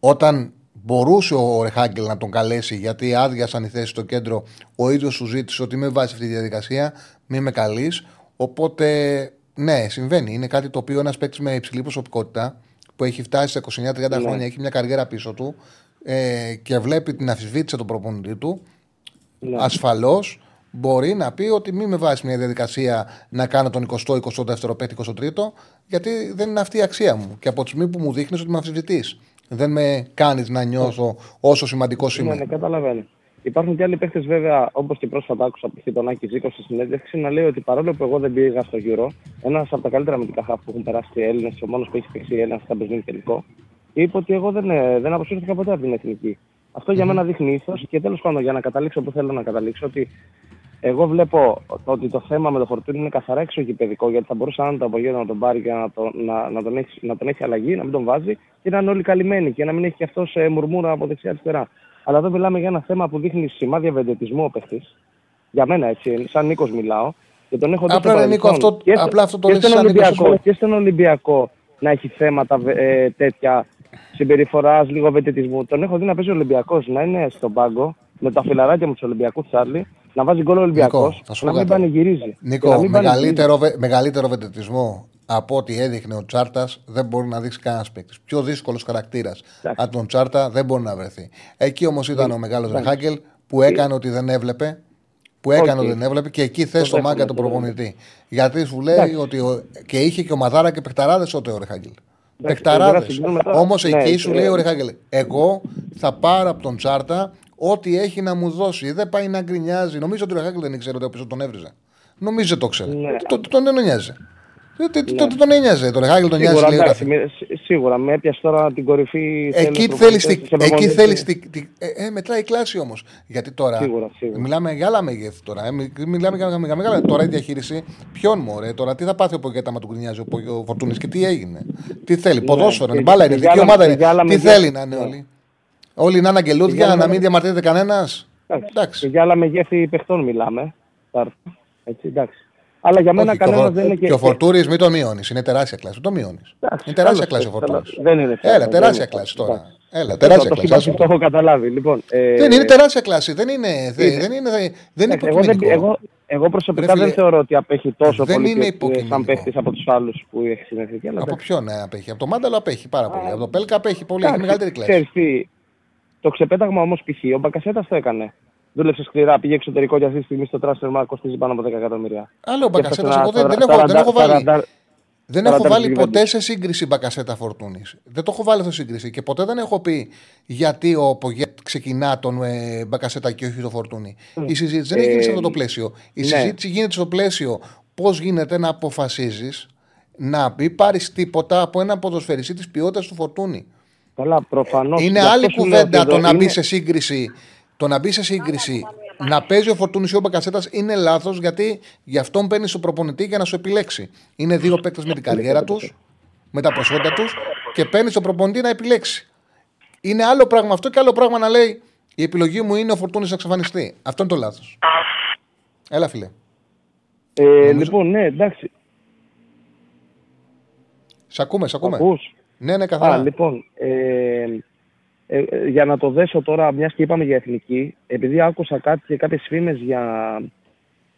όταν μπορούσε ο Ρεχάγκελ να τον καλέσει γιατί άδειασαν οι θέσεις στο κέντρο, ο ίδιος σου ζήτησε ότι με βάση αυτή τη διαδικασία, μη με καλείς. Οπότε, ναι, συμβαίνει. Είναι κάτι το οποίο ένας παίκτης με υψηλή προσωπικότητα που έχει φτάσει σε 29-30 χρόνια, έχει μια καριέρα πίσω του ε, και βλέπει την αφισβήτηση του προπονητή του, Ναι. ασφαλώς μπορεί να πει ότι μην με βάζεις μια διαδικασία να κάνω τον 20ο, 22ο, 23ο, γιατί δεν είναι αυτή η αξία μου. Και από τη στιγμή που μου δείχνεις ότι με αμφισβητεί, δεν με κάνεις να νιώθω όσο σημαντικό Ναι, είμαι. ναι, καταλαβαίνω. Υπάρχουν και άλλοι παίχτε, βέβαια, όπως και πρόσφατα άκουσα από τον Άκη Ζήκο στη συνέντευξη, να λέει ότι παρόλο που εγώ δεν πήγα στο Euro, ένας από τα καλύτερα αμυντικά χαφ που έχουν περάσει οι Έλληνες, ο μόνος που έχει παίξει Έλληνα στα Champions τελικό, είπε ότι εγώ δεν, ε, δεν αποσύρθηκα ποτέ από την εθνική. Αυτό για μένα δείχνει ήθος και τέλος πάντων για να καταλήξω που θέλω να καταλήξω ότι εγώ βλέπω ότι το θέμα με το φορτούνι είναι καθαρά εξωγηπαιδικό γιατί θα μπορούσε να το απογείο να τον πάρει και να, το, να, να, τον έχει, να τον έχει αλλαγή, να μην τον βάζει και να είναι όλοι καλυμμένοι και να μην έχει και αυτός ε, μουρμούρα από δεξιά-αριστερά. Αλλά εδώ μιλάμε για ένα θέμα που δείχνει σημάδια βεντετισμού ο παίχτης. Για μένα έτσι, σαν Νίκος μιλάω. Και τον έχω δει Απλά, στο ρε, Νίκο, παρελθόν. αυτό- Και στο- απλά αυτό το και λες στον σαν Νίκος Ολυμπιακό, Σοφό. και στον Ολυμπιακό να έχει θέματα ε, τέτοια συμπεριφοράς, λίγο βεντετισμού. Τον έχω δει να παίζει ο Ολυμπιακός, να είναι στον πάγκο με τα φιλαράκια μου τους Ολυμπιακούς Τσάρλι, να βάζει γκολ ο Ολυμπιακός, Νίκο, θα σου να πω μην κάτι. πανηγυρίζει. Και να Νίκο, μην πανηγυρίζει. μεγαλύτερο, βε- μεγαλύτερο βεντετισμό από ό,τι έδειχνε ο Τσάρτας δεν μπορεί να δείξει κανένας παίκτης. Πιο δύσκολος χαρακτήρας από τον Τσάρτα δεν μπορεί να βρεθεί. Εκεί όμως ήταν ο μεγάλος Ρεχάγκελ που έκανε ότι δεν έβλεπε. Που έκανε Οκ. ότι δεν έβλεπε και εκεί θες το δέχομαι, μάγκα το του προπονητή. Γιατί σου λέει Εντάξει. ότι. Ο, και είχε και ομαδάρα και παιχταράδε τότε ο Ρεχάγκελ. Εντάξει, Παιχταράδε. τώρα συγκρίνουμε τώρα. Όμως Ναι, εκεί σου ε, λέει ο Ρεχάγκελ, εγώ θα πάρω από τον Τσάρτα ό,τι έχει να μου δώσει. Δεν πάει να γκρινιάζει. Νομίζω ότι ο Ρεχάγκελ δεν ήξερε ότι ο πίσω τον έβριζε. Νομίζω το ξέρει. Ναι. Το, το, τον δεν νοιάζει. Τότε τον ένοιαζε. Τον Ρεχάγκελ τον νοιάζει. Σίγουρα, λέει, ο εντάξει, καθένα. με- σί- σίγουρα, με έπιασε τώρα την κορυφή. Εκεί θέλει θέλεις. προπονητές, σε Εκεί προπονητές. θέλεις τη- τη- ε, ε, μετράει η κλάση όμως. Γιατί τώρα. Σίγουρα, σίγουρα. Μιλάμε για άλλα μεγέθη τώρα. Ε, μι- μιλάμε για, για μεγάλα. Τώρα η διαχείριση. Ποιον μωρέ, τώρα τι θα πάθει ο Πογέτα άμα του γκρινιάζει ο, Πο- ο Φορτούνης και τι έγινε. Τι θέλει, ποδόσφαιρο, και- είναι, μπάλα είναι, και δική για άλλα- ομάδα και είναι. για άλλα Τι μεγέθη. θέλει να είναι Ναι. όλοι. Όλοι να είναι Και αγγελούδια, για να άλλα- μην διαμαρτύρεται κανένας. Και Εντάξει. για άλλα μεγέθη παιχτών μιλάμε. Τάρ- Έτσι, εντάξει. Αλλά για μένα Όχι, και ο κανένας Φο- δεν είναι και. Και ο Φορτούρης μην το μειώνεις. Είναι τεράστια κλάση. Μην το μειώνεις. Εντάξει, Είναι τεράστια καλώς, κλάση ο καλώς. Φορτούρη. Δεν είναι θέμα, Έλα, δεν τεράστια είναι κλάση θέμα. τώρα. Έλα, Το, τεράστια το, κλάση. άσε το, το έχω καταλάβει. Λοιπόν, ε, Δεν είναι τεράστια κλάση. Δεν είναι, δεν, Είναι. δεν είναι, δεν είναι εντάξει, εγώ, δεν, υποκειμενικό. εγώ, εγώ προσωπικά Ρε φίλε, δεν θεωρώ ότι απέχει τόσο δεν πολύ είναι και- υποκειμενικό. σαν παίχτης από τους άλλους που έχει συνεχίσει. Αλλά Από εντάξει. ποιον ε, απέχει; Από το Μάνταλο απέχει πάρα πολύ. Από το Πέλκα απέχει πολύ. Έχει Εντάξει, μεγαλύτερη κλάση. Ξέρεις τι, το ξεπέταγμα όμως π.χ. ο Μπακασέτας το έκανε. Δούλεψε σκληρά, πήγε εξωτερικό και αυτή τη στιγμή στο transfer market κοστίζει πάνω από 10 εκατομμύρια. Άλλο ο Και έφτασε Μπακασέτα. να- Εγώ δεν, δεν, σαρα- έχω, δεν έχω βάλει. σαράντα- Δεν έχω σαράντα βάλει τριβέντες. ποτέ σε σύγκριση Μπακασέτα Φορτούνης. Δεν το έχω βάλει σε σύγκριση και ποτέ δεν έχω πει γιατί ο Πογέτ ξεκινά τον ε, Μπακασέτα και όχι το Φορτούνη. Η συζήτηση δεν Ε, έγινε σε αυτό το πλαίσιο. Η ναι. συζήτηση γίνεται στο πλαίσιο πώς γίνεται να αποφασίζεις να μην πάρεις τίποτα από έναν ποδοσφαιριστή της ποιότητας του Φορτούνη. Καλά, προφανώς. Είναι άλλη κουβέντα το να μπει σε σύγκριση. Το να μπει σε σύγκριση να παίζει ο Φορτούνης ή ο Μπακασέτας είναι λάθος γιατί γι' αυτόν παίρνει τον προπονητή για να σου επιλέξει. Είναι δύο παίκτες με την καριέρα τους, με τα προσόντα τους και παίρνει τον προπονητή να επιλέξει. Είναι άλλο πράγμα αυτό και άλλο πράγμα να λέει η επιλογή μου είναι ο Φορτούνης να εξαφανιστεί. Αυτό είναι το λάθος. Έλα, φίλε. Ε, Νομίζω- Λοιπόν, ναι, εντάξει. Σε ακούμε, σε ακούμε. Ακούς; Ναι, ναι, καθαρά. Α, λοιπόν, ε, ε, ε, για να το δέσω τώρα, μιας και είπαμε για εθνική, επειδή άκουσα κάτι και κάποιες φήμες για,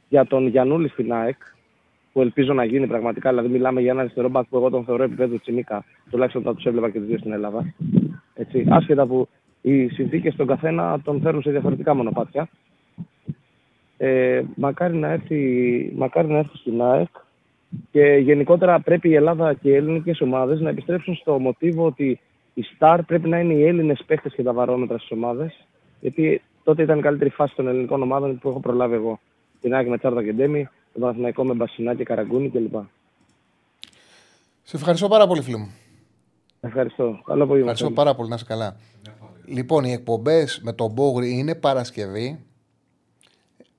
για τον Γιανούλη στην ΑΕΚ, που ελπίζω να γίνει πραγματικά. Δηλαδή, μιλάμε για ένα αριστερό μπακ που εγώ τον θεωρώ επίπεδο Τσιμίκα, τουλάχιστον θα τους έβλεπα και τους δύο στην Ελλάδα. Έτσι, άσχετα που οι συνθήκες στον καθένα τον φέρνουν σε διαφορετικά μονοπάτια. Ε, μακάρι, να έρθει, μακάρι να έρθει στην ΑΕΚ και γενικότερα πρέπει η Ελλάδα και οι ελληνικές ομάδες να επιστρέψουν στο μοτίβο ότι η Star πρέπει να είναι οι Έλληνες παίχτες και τα βαρόμετρα στις ομάδες. Γιατί τότε ήταν η καλύτερη φάση των ελληνικών ομάδων που έχω προλάβει εγώ. Την ΑΕΚ με Τσάρτα και Ντέμι, τον Παναθηναϊκό με Μπασινά και Καραγκούνη κλπ. Σε ευχαριστώ πάρα πολύ, φίλο μου. Ευχαριστώ. Καλό απόγευμα. Ευχαριστώ πάρα πολύ, να είσαι καλά. Λοιπόν, οι εκπομπές με τον Μπόγρι είναι Παρασκευή.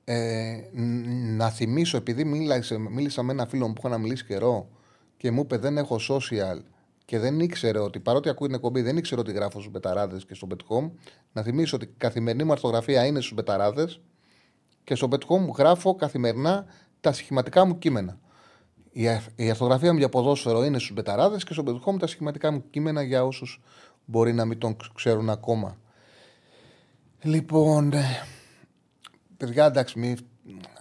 Ε, ν- να θυμίσω, επειδή μίλησα, μίλησα με ένα φίλο μου που έχω να μιλήσει καιρό και μου είπε δεν έχω social και δεν ήξερε ότι παρότι ακούει την εκπομπή, δεν ήξερε ότι γράφω στους Μπεταράδες και στο Bet.com. Να θυμίσω ότι η καθημερινή μου αρθογραφία είναι στους Μπεταράδες και στο Bet.com γράφω καθημερινά τα σχηματικά μου κείμενα. Η, αρ- η αρθογραφία μου για ποδόσφαιρο είναι στους Μπεταράδες και στο Bet.com τα σχηματικά μου κείμενα για όσους μπορεί να μην τον ξέρουν ακόμα. Λοιπόν, ε, παιδιά, εντάξει, μη,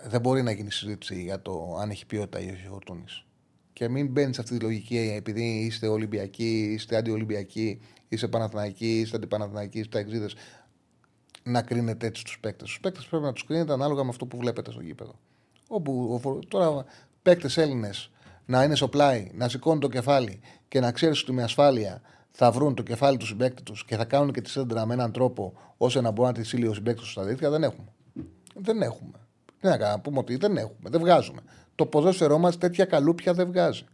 δεν μπορεί να γίνει συζήτηση για το αν έχει ποιότητα ή όχι ο Φορτούνης. Και μην μπαίνεις σε αυτή τη λογική ε, επειδή είστε Ολυμπιακοί, είστε αντιολυμπιακοί, είστε Παναθηναϊκοί, είστε αντιπαναθηναϊκοί, είστε εξήδε. Να κρίνετε έτσι τους παίκτες. Τους παίκτες πρέπει να τους κρίνετε ανάλογα με αυτό που βλέπετε στο γήπεδο. Όπου ο Φο- τώρα παίκτες Έλληνες να είναι στο πλάι, να σηκώνουν το κεφάλι και να ξέρεις ότι με ασφάλεια θα βρουν το κεφάλι του συμπέκτη τους και θα κάνουν και τη σέντρα με έναν τρόπο ώστε να μπορεί να τη στείλει ο συμπέκτη τους στα δίχτυα, δεν έχουμε. Δεν έχουμε. Τι να κάνουμε, να πούμε ότι δεν έχουμε, δεν βγάζουμε. Το ποδόσφαιρό μας τέτοια καλούπια δεν βγάζει.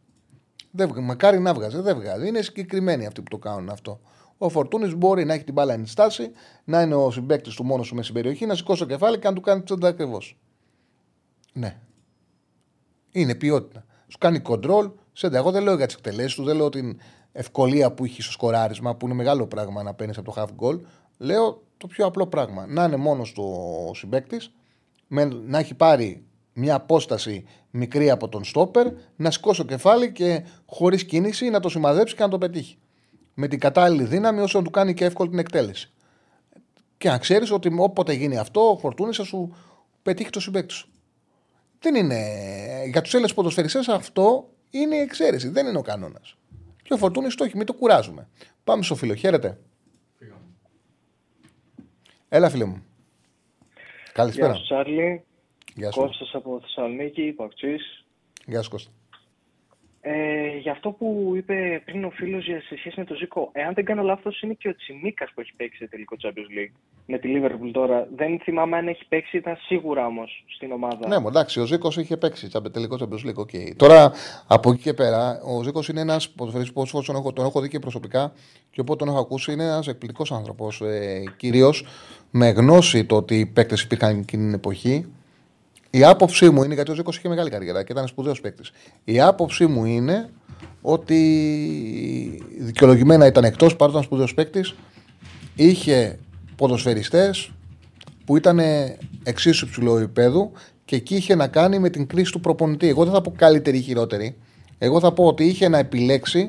Δεν βγάζει. Μακάρι να βγάζει, δεν βγάζει. Είναι συγκεκριμένοι αυτοί που το κάνουν αυτό. Ο Φορτούνης μπορεί να έχει την μπάλα εν στάση, να είναι ο συμπέκτη του μόνος σου μες στην περιοχή, να σηκώσει το κεφάλι και να του κάνει τσέντα ακριβώς. Ναι. Είναι ποιότητα. Σου κάνει κοντρόλ. Σέντα, εγώ δεν λέω για τις εκτελέσεις του, δεν λέω την ευκολία που έχει στο σκοράρισμα, που είναι μεγάλο πράγμα να παίρνεις από το half goal. Λέω το πιο απλό πράγμα. Να είναι μόνος του ο συμπέκτη, να έχει πάρει μια απόσταση μικρή από τον στόπερ, να σηκώσει το κεφάλι και χωρίς κίνηση να το σημαδέψει και να το πετύχει. Με την κατάλληλη δύναμη όσο να του κάνει και εύκολη την εκτέλεση. Και να ξέρεις ότι όποτε γίνει αυτό, ο Φορτούνη θα σου πετύχει το συμπέκτη σου. Δεν είναι. Για τους Έλληνες ποδοσφαιριστές αυτό είναι η εξαίρεση, δεν είναι ο κανόνας. Και ο Φορτούνης το έχει, μην το κουράζουμε. Πάμε στο φίλο. Χαίρετε. Έλα, φίλε μου. Καλησπέρα. Γεια σου, Τσάρλι. Γεια σου. Κώστας από Θεσσαλονίκη, Παοκτσής. Γεια σου, Κώστα. Ε, για αυτό που είπε πριν ο φίλος για σε σχέση με το Ζήκο, εάν δεν κάνω λάθος είναι και ο Τσιμίκας που έχει παίξει σε τελικό Champions League με τη Liverpool τώρα. Δεν θυμάμαι αν έχει παίξει, ήταν σίγουρα όμως στην ομάδα. Ναι, μου, εντάξει, ο Ζήκο είχε παίξει Champio- τελικό Champions League. OK. Τώρα από εκεί και πέρα, ο Ζήκο είναι ένας ποδοσφαιριστής που όσον έχω, τον έχω δει και προσωπικά και οπότε τον έχω ακούσει. Είναι ένας εκπληκτικός άνθρωπος. Ε, Κυρίως με γνώση το ότι οι παίκτες υπήρχαν εκείνη την εποχή. Η άποψή μου είναι, γιατί ο Ζήκος είχε μεγάλη καριέρα και ήταν σπουδαίος παίκτης. Η άποψή μου είναι ότι δικαιολογημένα ήταν εκτός παρότι ήταν σπουδαίος παίκτης. Είχε ποδοσφαιριστές που ήταν εξίσου υψηλό επίπεδου και εκεί είχε να κάνει με την κρίση του προπονητή. Εγώ δεν θα πω καλύτερη ή χειρότερη. Εγώ θα πω ότι είχε να επιλέξει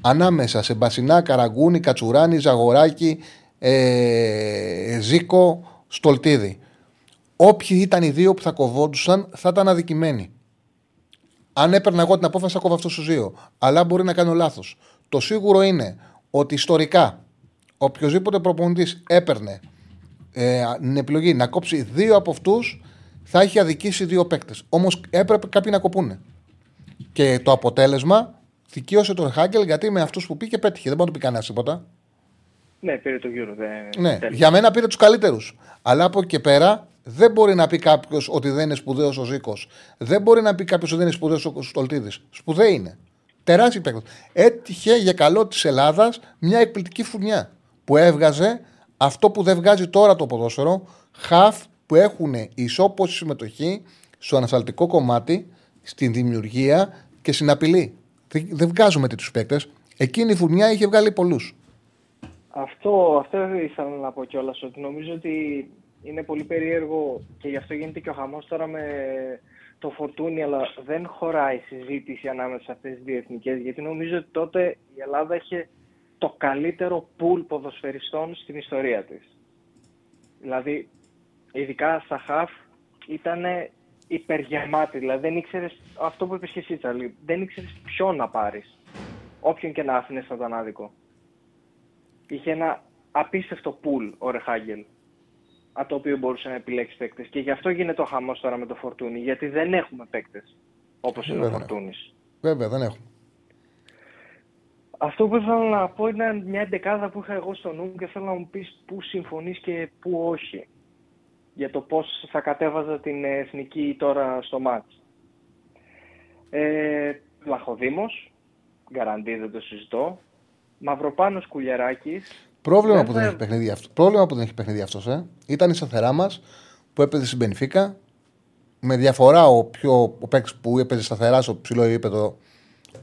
ανάμεσα σε Μπασινά, Καραγκούνη, Κατσουράνη, Ζαγοράκη, ε, Ζήκο, Στολτίδη. Όποιοι ήταν οι δύο που θα κοβόντουσαν θα ήταν αδικημένοι. Αν έπαιρνα εγώ την απόφαση, θα κόβω αυτό στου δύο. Αλλά μπορεί να κάνω λάθος. Το σίγουρο είναι ότι ιστορικά οποιοδήποτε προπονητής έπαιρνε ε, την επιλογή να κόψει δύο από αυτούς, θα έχει αδικήσει δύο παίκτες. Όμως έπρεπε κάποιοι να κοπούνε. Και το αποτέλεσμα δικαίωσε τον Χάγκελ γιατί με αυτούς που πήγε πέτυχε. Δεν μπορεί να του πει κανένας τίποτα. Ναι, πήρε το γύρο. Δεν... Ναι, τέλος. για μένα πήρε τους καλύτερους. Αλλά από εκεί και πέρα δεν μπορεί να πει κάποιος ότι δεν είναι σπουδαίος ο Ζήκος. Δεν μπορεί να πει κάποιος ότι δεν είναι σπουδαίος ο Στολτίδη. Σπουδαίοι είναι. Τεράστιοι παίκτες. Έτυχε για καλό της Ελλάδας μια εκπληκτική φουρνιά που έβγαζε αυτό που δεν βγάζει τώρα το ποδόσφαιρο. Χαφ που έχουν ισόποση συμμετοχή στο ανασταλτικό κομμάτι, στην δημιουργία και στην απειλή. Δεν- Δεν βγάζουμε τέτοιους παίκτες. Εκείνη η φουρνιά είχε βγάλει πολλούς. Αυτό, αυτό ήθελα να πω κιόλας. Ότι νομίζω ότι είναι πολύ περίεργο και γι' αυτό γίνεται και ο χαμός τώρα με το φορτούνι, αλλά δεν χωράει συζήτηση ανάμεσα σε αυτές τις δύο εθνικές, γιατί νομίζω ότι τότε η Ελλάδα είχε το καλύτερο πουλ ποδοσφαιριστών στην ιστορία της. Δηλαδή, ειδικά στα χαφ, ήταν υπεργεμάτη. Δηλαδή, δεν ήξερες, αυτό που είπες και εσύ, Τσαλή, δεν ήξερες ποιον να πάρεις. Όποιον και να άφηνες στον τον άδικο. Είχε ένα απίστευτο πουλ ο Ρεχάγγελ από το οποίο μπορούσε να επιλέξει παίκτες. Και γι' αυτό γίνεται ο χαμός τώρα με το Φορτούνι. Γιατί δεν έχουμε παίκτες όπως είναι ο Φορτούνι. Βέβαια, δεν έχουμε. Αυτό που ήθελα να πω είναι μια εντεκάδα που είχα εγώ στο νου και θέλω να μου πεις πού συμφωνείς και πού όχι. Για το πώς θα κατέβαζα την εθνική τώρα στο μάτς. Ε, Λαχοδήμος, γκαραντί δεν το συζητώ. Μαυροπάνος Κουλιαράκης, Πρόβλημα, που δεν έχει παιχνίδι αυτό. Πρόβλημα που δεν έχει παιχνίδι αυτός. Ε. Ήταν η σταθερά μας που έπαιζε στην Πενφύκα. Με διαφορά ο, πιο, ο παίκτης που έπαιζε σταθερά στο ψηλό επίπεδο,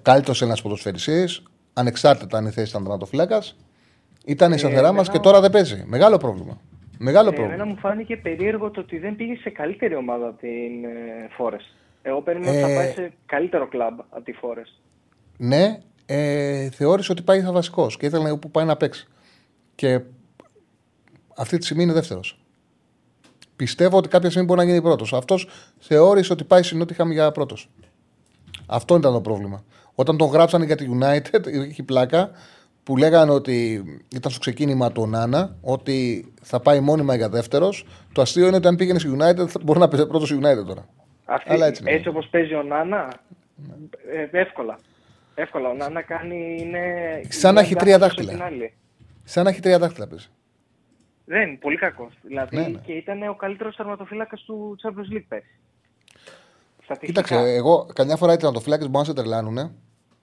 καλύτερος ένα ποδοσφαιριστής, ανεξάρτητα αν η θέση ήταν τερματοφύλακα. Ήταν η ε, σταθερά μας και τώρα δεν παίζει. Μεγάλο πρόβλημα. Μεγάλο ε, πρόβλημα. Εμένα μου φάνηκε περίεργο το ότι δεν πήγε σε καλύτερη ομάδα από την ε, Εγώ περίμενα ότι θα ε, πάει σε καλύτερο κλαμπ από τη Forest. Ναι, ε, θεώρησε ότι πάει θα βασικός και ήθελε να πάει να παίξει. Και αυτή τη στιγμή είναι δεύτερος. Πιστεύω ότι κάποια στιγμή μπορεί να γίνει πρώτος. Αυτός θεώρησε ότι πάει συνότυχα για πρώτος. Αυτό ήταν το πρόβλημα. Όταν τον γράψανε για τη United, είχε πλάκα που λέγανε ότι ήταν στο ξεκίνημα του Νάνα, ότι θα πάει μόνιμα για δεύτερος. Το αστείο είναι ότι αν πήγαινε στη United, μπορεί να παίζει πρώτος United τώρα. Αυτή, Αλλά έτσι, έτσι όπως παίζει ο Νάνα, ε, εύκολα. Εύκολα. Ο Νάνα κάνει. Είναι, Σαν να έχει τρία δάχτυλα. Σαν να έχει τρία δάχτυλα πέσει. Δεν είναι πολύ κακός. Δηλαδή ναι, ναι. και ήταν ο καλύτερος τερματοφύλακα του Champions League πέρσι. Κοίταξε, εγώ καμιά φορά οι τερματοφύλακε μπορούν να σε τρελάνουν.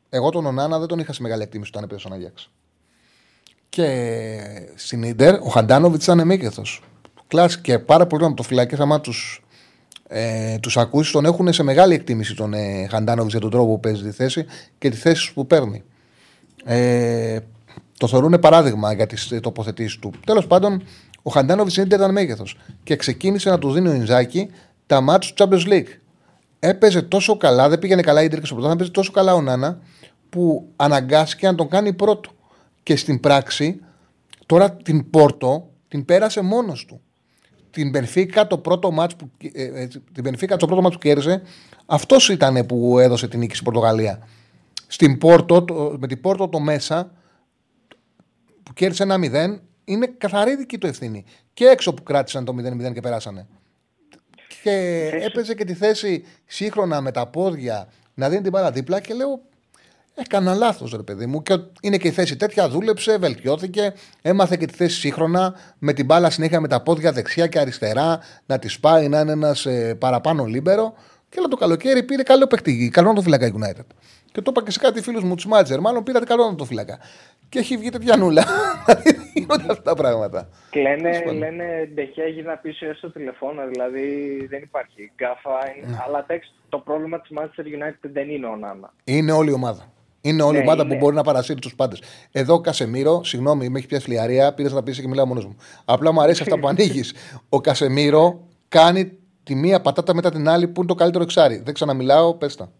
Εγώ τον Ονάνα δεν τον είχα σε μεγάλη εκτίμηση όταν έπαιζε στον Αγιάξ. Και στην ντερ ο Χαντάνοβιτς ήταν μέγεθος. Κλάσ και πάρα πολλοί τερματοφύλακε, άμα τους ε, τους ακούσεις, τον έχουν σε μεγάλη εκτίμηση τον ε, Χαντάνοβιτς για τον τρόπο που παίζει τη θέση και τη θέση που παίρνει. Ε, το θεωρούν παράδειγμα για τις τοποθετήσεις του. Τέλος πάντων, ο Χαντάνοβιτ είναι ήταν μέγεθος και ξεκίνησε να τους δίνει ο Ινζάκη τα μάτια του Champions League. Έπαιζε τόσο καλά, δεν πήγαινε καλά η Ιντερ στο πρωτάθλημα, έπαιζε τόσο καλά ο Νάνα που αναγκάστηκε να τον κάνει πρώτο. Και στην πράξη, τώρα την Πόρτο την πέρασε μόνος του. Την Μπενφίκα το πρώτο μάτς που, ε, ε, την Μπενφίκα, το πρώτο μάτς που κέρδισε, αυτός ήταν που έδωσε την νίκη στην Πορτογαλία. Στην Πόρτο, με την Πόρτο το μέσα, που κέρδισε ένα 0 είναι καθαρή δική του ευθύνη. Και έξω που κράτησαν το 0-0 και περάσανε. Και έπαιζε και τη θέση σύγχρονα με τα πόδια να δίνει την μπάλα δίπλα και λέω Έκανα λάθος, ρε παιδί μου. Και είναι και η θέση τέτοια, δούλεψε, βελτιώθηκε. Έμαθε και τη θέση σύγχρονα με την μπάλα συνέχεια με τα πόδια δεξιά και αριστερά να τη πάει, να είναι ένας ε, παραπάνω λίμπερο. Και όλο το καλοκαίρι πήρε καλό παιχτή, καλό το φυλακά United. Και το είπα και σε κάτι φίλους μου, τους Μάτζερ. Μάλλον πήρατε καλό το φυλακά και έχει βγει τέτοια νουλά. Γίνονται αυτά τα πράγματα. Και λένε, λένε ντεχέ να πίσω έστω το τηλεφώνο, δηλαδή δεν υπάρχει. Γκάφα, είναι... Ναι. αλλά τέξ, το πρόβλημα της Manchester United δεν είναι ο Νάνα. Είναι όλη η ομάδα. Είναι όλη η ναι, ομάδα είναι. που μπορεί να παρασύρει τους πάντες. Εδώ Κασεμίρο, συγγνώμη, με έχει πιάσει φλιαρία, πήρες να πεις και μιλάω μόνος μου. Απλά μου αρέσει αυτά που ανοίγεις. Ο Κασεμίρο κάνει τη μία πατάτα μετά την άλλη που είναι το καλύτερο εξάρι. Δεν ξαναμιλάω, πες τα.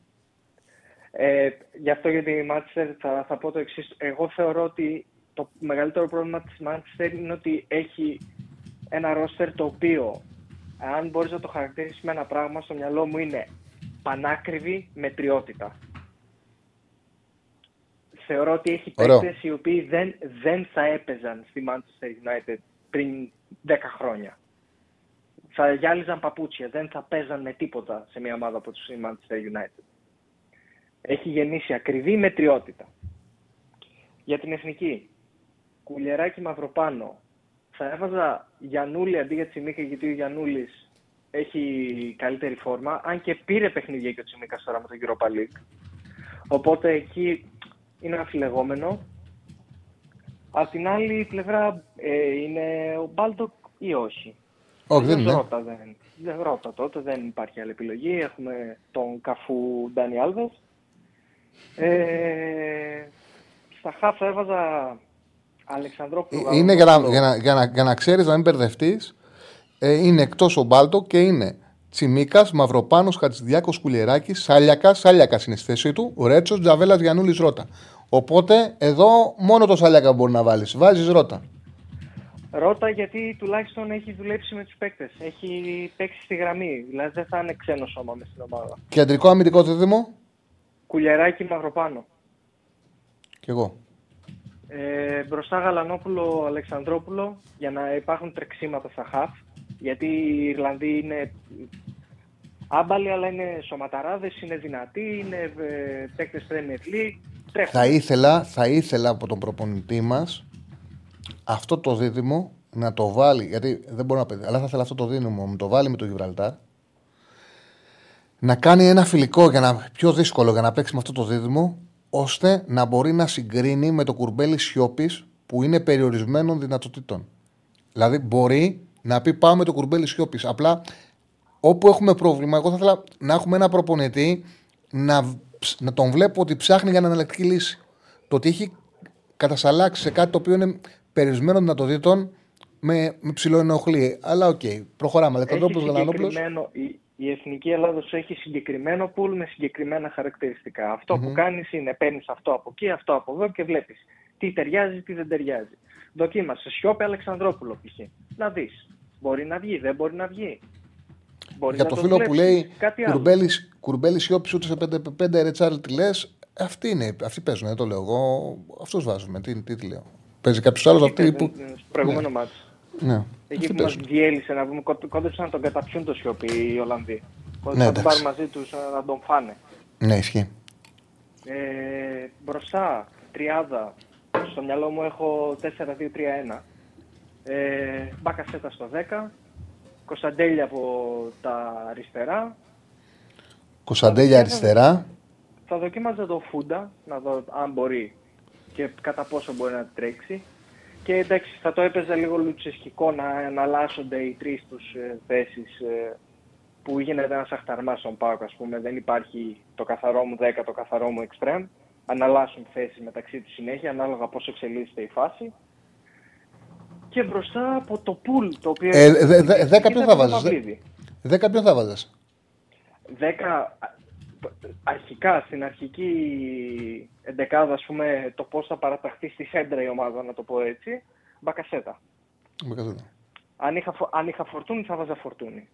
Ε, γι' αυτό για τη Manchester θα, θα πω το εξής. Εγώ θεωρώ ότι το μεγαλύτερο πρόβλημα της Manchester είναι ότι έχει ένα ρόστερ το οποίο, αν μπορείς να το χαρακτηρίσεις με ένα πράγμα, στο μυαλό μου είναι πανάκριβη μετριότητα. Θεωρώ ότι έχει παίκτες οι οποίοι δεν, δεν θα έπαιζαν στη Manchester United πριν 10 χρόνια. Θα γυάλιζαν παπούτσια, δεν θα παίζαν με τίποτα σε μια ομάδα από τους Manchester United έχει γεννήσει ακριβή μετριότητα. Για την εθνική, κουλιεράκι μαυροπάνω, θα έβαζα Γιανούλη αντί για Τσιμίκα γιατί ο Γιανούλης έχει καλύτερη φόρμα, αν και πήρε παιχνίδια και ο Τσιμίκα τώρα με τον Europa League. Οπότε εκεί είναι αφιλεγόμενο. Απ' την άλλη πλευρά ε, είναι ο Μπάλτοκ ή όχι; Όχι, δεν είναι. Ρώτα, δεν, δεν ρώτα τότε, δεν υπάρχει άλλη επιλογή. Έχουμε τον καφού Ντάνι Άλβες ε, στα χάφ έβαζα Αλεξανδρόπουλο. Ε, είναι για να, για να, για να, για να ξέρεις να μην μπερδευτείς. Ε, είναι εκτός ο Μπάλτο και είναι Τσιμίκας, Μαυροπάνος, Χατζηδιάκος, Κουλιεράκης, Σάλιακα, Σάλιακα είναι στη θέση του, Ρέτσος, Τζαβέλας, Γιανούλης, Ρότα. Οπότε εδώ μόνο το Σάλιακα μπορεί να βάλεις. Βάζεις Ρότα. Ρώτα γιατί τουλάχιστον έχει δουλέψει με τους παίκτες. Έχει παίξει στη γραμμή. Δηλαδή δεν θα είναι ξένος σώμα μες στην ομάδα. Κεντρικό αμυντικό δίδυμο. Κουλιαράκι Μαυροπάνο. Κι εγώ. Ε, μπροστά Γαλανόπουλο Αλεξανδρόπουλο για να υπάρχουν τρεξίματα στα χαφ. Γιατί οι Ιρλανδοί είναι άμπαλοι, αλλά είναι σωματαράδες, είναι δυνατοί, είναι ε, παίκτες Premier League. Τρέχουν. Θα ήθελα, θα ήθελα από τον προπονητή μας αυτό το δίδυμο να το βάλει. Γιατί δεν μπορώ να πει, αλλά θα ήθελα αυτό το δίδυμο να το βάλει με το Γιβραλτάρ. Να κάνει ένα φιλικό για να, πιο δύσκολο για να παίξει με αυτό το δίδυμο, ώστε να μπορεί να συγκρίνει με το κουρμπέλι Σιώπης που είναι περιορισμένων δυνατοτήτων. Δηλαδή μπορεί να πει πάμε το Κουρμπέλη Σιώπη. Απλά όπου έχουμε πρόβλημα, εγώ θα ήθελα να έχουμε ένα προπονητή να, να τον βλέπω ότι ψάχνει για εναλλακτική λύση. Το ότι έχει κατασταλάξει σε κάτι το οποίο είναι περιορισμένων δυνατοτήτων με, με ψιλοενοχλεί. Αλλά OK, okay, προχωράμε. Αλεξανδρόπουλος Γαλανόπουλος. συγκεκριμένο- Η, η Εθνική Ελλάδος έχει συγκεκριμένο pool με συγκεκριμένα χαρακτηριστικά. Αυτό που κάνεις είναι παίρνεις αυτό από εκεί, αυτό από εδώ και βλέπεις τι ταιριάζει, τι δεν ταιριάζει. Δοκίμασε. Σιώπη Αλεξανδρόπουλο π.χ. Να δεις. Μπορεί να βγει, δεν μπορεί να βγει. Μπορεί Για να το φίλο που δουλέψεις. λέει Κάτι άλλο. κουρμπέλι, κουρμπέλι σιώπης ούτε σε 5-5 ρετσάρλ τι λες. Αυτοί είναι, αυτοί παίζουν, δεν το λέω εγώ. Αυτούς βάζουμε. Τι, τι, τι λέω. Παίζει κάποιος άλλος αυτοί που. Παίζουν Στο προηγούμενο μάτι. Ναι, Εκεί αυτοί που μα παίζουν. διέλυσε να βγούμε, κό- κόντεψαν να τον καταπιούν το σιωπή οι Ολλανδοί. Ναι, Κόντεψαν να τον εντάξει. πάρουν μαζί τους να τον φάνε. Ναι, ισχύει. Ε, μπροστά, τριάδα. Στο μυαλό μου έχω 4-2-3-1. Ε, Μπακασέτα στο 10. Κωνσταντέλια από τα αριστερά. Κωνσταντέλια αριστερά. Θα δοκίμαζα το Φούντα, να δω αν μπορεί και κατά πόσο μπορεί να τρέξει. Και εντάξει, θα το έπαιζα λίγο λουτσεσκικό να εναλλάσσονται οι τρεις τους ε, θέσεις που γίνεται ένας αχταρμάς στον Πάκο, ας πούμε. Δεν υπάρχει το καθαρό μου 10, το καθαρό μου εξτρέμ. Αναλάσσουν θέσεις μεταξύ τους συνέχεια, ανάλογα πώς εξελίσσεται η φάση. Και μπροστά από το πουλ, το οποίο. Ε, δε- δε- δέκα ποιον ήταν θα το βάζεις, Παυλίδη. Δέκα ποιον θα βάζε. 10 αρχικά στην αρχική εντεκάδα, ας πούμε, το πώς θα παραταχθεί στη σέντρα η ομάδα, να το πω έτσι, μπακασέτα. Αν είχα, φο- αν είχα φορτούνι θα βάζα φορτούνι.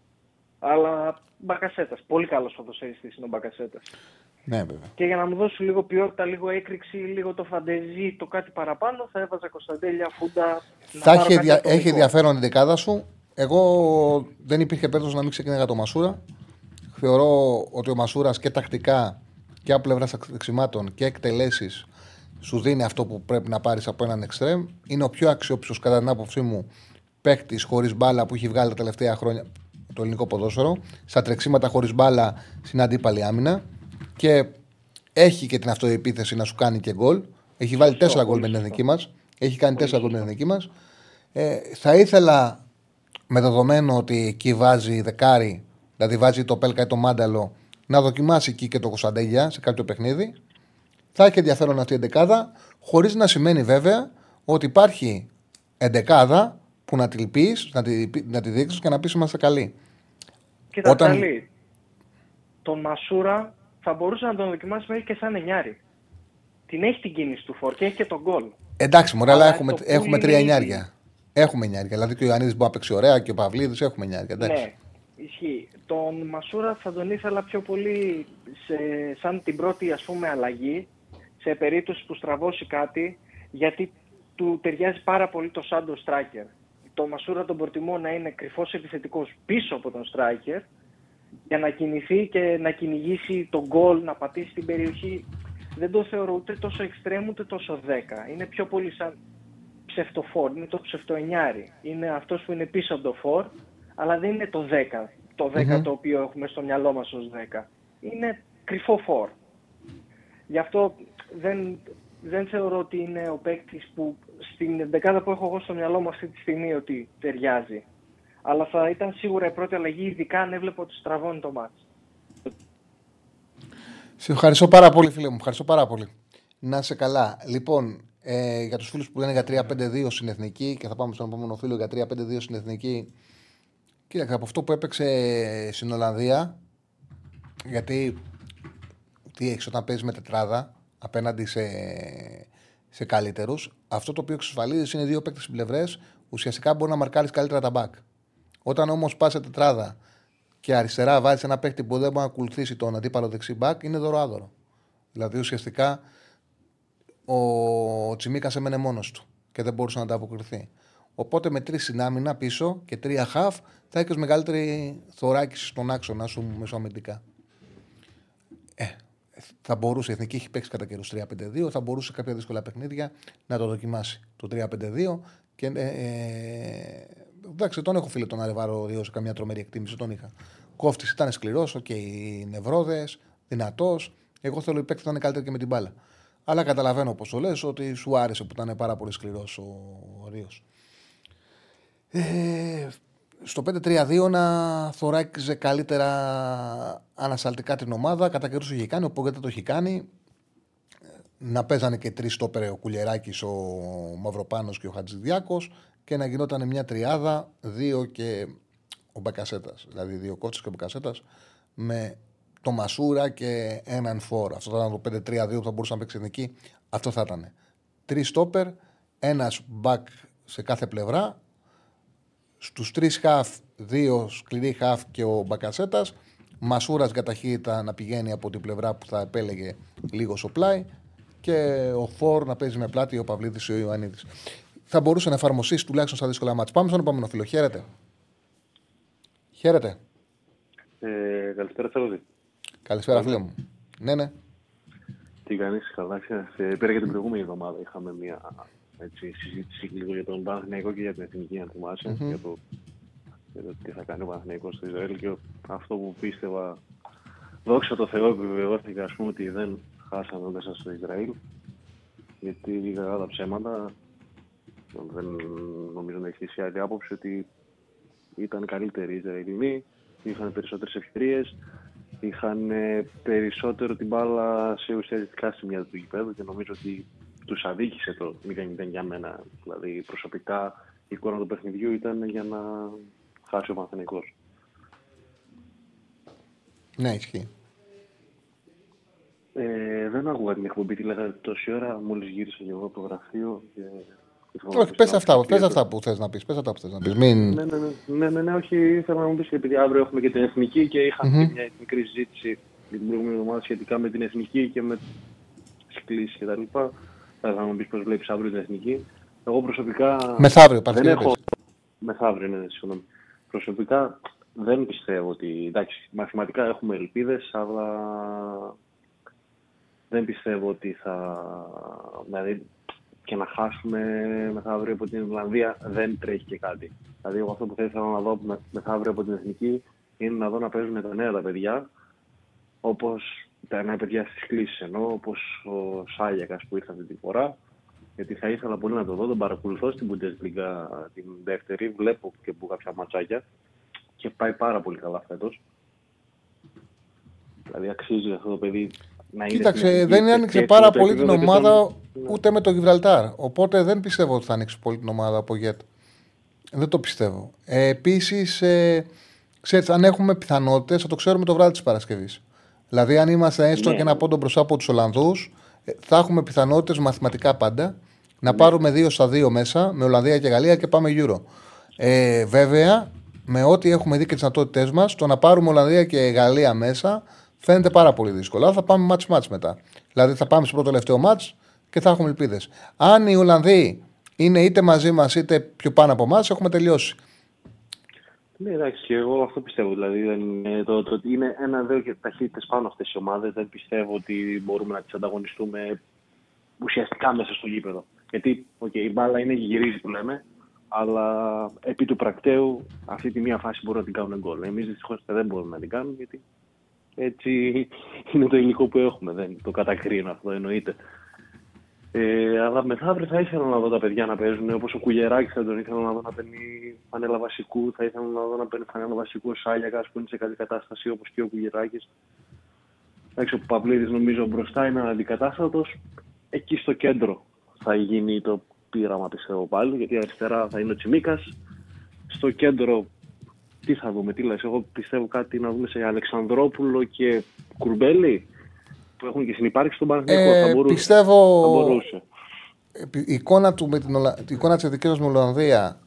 Αλλά μπακασέτας. Πολύ καλός ποδοσφαιριστής είναι ο μπακασέτας. Ναι, βέβαια. Και για να μου δώσει λίγο ποιότητα, λίγο έκρηξη, λίγο το φαντεζή, το κάτι παραπάνω, θα έβαζα Κωνσταντέλια, Φούντα. να Θα πάρω έχει, κάτι δια- ατομικό. έχει ενδιαφέρον η δεκάδα σου. Εγώ δεν υπήρχε περίπτωση να μην ξεκινάει το Μασούρα. Θεωρώ ότι ο Μασούρας και τακτικά και από πλευράς δεξιμάτων και εκτελέσεις σου δίνει αυτό που πρέπει να πάρεις από έναν εξτρέμ. Είναι ο πιο αξιόπιστος κατά την άποψή μου παίκτης χωρίς μπάλα που έχει βγάλει τα τελευταία χρόνια το ελληνικό ποδόσφαιρο. Στα τρεξίματα χωρίς μπάλα στην αντίπαλη άμυνα. Και έχει και την αυτοεπίθεση να σου κάνει και γκολ. Έχει βάλει τέσσερα γκολ με την εθνική μας. Έχει κάνει τέσσερα γκολ με την εθνική μας. Ε, θα ήθελα με δεδομένο ότι εκεί βάζει δεκάρι, δηλαδή βάζει το Πέλκα ή το Μάνταλο, να δοκιμάσει εκεί και το Κωνσταντέλια σε κάποιο παιχνίδι. Θα έχει ενδιαφέρον αυτή η εντεκάδα, χωρίς να σημαίνει βέβαια ότι υπάρχει εντεκάδα που να τη πει, να τη, να τη δείξεις και να πεις είμαστε καλοί. Κοίτα, Όταν- Όταν... τον Μασούρα θα μπορούσε να τον δοκιμάσει μέχρι και σαν εννιάρι. Την έχει την κίνηση του φόρ και έχει και τον γκολ. Εντάξει, μωρέ, αλλά Αλλά έχουμε, το που έχουμε είναι τρία ήδη. εννιάρια. Έχουμε εννιάρια. Δηλαδή και ο Ιωαννίδης μπορεί να παίξει ωραία και ο Παυλίδης έχουμε εννιάρια. Εντάξει. Ναι, ισχύει. Τον Μασούρα θα τον ήθελα πιο πολύ σε, σαν την πρώτη ας πούμε αλλαγή σε περίπτωση που στραβώσει κάτι γιατί του ταιριάζει πάρα πολύ το Σάντο Στράκερ. Το Μασούρα τον προτιμώ να είναι κρυφός επιθετικός πίσω από τον Στράκερ για να κινηθεί και να κυνηγήσει τον γκολ, να πατήσει την περιοχή. Δεν το θεωρώ ούτε τόσο εξτρέμ ούτε τόσο 10. Είναι πιο πολύ σαν ψευτοφόρ, είναι το ψευτοενιάρι. Είναι αυτός που είναι πίσω από το φορ, αλλά δεν είναι το 10, το 10 το οποίο έχουμε στο μυαλό μας ως 10. Είναι κρυφό φορ. Γι' αυτό δεν, δεν θεωρώ ότι είναι ο παίκτης που στην δεκάδα που έχω εγώ στο μυαλό μου αυτή τη στιγμή ότι ταιριάζει. Αλλά θα ήταν σίγουρα η πρώτη αλλαγή, ειδικά αν έβλεπα ότι στραβώνει το μάτς. Σε ευχαριστώ πάρα πολύ, φίλε μου. Ευχαριστώ πάρα πολύ. Να είσαι καλά. Λοιπόν, ε, για τους φίλους που λένε για 3-5-2 στην εθνική και θα πάμε στον επόμενο φίλο για 3-5-2 στην εθνική. Κοίταξε, από αυτό που έπαιξε στην Ολλανδία, γιατί τι έχεις όταν παίζεις με τετράδα απέναντι σε, σε καλύτερους, αυτό το οποίο εξασφαλίζεις είναι δύο παίκτες στην πλευρές, ουσιαστικά μπορεί να μαρκάρεις καλύτερα τα μπακ. Όταν όμως πας σε τετράδα και αριστερά βάζεις ένα παίκτη που δεν μπορεί να ακολουθήσει τον αντίπαλο δεξί μπακ, είναι δωροάδωρο. Δηλαδή ουσιαστικά ο Τσιμίκας έμενε μόνος του και δεν μπορούσε να ανταποκριθεί. Οπότε με τρεις στην άμυνα πίσω και τρία χαφ θα έχεις μεγαλύτερη θωράκιση στον άξονα σου μεσοαμυντικά. Ε, θα μπορούσε, η Εθνική έχει παίξει κατά καιρούς 3-5-2, θα μπορούσε κάποια δύσκολα παιχνίδια να το δοκιμάσει το 3-5-2. Και, ε, ε, εντάξει, τον έχω φίλε τον Αρέβαλο Ρίος σε καμιά τρομερή εκτίμηση, τον είχα. Κόφτης ήταν σκληρός, OK, okay, νευρώδης, δυνατός. Εγώ θέλω οι παίκτες να είναι καλύτεροι και με την μπάλα. Αλλά καταλαβαίνω όπως το λες ότι σου άρεσε που ήταν πάρα πολύ σκληρός ο Ρίο. Ε, στο 5-3-2 να θωράκιζε καλύτερα ανασταλτικά την ομάδα. Κατά καιρούς είχε κάνει, ο Πογκέτα το έχει κάνει. Να παίζανε και τρεις στόπερ ο Κουλιεράκη, ο Μαυροπάνος και ο Χατζηδιάκος και να γινόταν μια τριάδα, δύο και ο Μπακασέτας. Δηλαδή δύο κότσες και ο Μπακασέτας με το Μασούρα και έναν φόρ. Αυτό θα ήταν το 5-3-2 που θα μπορούσε να παίξει εθνική. Αυτό θα ήταν. Τρεις στόπερ, ένας μπακ σε κάθε πλευρά Στους τρεις χαφ, δύο σκληροί χαφ και ο Μπακασέτας. Μασούρας για ταχύτητα να πηγαίνει από την πλευρά που θα επέλεγε λίγο στο πλάι και ο Φόρ να παίζει με πλάτη ο Παυλίδης ή ο Ιωαννίδης. Θα μπορούσε να εφαρμοστεί τουλάχιστον στα δύσκολα μάτια. Πάμε στον επόμενο φίλο. Χαίρετε. Χαίρετε. Ε, καλησπέρα, Θεόδη. Καλησπέρα, φίλο μου. Ναι, ναι. Τι κάνεις, καλά. Ε, πέρα για την προηγούμενη εβδομάδα είχαμε μια έτσι, συζήτηση λίγο για τον Παναθηναϊκό και για την εθνική, αν θυμασαι για, το, για το τι θα κάνει ο Παναθηναϊκός στο Ισραήλ και αυτό που πίστευα, δόξα τω Θεώ, επιβεβαιώθηκα ας πούμε ότι δεν χάσαμε μέσα στο Ισραήλ, γιατί λίγα τα ψέματα, δεν νομίζω να έχει άλλη άποψη ότι ήταν καλύτεροι οι Ισραηλινοί, είχαν περισσότερες ευκαιρίες, είχαν περισσότερο την μπάλα σε ουσιαστικά σημεία του γηπέδου και νομίζω ότι τους αδίκησε το 0-0 για μένα. Δηλαδή προσωπικά η εικόνα του παιχνιδιού ήταν για να χάσει ο Παναθηναϊκός. Ναι, ισχύει. Ε, δεν άκουγα την εκπομπή, τη λέγατε τόση ώρα, μόλις γύρισα και εγώ από το γραφείο και... Όχι, πες αυτά, πες αυτά που θες να πεις, πες αυτά που θες να πεις. Μην... Ναι, ναι, ναι, ναι, ναι, ναι, όχι, ήθελα να μου πεις επειδή αύριο έχουμε και την εθνική και είχαμε mm-hmm. μια μικρή συζήτηση την προηγούμενη εβδομάδα σχετικά με την εθνική και με τις κλήσεις κτλ θα μου πεις πώς βλέπεις αύριο την εθνική. Εγώ προσωπικά. Μεθαύριο, δεν έχω... Μεθαύριο, ναι, συγγνώμη. Προσωπικά δεν πιστεύω ότι. Εντάξει, μαθηματικά έχουμε ελπίδες, αλλά δεν πιστεύω ότι θα. Δηλαδή, και να χάσουμε μεθαύριο από την Ιρλανδία δεν τρέχει και κάτι. Δηλαδή, εγώ αυτό που θα ήθελα να δω μεθαύριο από την εθνική είναι να δω να παίζουν τα νέα τα παιδιά, όπως τα νέα παιδιά στις κλήσεις ενώ όπως ο Σάλιακας που ήρθε αυτή τη φορά. Γιατί θα ήθελα πολύ να το δω. Τον παρακολουθώ στην Bundesliga την δεύτερη. Βλέπω και που κάποια ματσάκια και πάει πάρα πολύ καλά φέτος. Δηλαδή αξίζει αυτό το παιδί να είναι. Κοίταξε, δεν άνοιξε πάρα πολύ την ομάδα ούτε με το Γιβραλτάρ. Οπότε δεν πιστεύω ότι θα ανοίξει πολύ την ομάδα από Γετ. Δεν το πιστεύω. Ε, Επίσης, ε, ξέρετε, αν έχουμε πιθανότητες, θα το ξέρουμε το βράδυ της Παρασκευής. Δηλαδή, αν είμαστε έστω ναι. και ένα πόντο μπροστά από τους Ολλανδούς, ε, θα έχουμε πιθανότητες μαθηματικά πάντα να ναι. πάρουμε δύο στα δύο μέσα με Ολλανδία και Γαλλία και πάμε γύρω. Ε, βέβαια, με ό,τι έχουμε δει και τις δυνατότητές μας, το να πάρουμε Ολλανδία και Γαλλία μέσα φαίνεται πάρα πολύ δύσκολο. θα πάμε match-match μετά. Δηλαδή, θα πάμε στο πρώτο τελευταίο match και θα έχουμε ελπίδες. Αν οι Ολλανδοί είναι είτε μαζί μας είτε πιο πάνω από εμάς, έχουμε τελειώσει. Ναι, εντάξει, και εγώ αυτό πιστεύω. Δηλαδή, είναι το, το ότι είναι ένα-δύο ταχύτητες πάνω αυτές οι ομάδες. Δεν πιστεύω ότι μπορούμε να τις ανταγωνιστούμε ουσιαστικά μέσα στο γήπεδο. Γιατί okay, η μπάλα είναι γυρίζει που λέμε, αλλά επί του πρακτέου αυτή τη μία φάση μπορούν να την κάνουν γκολ. Εμείς δυστυχώς δεν μπορούμε να την κάνουμε γιατί έτσι είναι το υλικό που έχουμε. Δεν το κατακρίνω αυτό, εννοείται. Ε, αλλά μεθαύριο θα ήθελα να δω τα παιδιά να παίζουν όπως ο Κουγεράκη θα τον ήθελα να δω να παίρνει φανέλα βασικού. Θα ήθελα να δω να παίρνει φανέλα βασικού ο Σάλιακα που είναι σε καλή κατάσταση όπως και ο Κουγεράκη. Εντάξει, ο Παυλίδης νομίζω μπροστά είναι αντικατάστατο. Εκεί στο κέντρο θα γίνει το πείραμα πιστεύω πάλι γιατί αριστερά θα είναι ο Τσιμίκας. Στο κέντρο τι θα δούμε, τι λες. Εγώ πιστεύω κάτι να δούμε σε Αλεξανδρόπουλο και Κουρμπέλη που έχουν και συνεπάρξει στον Παναθηναϊκό. Ε, θα μπορούσε. πιστεύω- Θα μπορούσε. η εικόνα, του με την Ολα... η εικόνα της εθνικής μας με Ολλανδία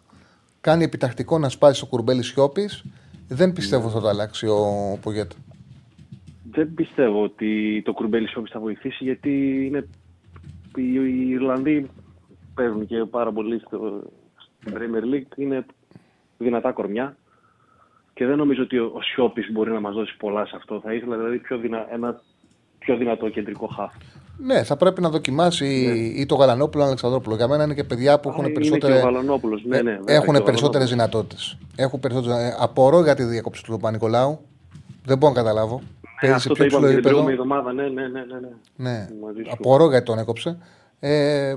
κάνει επιτακτικό να σπάσει στο κουρμπέλι Σιώπης. Δεν πιστεύω θα το αλλάξει ο Πογέτα. Δεν πιστεύω ότι το Κουρμπέλη Σόπης θα βοηθήσει γιατί είναι... οι, οι Ιρλανδοί παίζουν και πάρα πολύ στο στην Premier League. Είναι δυνατά κορμιά και δεν νομίζω ότι ο, ο Σιώπης μπορεί να μας δώσει πολλά σε αυτό. Θα ήθελα δηλαδή πιο δυνα... ένα πιο δυνατό κεντρικό χάφ. Ναι, θα πρέπει να δοκιμάσει ή το Γαλανόπουλο ή τον Αλεξανδρόπουλος. Για μένα είναι και παιδιά που Α, έχουν είναι περισσότερε. και ο Βαλανόπουλος, ναι, ναι, βέβαια, έχουν και ο περισσότερες Βαλανόπουλος. δυνατότητες. Έχουν περισσότερες... ε, Απορώ για τη διακόψη του Παπα-Νικολάου. Δεν μπορώ να καταλάβω. Ναι, Παίζει σε αυτό πιο το είπαμε ψηλό την επίπεδο. προηγούμενη εβδομάδα. Ναι, ναι, ναι, ναι, ναι. Ναι. Μαζί σου. Απορώ γιατί τον έκοψε. Ε,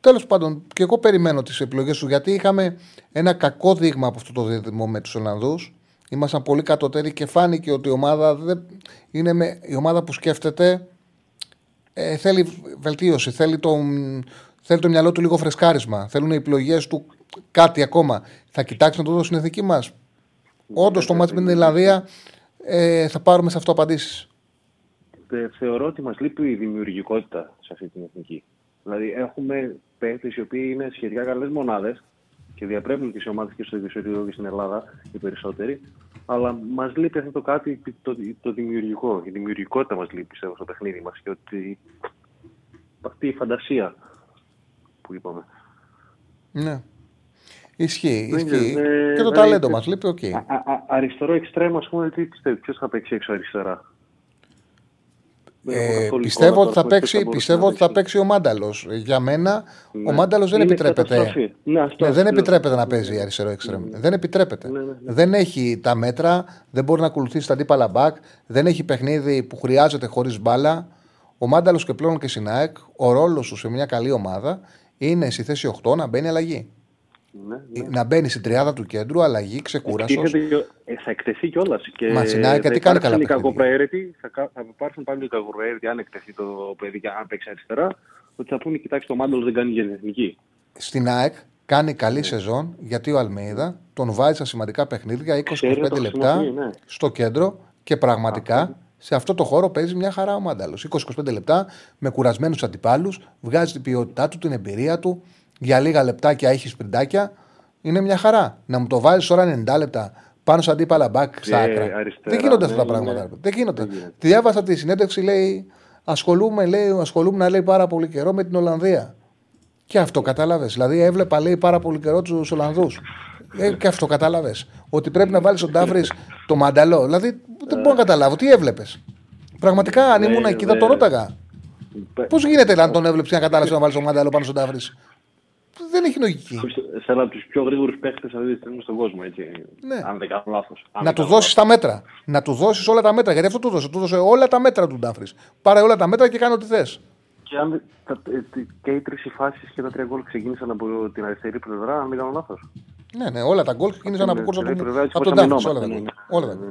Τέλος πάντων, και εγώ περιμένω τις επιλογές σου γιατί είχαμε ένα κακό δείγμα από αυτό το δίδυμο με τους Ολλανδούς. Ήμασταν πολύ κατώτεροι και φάνηκε ότι η ομάδα δεν... είναι με... η ομάδα που σκέφτεται ε, θέλει βελτίωση, θέλει το, θέλει το μυαλό του λίγο φρεσκάρισμα. Θέλουν οι επιλογές του κάτι ακόμα. Θα κοιτάξει να το δώσει στην εθνική μας. Όντως, το μάτι με την Ιρλανδία ε, θα πάρουμε σε αυτό απαντήσεις. Θε- θεωρώ ότι μας λείπει η δημιουργικότητα σε αυτή την εθνική. Δηλαδή έχουμε παίκτες οι οποίοι είναι σχετικά καλές μονάδες και διαπρέπουν τις ομάδες και στο Ιδιωτικό και στην Ελλάδα οι περισσότεροι, αλλά μας λείπει αυτό το κάτι το, το δημιουργικό. Η δημιουργικότητα μας λείπει πιστεύω, στο παιχνίδι μας και ότι αυτή η φαντασία που είπαμε. Ναι. Ισχύει. Δεν ισχύει. ξέρω, ε, και το δηλαδή, ταλέντο ε, μα λείπει, οκ. Α, α, α, αριστερό εξτρέμ, ας πούμε, τι πιστεύεις, ποιος θα παίξει έξω αριστερά; Δεν έχω Ε, καθόλου πιστεύω εικόνα ότι θα τώρα ποιος παίξει, μπορούσε πιστεύω να ότι θα παίξει. παίξει ο Μάνταλος. Για μένα, ο Ναι. Μάνταλος δεν Είναι επιτρέπεται. καταστροφή. Ναι, αυτό Ναι, δεν ακριβώς. επιτρέπεται να παίζει αριστερό εξτρέμ. Δεν επιτρέπεται. Ναι, ναι, ναι. Δεν έχει τα μέτρα, δεν μπορεί να ακολουθήσει τα αντίπαλα μπακ, δεν έχει παιχνίδι που χρειάζεται χωρίς μπάλα. Ο Μάνταλος και πλέον και στην ΑΕΚ, ο ρόλος του σε μια καλή ομάδα είναι στη θέση 8 να μπαίνει αλλαγή. Ναι, ναι. Να μπαίνει στην τριάδα του κέντρου, αλλαγή, ξεκούρασος. Εκτίθεται και- ε, θα εκτεθεί κιόλας. Μα στην ΑΕΚ γιατί κάνει καλά οι παιχνίδια. κακοπροαίρετοι, θα, κα- θα υπάρξουν πάλι οι κακοπροαίρετοι αν εκτεθεί το παιδί και αν παίξει αριστερά, ότι θα πούνε: Κοιτάξτε, το Μάνταλο δεν κάνει για την εθνική. Στην ΑΕΚ κάνει καλή Ναι. σεζόν γιατί ο Αλμέιδα τον βάζει σε σημαντικά παιχνίδια 20-25 Ξέρει να το λεπτά χρησιμοποιεί, ναι. στο κέντρο και πραγματικά σε αυτό το χώρο παίζει μια χαρά ο Μάνταλος. 20-25 λεπτά με κουρασμένους αντιπάλους, βγάζει την ποιότητά του, την εμπειρία του. Για λίγα λεπτάκια έχεις σπριντάκια. Είναι μια χαρά. Να μου το βάλεις τώρα 90 λεπτά πάνω σε αντίπαλα μπακ στα Και άκρα. αριστερά, Δεν γίνονται ναι, αυτά τα είναι- πράγματα. Δεν γίνονται. δεν γίνεται. Τη διάβασα τη συνέντευξη, λέει. Ασχολούμαι, λέει, ασχολούμαι λέει, πάρα πολύ καιρό με την Ολλανδία. Και αυτό κατάλαβες. Δηλαδή, έβλεπα λέει πάρα πολύ καιρό τους Ολλανδούς. Ε, και αυτό κατάλαβες. Ότι πρέπει να βάλεις τον Τάφρη το μανταλό. Δηλαδή, δεν μπορώ να καταλάβω. Τι έβλεπες. Πραγματικά, αν Ναι, ήμουν εκεί, θα ναι. το ρώταγα. Πε- Πώς γίνεται να τον έβλεψε να κατάλαβες να βάλεις το μανταλό πάνω στον Τάφρη. Δεν έχει λογική. Σε ένα από τους πιο γρήγορους παίχτε αυτής της στιγμή στον κόσμο. Έτσι. Ναι. Αν δεν κάνω λάθος. Να του δώσεις τα μέτρα. Να του δώσεις όλα τα μέτρα. Γιατί αυτό του δώσε. Του δώσε όλα τα μέτρα του Ντάφρης. Πάρε όλα τα μέτρα και κάνε ό,τι θες. Και, αν, δεν- τα, ε, τι- και οι τρεις φάσεις και τα τρία γκολ ξεκίνησαν από την αριστερή πλευρά, αν δεν κάνω λάθος. Ναι, ναι, όλα τα γκολ ξεκίνησαν από κόρσα αριστερή του πλευρά, έτσι από τον πώς Ντάφρη. Όλα τα αμυνόμαστε, γκολ. ναι, ναι. Όλα τα γκολ.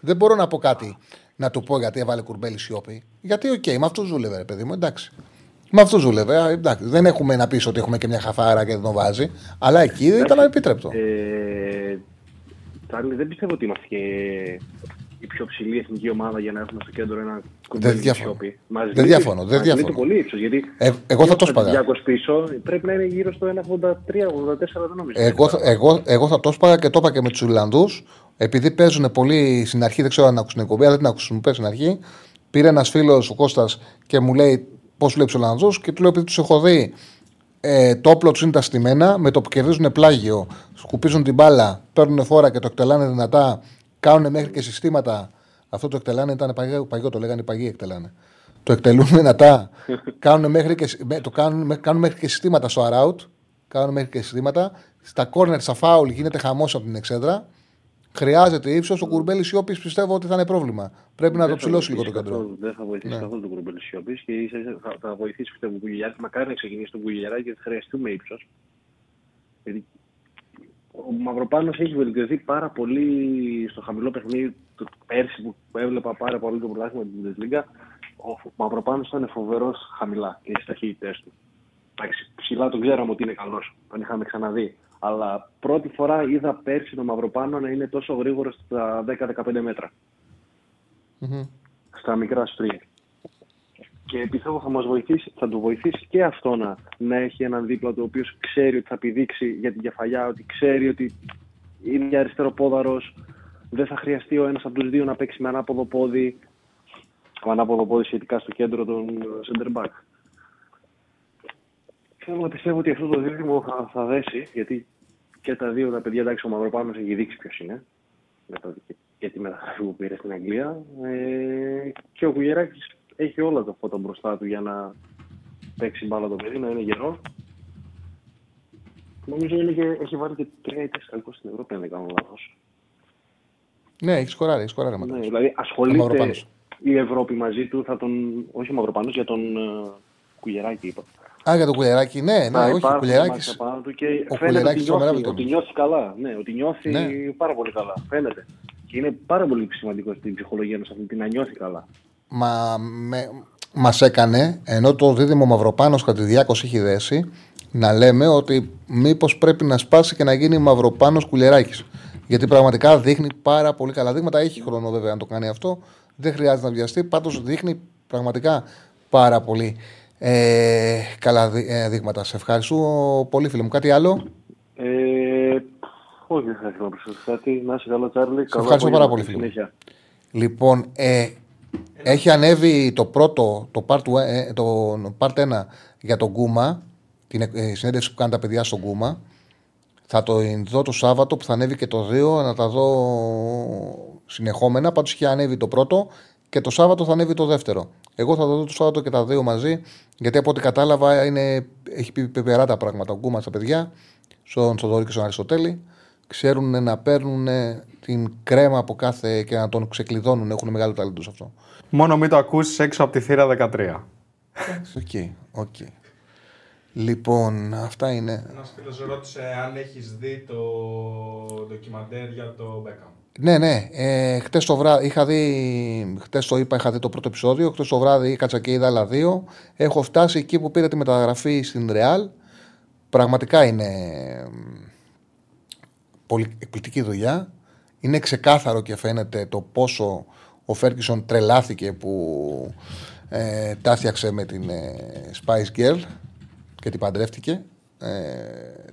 Δεν μπορώ να πω κάτι να του πω γιατί έβαλε κουρμπέλι σιώπη. Γιατί, οκ, με αυτό ζούλευε, ρε παιδί μου, εντάξει. Με αυτό ζούλευε. α, Εντάξει. Δεν έχουμε να πεις ότι έχουμε και μια χαφάρα και δεν τον βάζει. Αλλά εκεί ήταν ανεπίτρεπτο. Ε, Τσάρλι, δεν πιστεύω ότι είμαστε και η πιο ψηλή εθνική ομάδα για να έχουμε στο κέντρο ένα κουμπέλι διαφωνώ. σιώπη. Μας Δεν λείπει- διαφωνώ, δεν μας λείπει διαφωνώ. πολύ ύψος, γιατί Ε, εγώ θα το ο σπάγα. Παναθηναϊκός πίσω πρέπει να είναι γύρω στο 1,83-84, δεν νομίζω. Εγώ, θα- εγώ, εγώ θα το έσπαγα και το είπα και με τους Ιρλανδούς. Επειδή παίζουν πολύ στην αρχή, δεν ξέρω αν ακούσουν την εκπομπή, αλλά δεν την ακούσουν. Μου πες στην αρχή. Πήρε ένας φίλος ο Κώστας και μου λέει πώς βλέπει του Ιρλανδού και του λέω επειδή τους έχω δει. Ε, το όπλο τους είναι τα στημένα, με το που κερδίζουν πλάγιο, σκουπίζουν την μπάλα, παίρνουν φόρα και το εκτελάνε δυνατά, κάνουν μέχρι και συστήματα. Αυτό το εκτελάνε ήταν παγιό, παγιό το λέγανε παγί εκτελάνε. Το εκτελούν δυνατά, κάνουν μέχρι και, με- το κάνουν, κάνουν μέχρι και συστήματα στο arout, κάνουν μέχρι και συστήματα. Στα corner, στα foul γίνεται χαμός από την εξέδρα. Χρειάζεται ύψος. Ο κουρμπέλι Σιώπης πιστεύω ότι θα είναι πρόβλημα. Πρέπει να το Δεν θα ψηλώσει λίγο το βοηθήσει κέντρο. καθόλου- Δεν θα βοηθήσει Ναι. καθόλου το κουρμπέλι σιώπης και ίσα ίσα θα, θα βοηθήσει πιστεύω ο Μπουγιλιάρη. Μακάρι να ξεκινήσει τον Μπουγιλιάρη γιατί χρειαστούμε ύψος. Γιατί ο Μαυροπάνος έχει βελτιωθεί πάρα πολύ στο χαμηλό παιχνίδι του πέρσι που έβλεπα πάρα πολύ το πρωτάθλημα της Bundesliga. Ο Μαυροπάνος ήταν φοβερός χαμηλά και στις ταχύτητές του. Εντάξει, ψηλά τον ξέραμε ότι είναι καλός, τον είχαμε ξαναδεί. Αλλά πρώτη φορά είδα πέρσι το Μαυροπάνο να είναι τόσο γρήγορο στα 10-15 μέτρα. Στα μικρά σπρι. Και πιστεύω θα μας βοηθήσει, θα του βοηθήσει και αυτό να, να έχει έναν δίπλα του ο οποίος ξέρει ότι θα πηδήξει για την κεφαλιά, ότι ξέρει ότι είναι για αριστεροπόδαρος, δεν θα χρειαστεί ο ένας από τους δύο να παίξει με ανάποδο πόδι, με ανάποδο πόδι σχετικά στο κέντρο των center back. Θέλω να πιστεύω ότι αυτό το δίδυμο θα, θα δέσει, γιατί και τα δύο τα παιδιά, εντάξει, ο Μαυροπάνος έχει δείξει ποιος είναι, για, το, για τη μεταγραφή που πήρε στην Αγγλία, ε, και ο Κουγεράκης έχει όλα τα φώτα μπροστά του για να παίξει μπάλα το παιδί, να είναι γερός. Νομίζω είναι και, έχει βάλει και τρία ή τέσσερα στην Ευρώπη, αν δεν κάνω λάθος. Ναι, έχει σκοράρει, έχει σκοράρει ναι, δηλαδή ασχολείται η Ευρώπη μαζί του, θα τον, όχι ο Μαυροπάνος, για τον uh, Κουγεράκη είπα. Α, για τον Κουλεράκη, ναι, ναι, όχι, ο Κουλεράκη. Ο Κουλεράκη ότι, ότι νιώθει καλά. Ναι, ότι νιώθει ναι. πάρα πολύ καλά. Φαίνεται. Και είναι πάρα πολύ σημαντικό στην ψυχολογία μας αυτή να νιώθει καλά μα, με, μας έκανε, ενώ το δίδυμο Μαυροπάνος Χατζηδιάκος έχει δέσει, να λέμε ότι μήπως πρέπει να σπάσει και να γίνει Μαυροπάνος Κουλεράκης. Γιατί πραγματικά δείχνει πάρα πολύ καλά δείγματα. Έχει χρόνο βέβαια να το κάνει αυτό. Δεν χρειάζεται να βιαστεί. Πάντως δείχνει πραγματικά πάρα πολύ ε, καλά ε, δείγματα. Σε ευχαριστώ πολύ φίλε μου. Κάτι άλλο; Ε, όχι, δεν θα ήθελα να προσθέσω κάτι. Να είσαι καλά, Τσάρλι. Σε ευχαριστώ πάρα πολύ, φίλε. Λοιπόν, ε, έχει ανέβει το πρώτο, το part, ε, το part 1 για τον Κούμα, την ε, συνέντευξη που κάνουν τα παιδιά στον Κούμα. Θα το δω το Σάββατο που θα ανέβει και το 2, να τα δω συνεχόμενα. Πάντως είχε ανέβει το πρώτο και το Σάββατο θα ανέβει το δεύτερο. Εγώ θα το δω το Σάββατο και τα δύο μαζί, γιατί από ό,τι κατάλαβα είναι, έχει πει πεπερά τα πράγματα ο Κούμας στα παιδιά, στον Θοδωρή και στον Αριστοτέλη ξέρουν να παίρνουν την κρέμα από κάθε και να τον ξεκλειδώνουν. Έχουν μεγάλο ταλέντο σε αυτό. Μόνο μην το ακούσει έξω από τη θύρα 13. OK, OK. Λοιπόν, αυτά είναι. Ένας φίλος ρώτησε αν έχεις δει το ντοκιμαντέρ για το Μπέκαμ. Ναι, ναι. Ε, Χτες το βράδυ είχα δει. Χτες το είπα, είχα δει το πρώτο επεισόδιο. Χτες το βράδυ είχα και είδα άλλα δύο. Έχω φτάσει εκεί που πήρε τη μεταγραφή στην Ρεάλ. Πραγματικά είναι πολύ εκπληκτική δουλειά. Είναι ξεκάθαρο και φαίνεται το πόσο ο Φέρκισον τρελάθηκε που ε, τα με την ε, Spice Girl και την παντρεύτηκε. Ε,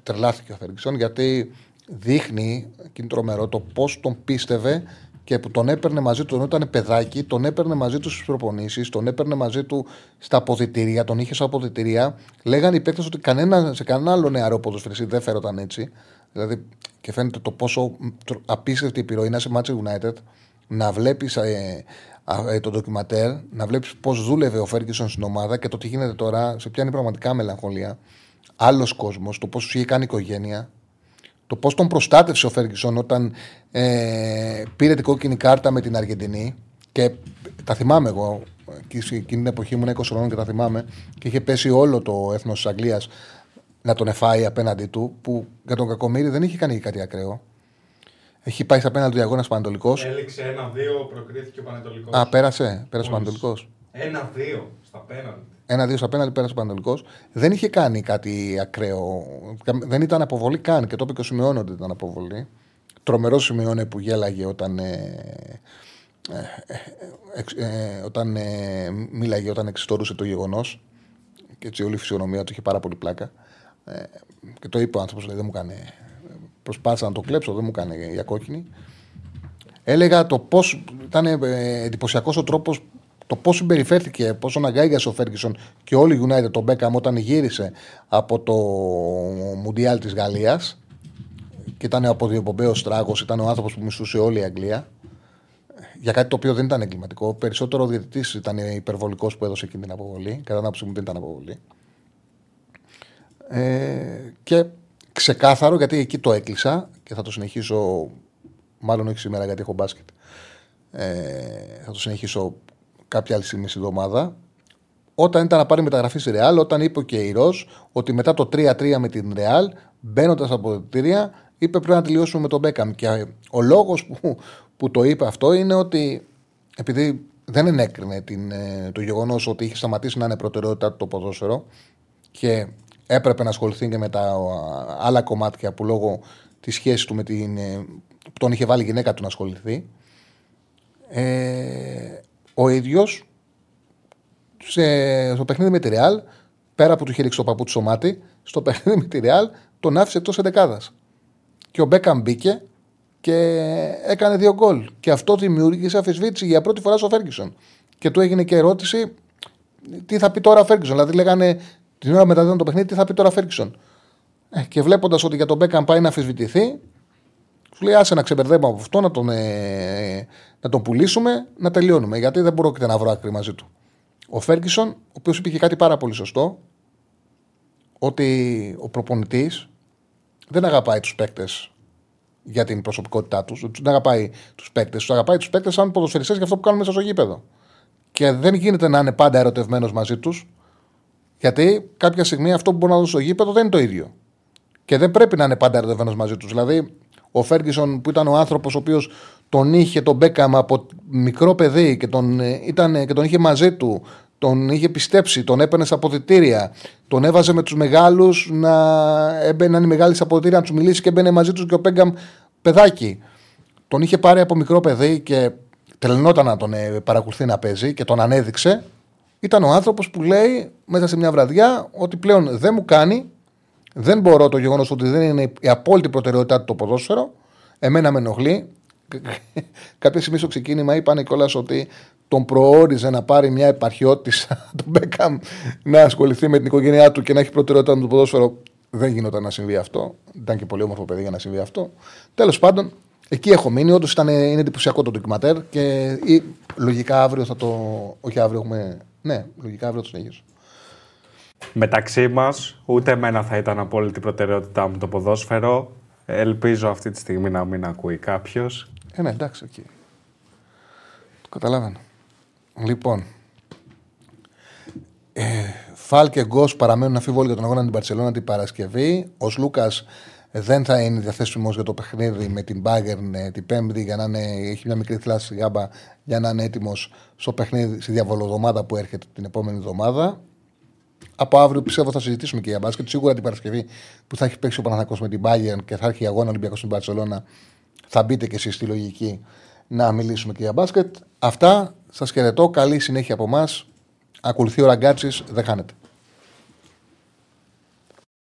τρελάθηκε ο Φέρκισον γιατί δείχνει, και είναι τρομερό, το πώς τον πίστευε και που τον έπαιρνε μαζί του όταν ήταν παιδάκι, τον έπαιρνε μαζί του στις προπονήσεις, τον έπαιρνε μαζί του στα αποδητήρια, τον είχε στα αποδητήρια. Λέγανε οι παίκτες ότι κανένα, σε κανένα άλλο νεαρό ποδοσφαιριστή δεν φέρονταν έτσι. Δηλαδή, και φαίνεται το πόσο απίστευτη επιρροή είναι σε Manchester United να βλέπεις ε, ε, το ντοκιματέρ, να βλέπεις πώς δούλευε ο Φέργκισον στην ομάδα και το τι γίνεται τώρα, σε πιάνει πραγματικά μελαγχολία. Άλλος κόσμος, το πώς του είχε κάνει οικογένεια, το πώς τον προστάτευσε ο Φέργκισον όταν ε, πήρε την κόκκινη κάρτα με την Αργεντινή. Και τα θυμάμαι εγώ. Εκείνη την εποχή ήμουν 20 χρόνια και τα θυμάμαι. Και είχε πέσει όλο το έθνος της Αγγλίας να τον εφάει απέναντί του, που για τον Κακομήρη δεν είχε κάνει κάτι ακραίο. Έχει πάει στα πέναλτι του αγώνας Πανετολικός. Έληξε ένα-δύο, προκρίθηκε ο Πανετολικός. Α, πέρασε, πέρασε ο Πανετολικός. Ένα-δύο στα πέναλτι. Ένα-δύο στα πέναλτι πέρασε ο Πανετολικό. Δεν είχε κάνει κάτι ακραίο. Δεν ήταν αποβολή καν και το είπε και ο Σιμεώνε ότι ήταν αποβολή. Τρομερός Σιμεώνε που γέλαγε όταν. Ε, ε, ε, όταν ε, μίλαγε, όταν εξιστορούσε το γεγονός. Και έτσι όλη η φυσιονομία του είχε πάρα πολύ πλάκα. Ε, και το είπε ο άνθρωπος, δεν μου έκανε. Προσπάθησα να το κλέψω, δεν μου έκανε για κόκκινη. Έλεγα το πώς. ήταν ε, εντυπωσιακός ο τρόπος το πώς συμπεριφέρθηκε, πόσο αγκάγιασε ο Φέργκισον και όλοι οι United τον Μπέκαμ όταν γύρισε από το Μουντιάλ της Γαλλίας. Και ήταν από διοπομπαίο τράγος, ήταν ο άνθρωπος που μισούσε όλη η Αγγλία. Για κάτι το οποίο δεν ήταν εγκληματικό. Περισσότερο ο διαιτητής ήταν υπερβολικός που έδωσε εκείνη την αποβολή. Κατά την άποψή μου δεν ήταν αποβολή. Ε, και ξεκάθαρο, γιατί εκεί το έκλεισα και θα το συνεχίσω, μάλλον όχι σήμερα γιατί έχω μπάσκετ, ε, θα το συνεχίσω κάποια άλλη στιγμή στην εβδομάδα. Όταν ήταν να πάρει μεταγραφή στη Ρεάλ, όταν είπε και η Ροζ ότι μετά το 3-3 με την Ρεάλ, μπαίνοντας από την κτίρια, είπε πρέπει να τελειώσουμε με τον Μπέκαμ. Και ο λόγος που, που το είπε αυτό είναι ότι επειδή δεν ενέκρινε την, ε, το γεγονός ότι είχε σταματήσει να είναι προτεραιότητα το ποδόσφαιρο και έπρεπε να ασχοληθεί και με τα άλλα κομμάτια που λόγω της σχέσης του με την. Ε, που τον είχε βάλει η γυναίκα του να ασχοληθεί. Ε, ο ίδιος στο παιχνίδι με τη Ρεάλ, πέρα από του είχε ρίξει το παππού του στο μάτι, στο παιχνίδι με τη Ρεάλ τον άφησε εκτός εντεκάδα. Και ο Μπέκαμ μπήκε και έκανε δύο γκολ. Και αυτό δημιούργησε αφισβήτηση για πρώτη φορά στο Φέργκισον. Και του έγινε και ερώτηση τι θα πει τώρα Φέργκισον. Δηλαδή λέγανε την ώρα μετά το παιχνίδι τι θα πει τώρα Φέργκισον. Ε, και βλέποντας ότι για τον Μπέκαμ πάει να αφισβητηθεί, σου λέει άσε να ξεμπερδεύουμε από αυτό, να τον, ε, να τον πουλήσουμε, να τελειώνουμε. Γιατί δεν μπορώ και να βρω άκρη μαζί του. Ο Φέργκισον, ο οποίος είπε και κάτι πάρα πολύ σωστό, ότι ο προπονητής δεν αγαπάει τους παίκτες για την προσωπικότητά τους. Δεν αγαπάει τους παίκτες. Τους αγαπάει τους παίκτες σαν ποδοσφαιριστές για αυτό που κάνουν μέσα στο γήπεδο. Και δεν γίνεται να είναι πάντα ερωτευμένος μαζί τους, γιατί κάποια στιγμή αυτό που μπορεί να δώσει στο γήπεδο δεν είναι το ίδιο. Και δεν πρέπει να είναι πάντα ερωτευμένος μαζί τους. Δηλαδή, ο Φέργκισον που ήταν ο άνθρωπος ο οποίος τον είχε τον Μπέκαμ από μικρό παιδί και τον, ε, ήταν, και τον είχε μαζί του, τον είχε πιστέψει, τον έπαιρνε σε αποδητήρια, τον έβαζε με τους μεγάλους να έμπαιναν οι μεγάλοι σε αποδητήρια να τους μιλήσει και έμπαινε μαζί τους και ο Μπέκαμ παιδάκι. Τον είχε πάρει από μικρό παιδί και τρελνόταν να τον ε, παρακολουθεί να παίζει και τον ανέδειξε. Ήταν ο άνθρωπος που λέει μέσα σε μια βραδιά ότι πλέον δεν μου κάνει δεν μπορώ το γεγονός ότι δεν είναι η απόλυτη προτεραιότητά του το ποδόσφαιρο. Εμένα με ενοχλεί. Κάποια στιγμή στο ξεκίνημα είπαν κιόλα ότι τον προόριζε να πάρει μια επαρχιώτησα τον Μπέκαμ να ασχοληθεί με την οικογένειά του και να έχει προτεραιότητα με το ποδόσφαιρο. Δεν γινόταν να συμβεί αυτό. Ήταν και πολύ όμορφο παιδί για να συμβεί αυτό. Τέλος πάντων, εκεί έχω μείνει. Όντως είναι εντυπωσιακό το ντοκιματέρ και ή, λογικά αύριο θα το. Όχι αύριο έχουμε. Ναι, λογικά αύριο το συνεχίσω. Μεταξύ μας, ούτε εμένα θα ήταν απόλυτη προτεραιότητά μου το ποδόσφαιρο. Ελπίζω αυτή τη στιγμή να μην ακούει κάποιος. Ε, ναι, εντάξει, εκεί. Το καταλαβαίνω. Λοιπόν. Ε, Φάλ και Γκος παραμένουν αφιβόλοι για τον αγώνα την Παρσελόνα την Παρασκευή. Ο Λούκα δεν θα είναι διαθέσιμος για το παιχνίδι με την Bayern ε, την Πέμπτη για να είναι, έχει μια μικρή θλάση γάμπα για να είναι έτοιμος στο παιχνίδι, στη διαβολοδομάδα που έρχεται την επόμενη εβδομάδα. Από αύριο πιστεύω θα συζητήσουμε και για μπάσκετ. Σίγουρα την Παρασκευή που θα έχει παίξει ο Παναθακό με την Bayern και θα έχει αγώνα Ολυμπιακός στην Παρσελώνα, θα μπείτε και εσείς στη λογική να μιλήσουμε και για μπάσκετ. Αυτά. Σας χαιρετώ. Καλή συνέχεια από εμάς. Ακολουθεί ο Ραγκάτσης. Δεν χάνετε.